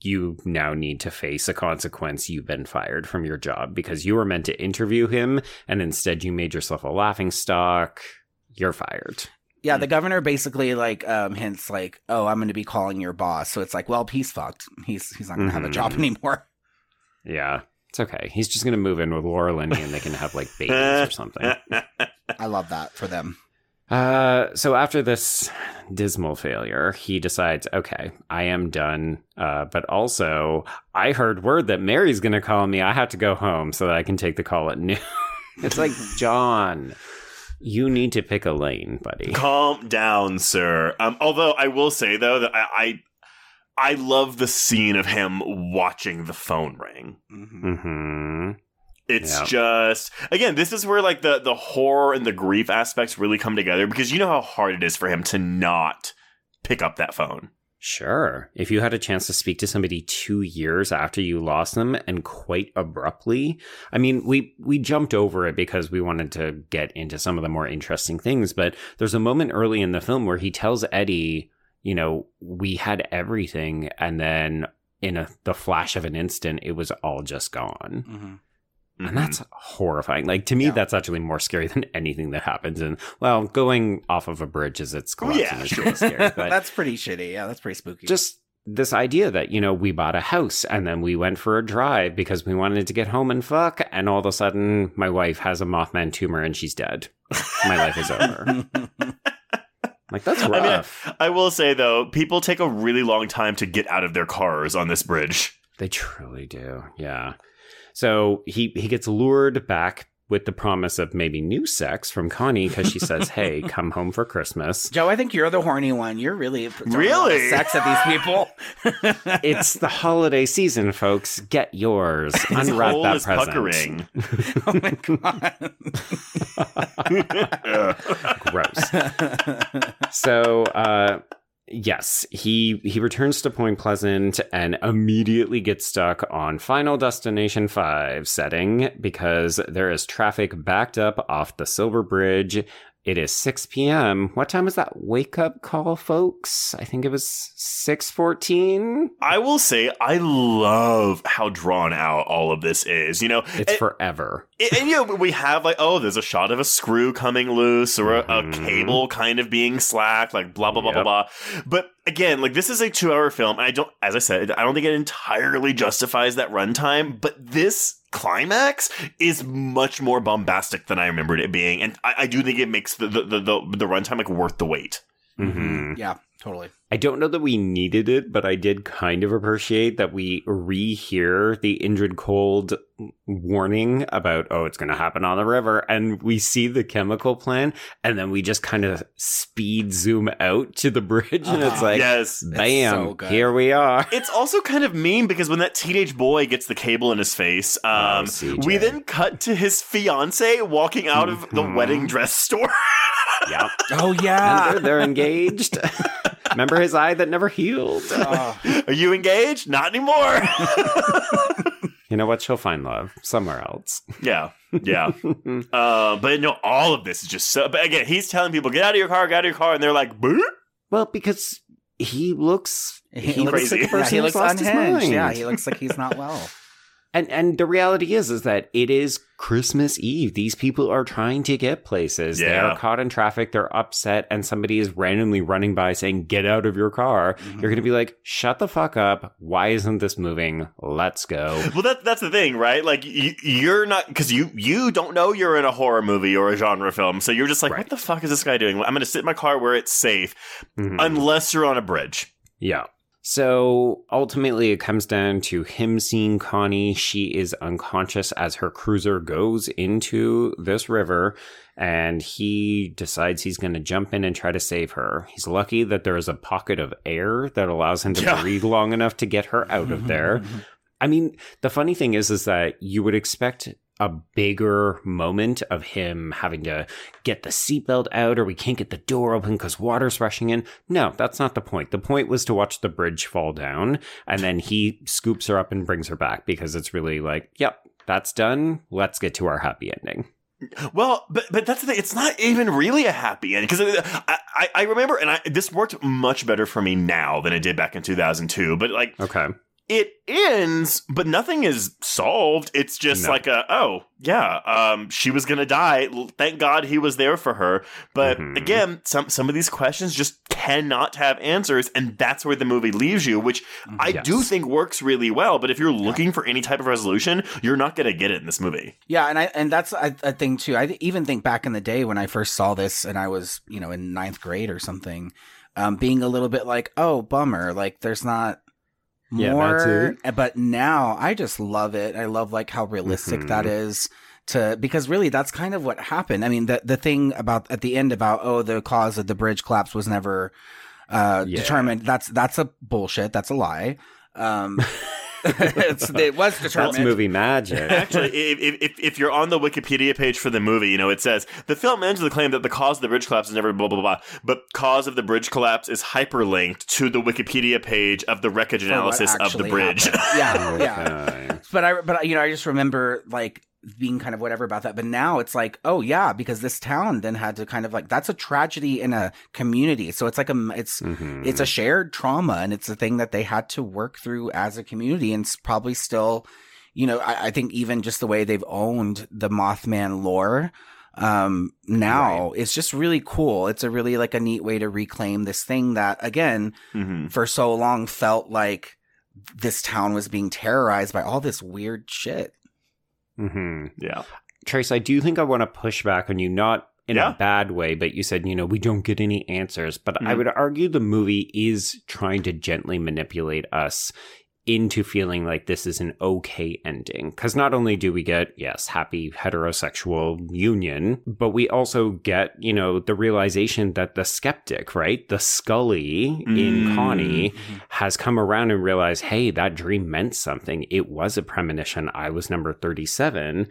you now need to face a consequence. You've been fired from your job because you were meant to interview him, and instead you made yourself a laughing stock. You're fired." Yeah, the governor basically like um hints like, "Oh, I'm going to be calling your boss." So it's like, "Well, he's fucked. He's he's not going to have a job Mhm. anymore." Yeah, it's okay. He's just gonna move in with Laura Linney, and they can have like babies or something. I love that for them. Uh, so after this dismal failure, he decides, okay, I am done. Uh, but also, I heard word that Mary's going to call me. I have to go home so that I can take the call at noon. it's like, John, you need to pick a lane, buddy. Calm down, sir. Um, although I will say though that I, I I love the scene of him watching the phone ring. Mm-hmm. hmm It's Yeah. just again, this is where like the the horror and the grief aspects really come together because you know how hard it is for him to not pick up that phone. Sure. If you had a chance to speak to somebody two years after you lost them and quite abruptly, I mean, we, we jumped over it because we wanted to get into some of the more interesting things, but there's a moment early in the film where he tells Eddie, you know, we had everything and then in a, the flash of an instant, it was all just gone. Mm-hmm. And mm-hmm. that's horrifying. Like to me, Yeah. that's actually more scary than anything that happens. And well, going off of a bridge as it's collapsing Yeah, is really scary. But That's pretty shitty. Yeah, that's pretty spooky. just this idea that you know we bought a house and then we went for a drive because we wanted to get home and fuck and all of a sudden my wife has a mothman tumor and she's dead my life is over like that's I mean, rough I will say though, people take a really long time to get out of their cars on this bridge. they truly do yeah so he he gets lured back with the promise of maybe new sex from connie because she says hey come home for christmas Joe, I think you're the horny one. You're really throwing a lot of Really? sex at these people. it's the holiday season folks get yours His unwrap hole that is present puckering. oh my god. gross so uh yes he he returns to point pleasant and immediately gets stuck on final destination 5 setting because there is traffic backed up off the silver bridge it is 6 p.m. What time was that wake up call, folks? I think it was 6:14. I will say I love how drawn out all of this is. You know, It's and, forever. and, you know we have like oh, there's a shot of a screw coming loose or a, a Mhm. cable kind of being slack, like blah blah blah blah Yep. blah. But again, like this is a two-hour film, and I don't, as I said, I don't think it entirely justifies that runtime. But this climax is much more bombastic than I remembered it being, and I, I do think it makes the the the, the, the runtime like worth the wait. Mhm. Yeah, totally. I don't know that we needed it, but I did kind of appreciate that we rehear the Indrid Cold warning about, oh, it's going to happen on the river. And we see the chemical plant, and then we just kind of speed zoom out to the bridge. And it's Uh-huh. like, yes. bam, so here we are. It's also kind of mean because when that teenage boy gets the cable in his face, um, CJ. we then cut to his fiance walking out of the wedding dress store. yeah. Oh yeah. they're, they're engaged. Remember his eye that never healed? Oh, Are you engaged? Not anymore. You know what? She'll find love somewhere else. yeah, yeah. Uh, but no, all of this is just so. But again, he's telling people, "Get out of your car, get out of your car," and they're like, "Boo." well, because he looks he looks looks crazy. like a yeah, he who's looks lost his unhinged. mind. Yeah, he looks like he's not well. And and the reality is is that it is Christmas Eve. These people are trying to get places. They are caught in traffic, they're upset, and somebody is randomly running by saying, Get out of your car. Mm-hmm. You're gonna be like, Shut the fuck up. Why isn't this moving? Let's go. Well, that, that's the thing, right? Like you, you're not because you you don't know you're in a horror movie or a genre film, so you're just like, Right. "What the fuck is this guy doing?" I'm going to sit in my car where it's safe, Mhm. unless you're on a bridge. Yeah. So ultimately, it comes down to him seeing Connie. She is unconscious as her cruiser goes into this river, and he decides he's going to jump in and try to save her. He's lucky that there is a pocket of air that allows him to Yeah. breathe long enough to get her out of there. I mean, the funny thing is, is that you would expect a bigger moment of him having to get the seatbelt out or we can't get the door open because water's rushing in. No, that's not the point. The point was to watch the bridge fall down and then he scoops her up and brings her back because it's really like, yep, that's done. Let's get to our happy ending. Well, but but that's the thing. It's not even really a happy ending because uh, I, I I remember, and I, this worked much better for me now than it did back in 2002. But like, Okay. It ends, but nothing is solved. It's just No. like a oh yeah, um, she was gonna die. Thank God he was there for her. But Mhm. again, some some of these questions just cannot have answers, and that's where the movie leaves you, which I Yes. do think works really well. But if you're looking for any type of resolution, you're not gonna get it in this movie. Yeah, and I and that's a, a thing too. I even think back in the day when I first saw this, and I was you know in ninth grade or something, um, being a little bit like, oh bummer, like there's not Yeah, more. that's But now I just love it. I love like how realistic Mhm. that is. To because really that's kind of what happened. I mean the the thing about at the end about oh the cause of the bridge collapse was never uh Yeah. determined. That's that's a bullshit. That's a lie. Um, it was determined. That's movie magic. Actually, if, if, if you're on the Wikipedia page for the movie, you know, it says the film ends with the claim that the cause of the bridge collapse is never blah, blah, blah, but cause of the bridge collapse is hyperlinked to the Wikipedia page of the wreckage oh, analysis of the bridge. happened. yeah, oh, yeah. Okay. But I, but you know, I just remember like being kind of whatever about that. But now it's like, oh yeah, because this town then had to kind of like that's a tragedy in a community. So it's like a it's Mhm. it's a shared trauma, and it's a thing that they had to work through as a community, and it's probably still, you know, I, I think even just the way they've owned the Mothman lore. Um, now it's just really cool. It's a really like a neat way to reclaim this thing that again, Mhm. for so long felt like this town was being terrorized by all this weird shit. Mhm. Yeah. Trace, I do think I want to push back on you, not in Yeah. a bad way, but you said, you know, we don't get any answers. But I Mhm. would argue the movie is trying to gently manipulate us into feeling like this is an okay ending. Because not only do we get, yes, happy heterosexual union, but we also get, you know, the realization that the skeptic, right? The Scully in Mm. Connie has come around and realized, hey, that dream meant something. It was a premonition. I was number 37.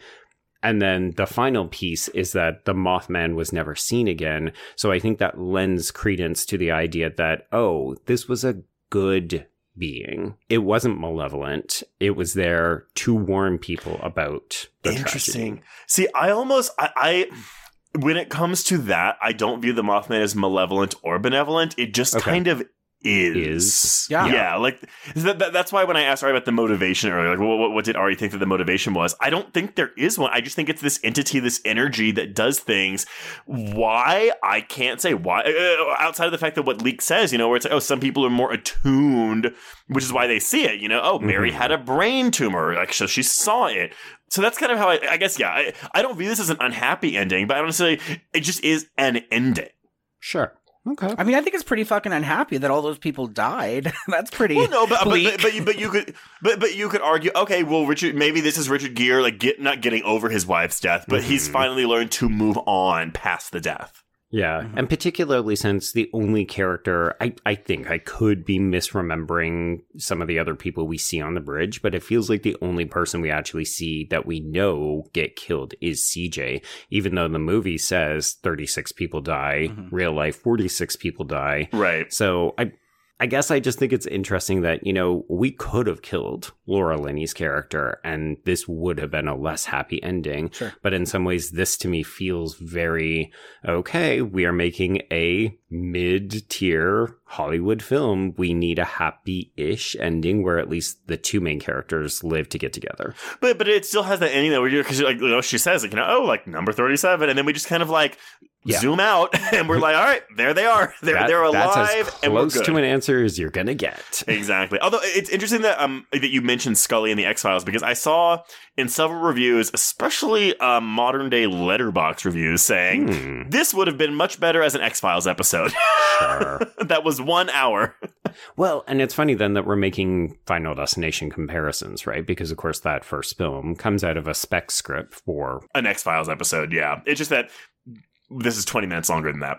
And then the final piece is that the Mothman was never seen again. So I think that lends credence to the idea that, oh, this was a good being. It wasn't malevolent. It was there to warn people about the Interesting. tragedy. See, I almost I, I when it comes to that, I don't view the Mothman as malevolent or benevolent. It just Okay. kind of is. Is. Yeah. yeah. Like that, that- that's why when I asked Ari about the motivation earlier, like, what, what, what did Ari think that the motivation was? I don't think there is one. I just think it's this entity, this energy that does things. Why I can't say why. Uh, outside of the fact that what Leek says, you know, where it's like, oh, some people are more attuned, which is why they see it. You know, oh, Mary Mhm. had a brain tumor, like so she saw it. So that's kind of how I, I guess. Yeah, I, I don't view this as an unhappy ending, but I don't necessarily. It just is an ending. Sure. Okay. I mean, I think it's pretty fucking unhappy that all those people died. That's pretty. Well, no, but but, bleak. but you, but you could but but you could argue, okay, well, Richard, maybe this is Richard Gere like get not getting over his wife's death, but he's Mhm. finally learned to move on past the death. Yeah, Mhm. and particularly since the only character I, I think I could be misremembering some of the other people we see on the bridge, but it feels like the only person we actually see that we know get killed is CJ, even though the movie says 36 people die, Mhm. real life 46 people die. Right. So I I guess I just think it's interesting that, you know, we could have killed Laura Linney's character and this would have been a less happy ending. Sure. But in some ways, this to me feels very okay. We are making a mid tier Hollywood film. We need a happy ish ending where at least the two main characters live to get together. But but it still has that ending that where you're because like you know she says like you know oh like number thirty seven, and then we just kind of like Yeah. zoom out and we're like all right there they are they're That- they're that's alive as and we're close to an answer as you're going to get. Exactly. Although it's interesting that um that you mentioned Scully and the X Files because I saw in several reviews, especially um, modern day letterboxd reviews, saying Hmm, this would have been much better as an X Files episode. sure. that was one hour. Well, and it's funny then that we're making Final Destination comparisons, right? Because of course that first film comes out of a spec script for An X Files episode, yeah. It's just that this is twenty minutes longer than that.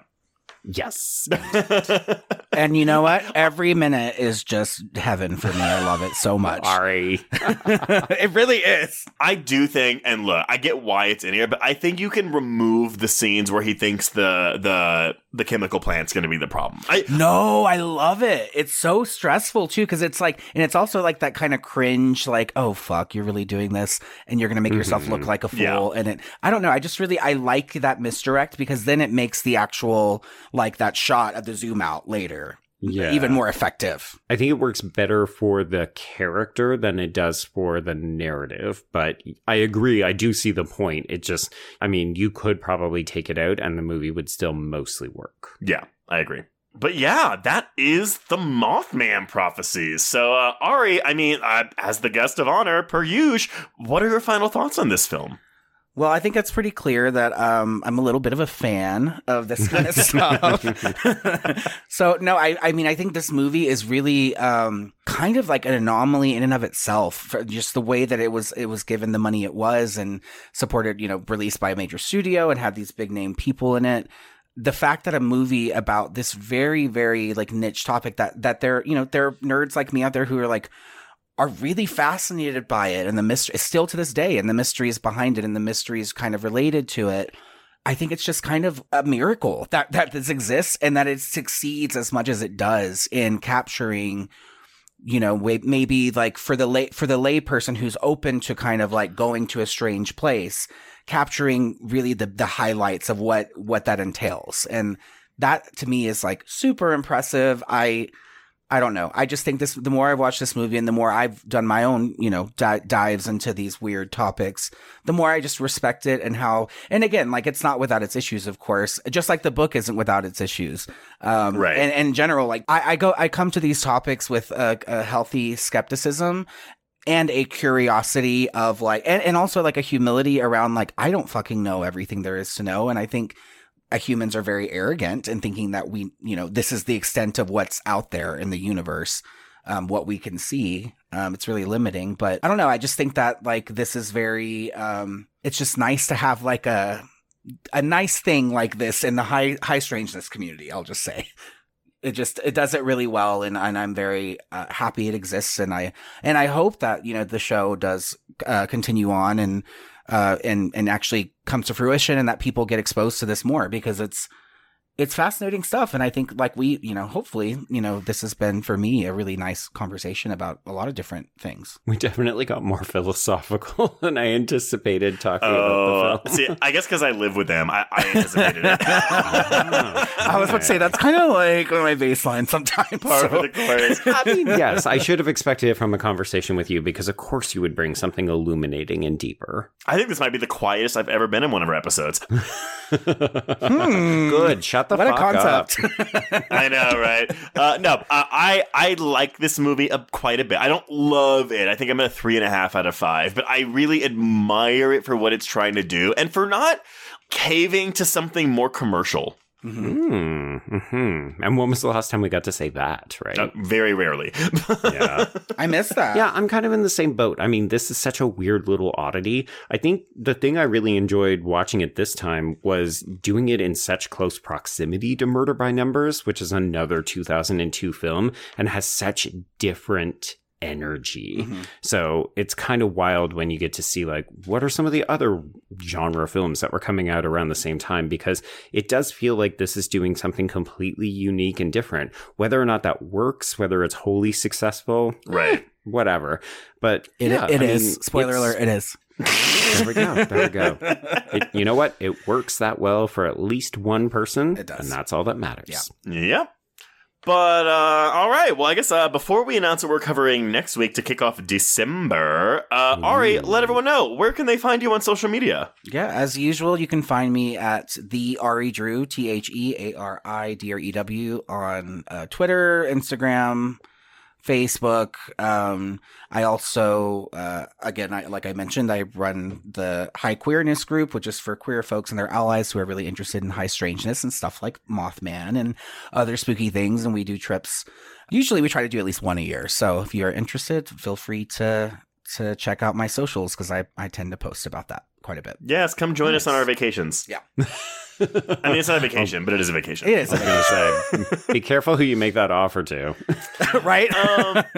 Yes. and you know what? Every minute is just heaven for me. I love it so much. Sorry. it really is. I do think, and look, I get why it's in here, but I think you can remove the scenes where he thinks the the the chemical plant's going to be the problem. I No, I love it. It's so stressful too, because it's like, and it's also like that kind of cringe, like, oh fuck, you're really doing this, and you're gonna make yourself look Mhm. like a fool. Yeah. And it, I don't know. I just really, I like that misdirect because then it makes the actual like that shot of the zoom out later Yeah. even more effective. I think it works better for the character than it does for the narrative, but I agree. I do see the point. It just, I mean, you could probably take it out and the movie would still mostly work. Yeah, I agree. But yeah, that is the Mothman prophecies. So, uh, Ari, I mean, uh, as the guest of honor, per usual, what are your final thoughts on this film? Well, I think it's pretty clear that um, I'm a little bit of a fan of this kind of stuff. so, no, I, I mean, I think this movie is really um, kind of like an anomaly in and of itself. For just the way that it was, it was given the money it was and supported, you know, released by a major studio and had these big name people in it. The fact that a movie about this very, very like niche topic that that there, you know, there are nerds like me out there who are like, are really fascinated by it and the mystery still to this day and the mysteries behind it and the mysteries kind of related to it. I think it's just kind of a miracle that, that this exists and that it succeeds as much as it does in capturing, you know, maybe like for the lay, for the lay person who's open to kind of like going to a strange place, capturing really the, the highlights of what, what that entails. And that to me is like super impressive. I, I don't know. I just think this, the more I've watched this movie and the more I've done my own, you know, di- dives into these weird topics, the more I just respect it and how, and again, like it's not without its issues, of course, just like the book isn't without its issues. Um, Right. And, and in general, like I, I go, I come to these topics with a, a healthy skepticism and a curiosity of like, and, and also like a humility around like, I don't fucking know everything there is to know. And I think, humans are very arrogant in thinking that we, you know, this is the extent of what's out there in the universe, um, what we can see. Um, it's really limiting, but I don't know. I just think that like this is very, um, it's just nice to have like a, a nice thing like this in the high, high strangeness community. I'll just say it just, it does it really well. And, and I'm very uh, happy it exists. And I, and I hope that, you know, the show does uh, continue on and, uh, and and actually comes to fruition, and that people get exposed to this more because it's it's fascinating stuff. And I think like we, you know, hopefully, you know, this has been for me a really nice conversation about a lot of different things. We definitely got more philosophical than I anticipated talking Oh, about the oh, film. see, I guess because I live with them, I, I anticipated it. I was about to say that's kind of like my baseline sometimes. Par so- for the course. I mean, yes, I should have expected it from a conversation with you because, of course, you would bring something illuminating and deeper. I think this might be the quietest I've ever been in one of our episodes. Hmm. Good. Shut the what a fuck up. concept. I know, right? Uh, no, I I I like this movie uh, quite a bit. I don't love it. I think I'm at a three and a half out of five, but I really admire it for what it's trying to do and for not caving to something more commercial. Hmm. hmm And when was the last time we got to say that, right? Uh, very rarely. yeah. I miss that. Yeah, I'm kind of in the same boat. I mean, this is such a weird little oddity. I think the thing I really enjoyed watching it this time was doing it in such close proximity to Murder by Numbers, which is another 2002 film and has such different energy. Mhm. So it's kind of wild when you get to see like what are some of the other genre films that were coming out around the same time because it does feel like this is doing something completely unique and different. Whether or not that works, whether it's wholly successful, right. whatever. But It, yeah, it I is. mean, Spoiler alert, it is. There we go. There we go. It, you know what? It works that well for at least one person. It does. And that's all that matters. Yeah. Yep. But uh, all right. Well, I guess uh, before we announce what we're covering next week to kick off December, uh, Ari, let everyone know where can they find you on social media. Yeah, as usual, you can find me at the Ari Drew, T H E A R I D R E W, on uh, Twitter, Instagram, Facebook. Um, I also, uh, again, I, like I mentioned, I run the High Queerness group, which is for queer folks and their allies who are really interested in high strangeness and stuff like Mothman and other spooky things. And we do trips. Usually, we try to do at least one a year. So if you're interested, feel free to to check out my socials because I, I tend to post about that quite a bit. Yes, come join us on our vacations. Yeah. I mean, it's not a vacation, but it is a vacation. It is. I was going to say, be careful who you make that offer to. right? um,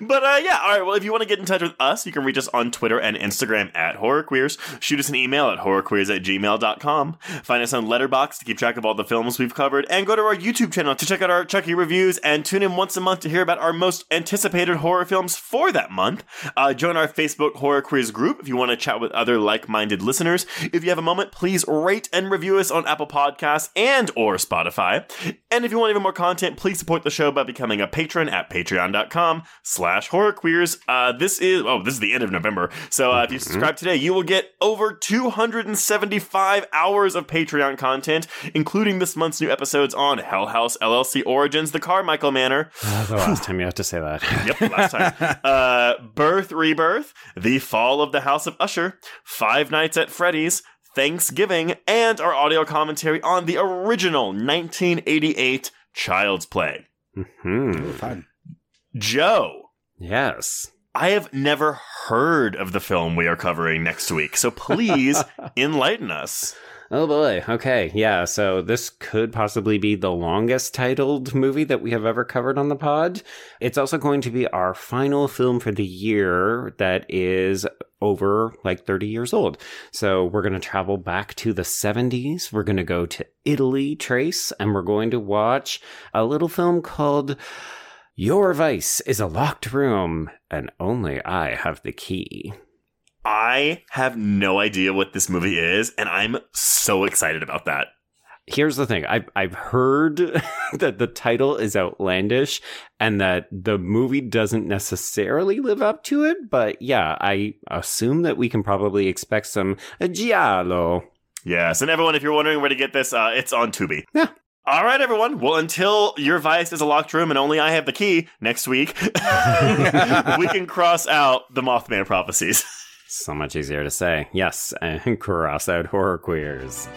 but uh, yeah, all right. Well, if you want to get in touch with us, you can reach us on Twitter and Instagram at horrorqueers. Shoot us an email at horrorqueers at gmail.com. Find us on Letterboxd to keep track of all the films we've covered, and go to our YouTube channel to check out our Chucky reviews and tune in once a month to hear about our most anticipated horror films for that month. Uh, join our Facebook Horror Queers group if you want to chat with other like-minded listeners. If you have a moment, please rate and review us on Apple Podcasts and or Spotify. And if you want even more content, please support the show by becoming a patron at patreon.com slash horrorqueers. Uh, this is, oh, this is the end of November. So uh, if you subscribe today, you will get over 275 hours of Patreon content, including this month's new episodes on Hell House LLC Origins, The Carmichael Manor, the last time you have to say that. Yep, last time. uh, Birth, Rebirth, The Fall of the House of Usher, Five Nights at Freddy's, Thanksgiving, and our audio commentary on the original 1988 Child's Play. hmm Fun. Joe, Yes. I have never heard of the film we are covering next week, so please enlighten us. Oh boy. Okay. Yeah. So this could possibly be the longest titled movie that we have ever covered on the pod. It's also going to be our final film for the year that is over like 30 years old. So we're going to travel back to the 70s. We're going to go to Italy, Trace, and we're going to watch a little film called Your Vice is a Locked Room, and only I have the key. I have no idea what this movie is, and I'm so excited about that. here's the thing I've, I've heard that the title is outlandish and that the movie doesn't necessarily live up to it but yeah i assume that we can probably expect some giallo Yes, and everyone, if you're wondering where to get this, uh, it's on Tubi. Yeah. All right, everyone. Well, until your vice is a locked room and only I have the key next week, we can cross out the Mothman prophecies. so much easier to say. Yes and cross out horror queers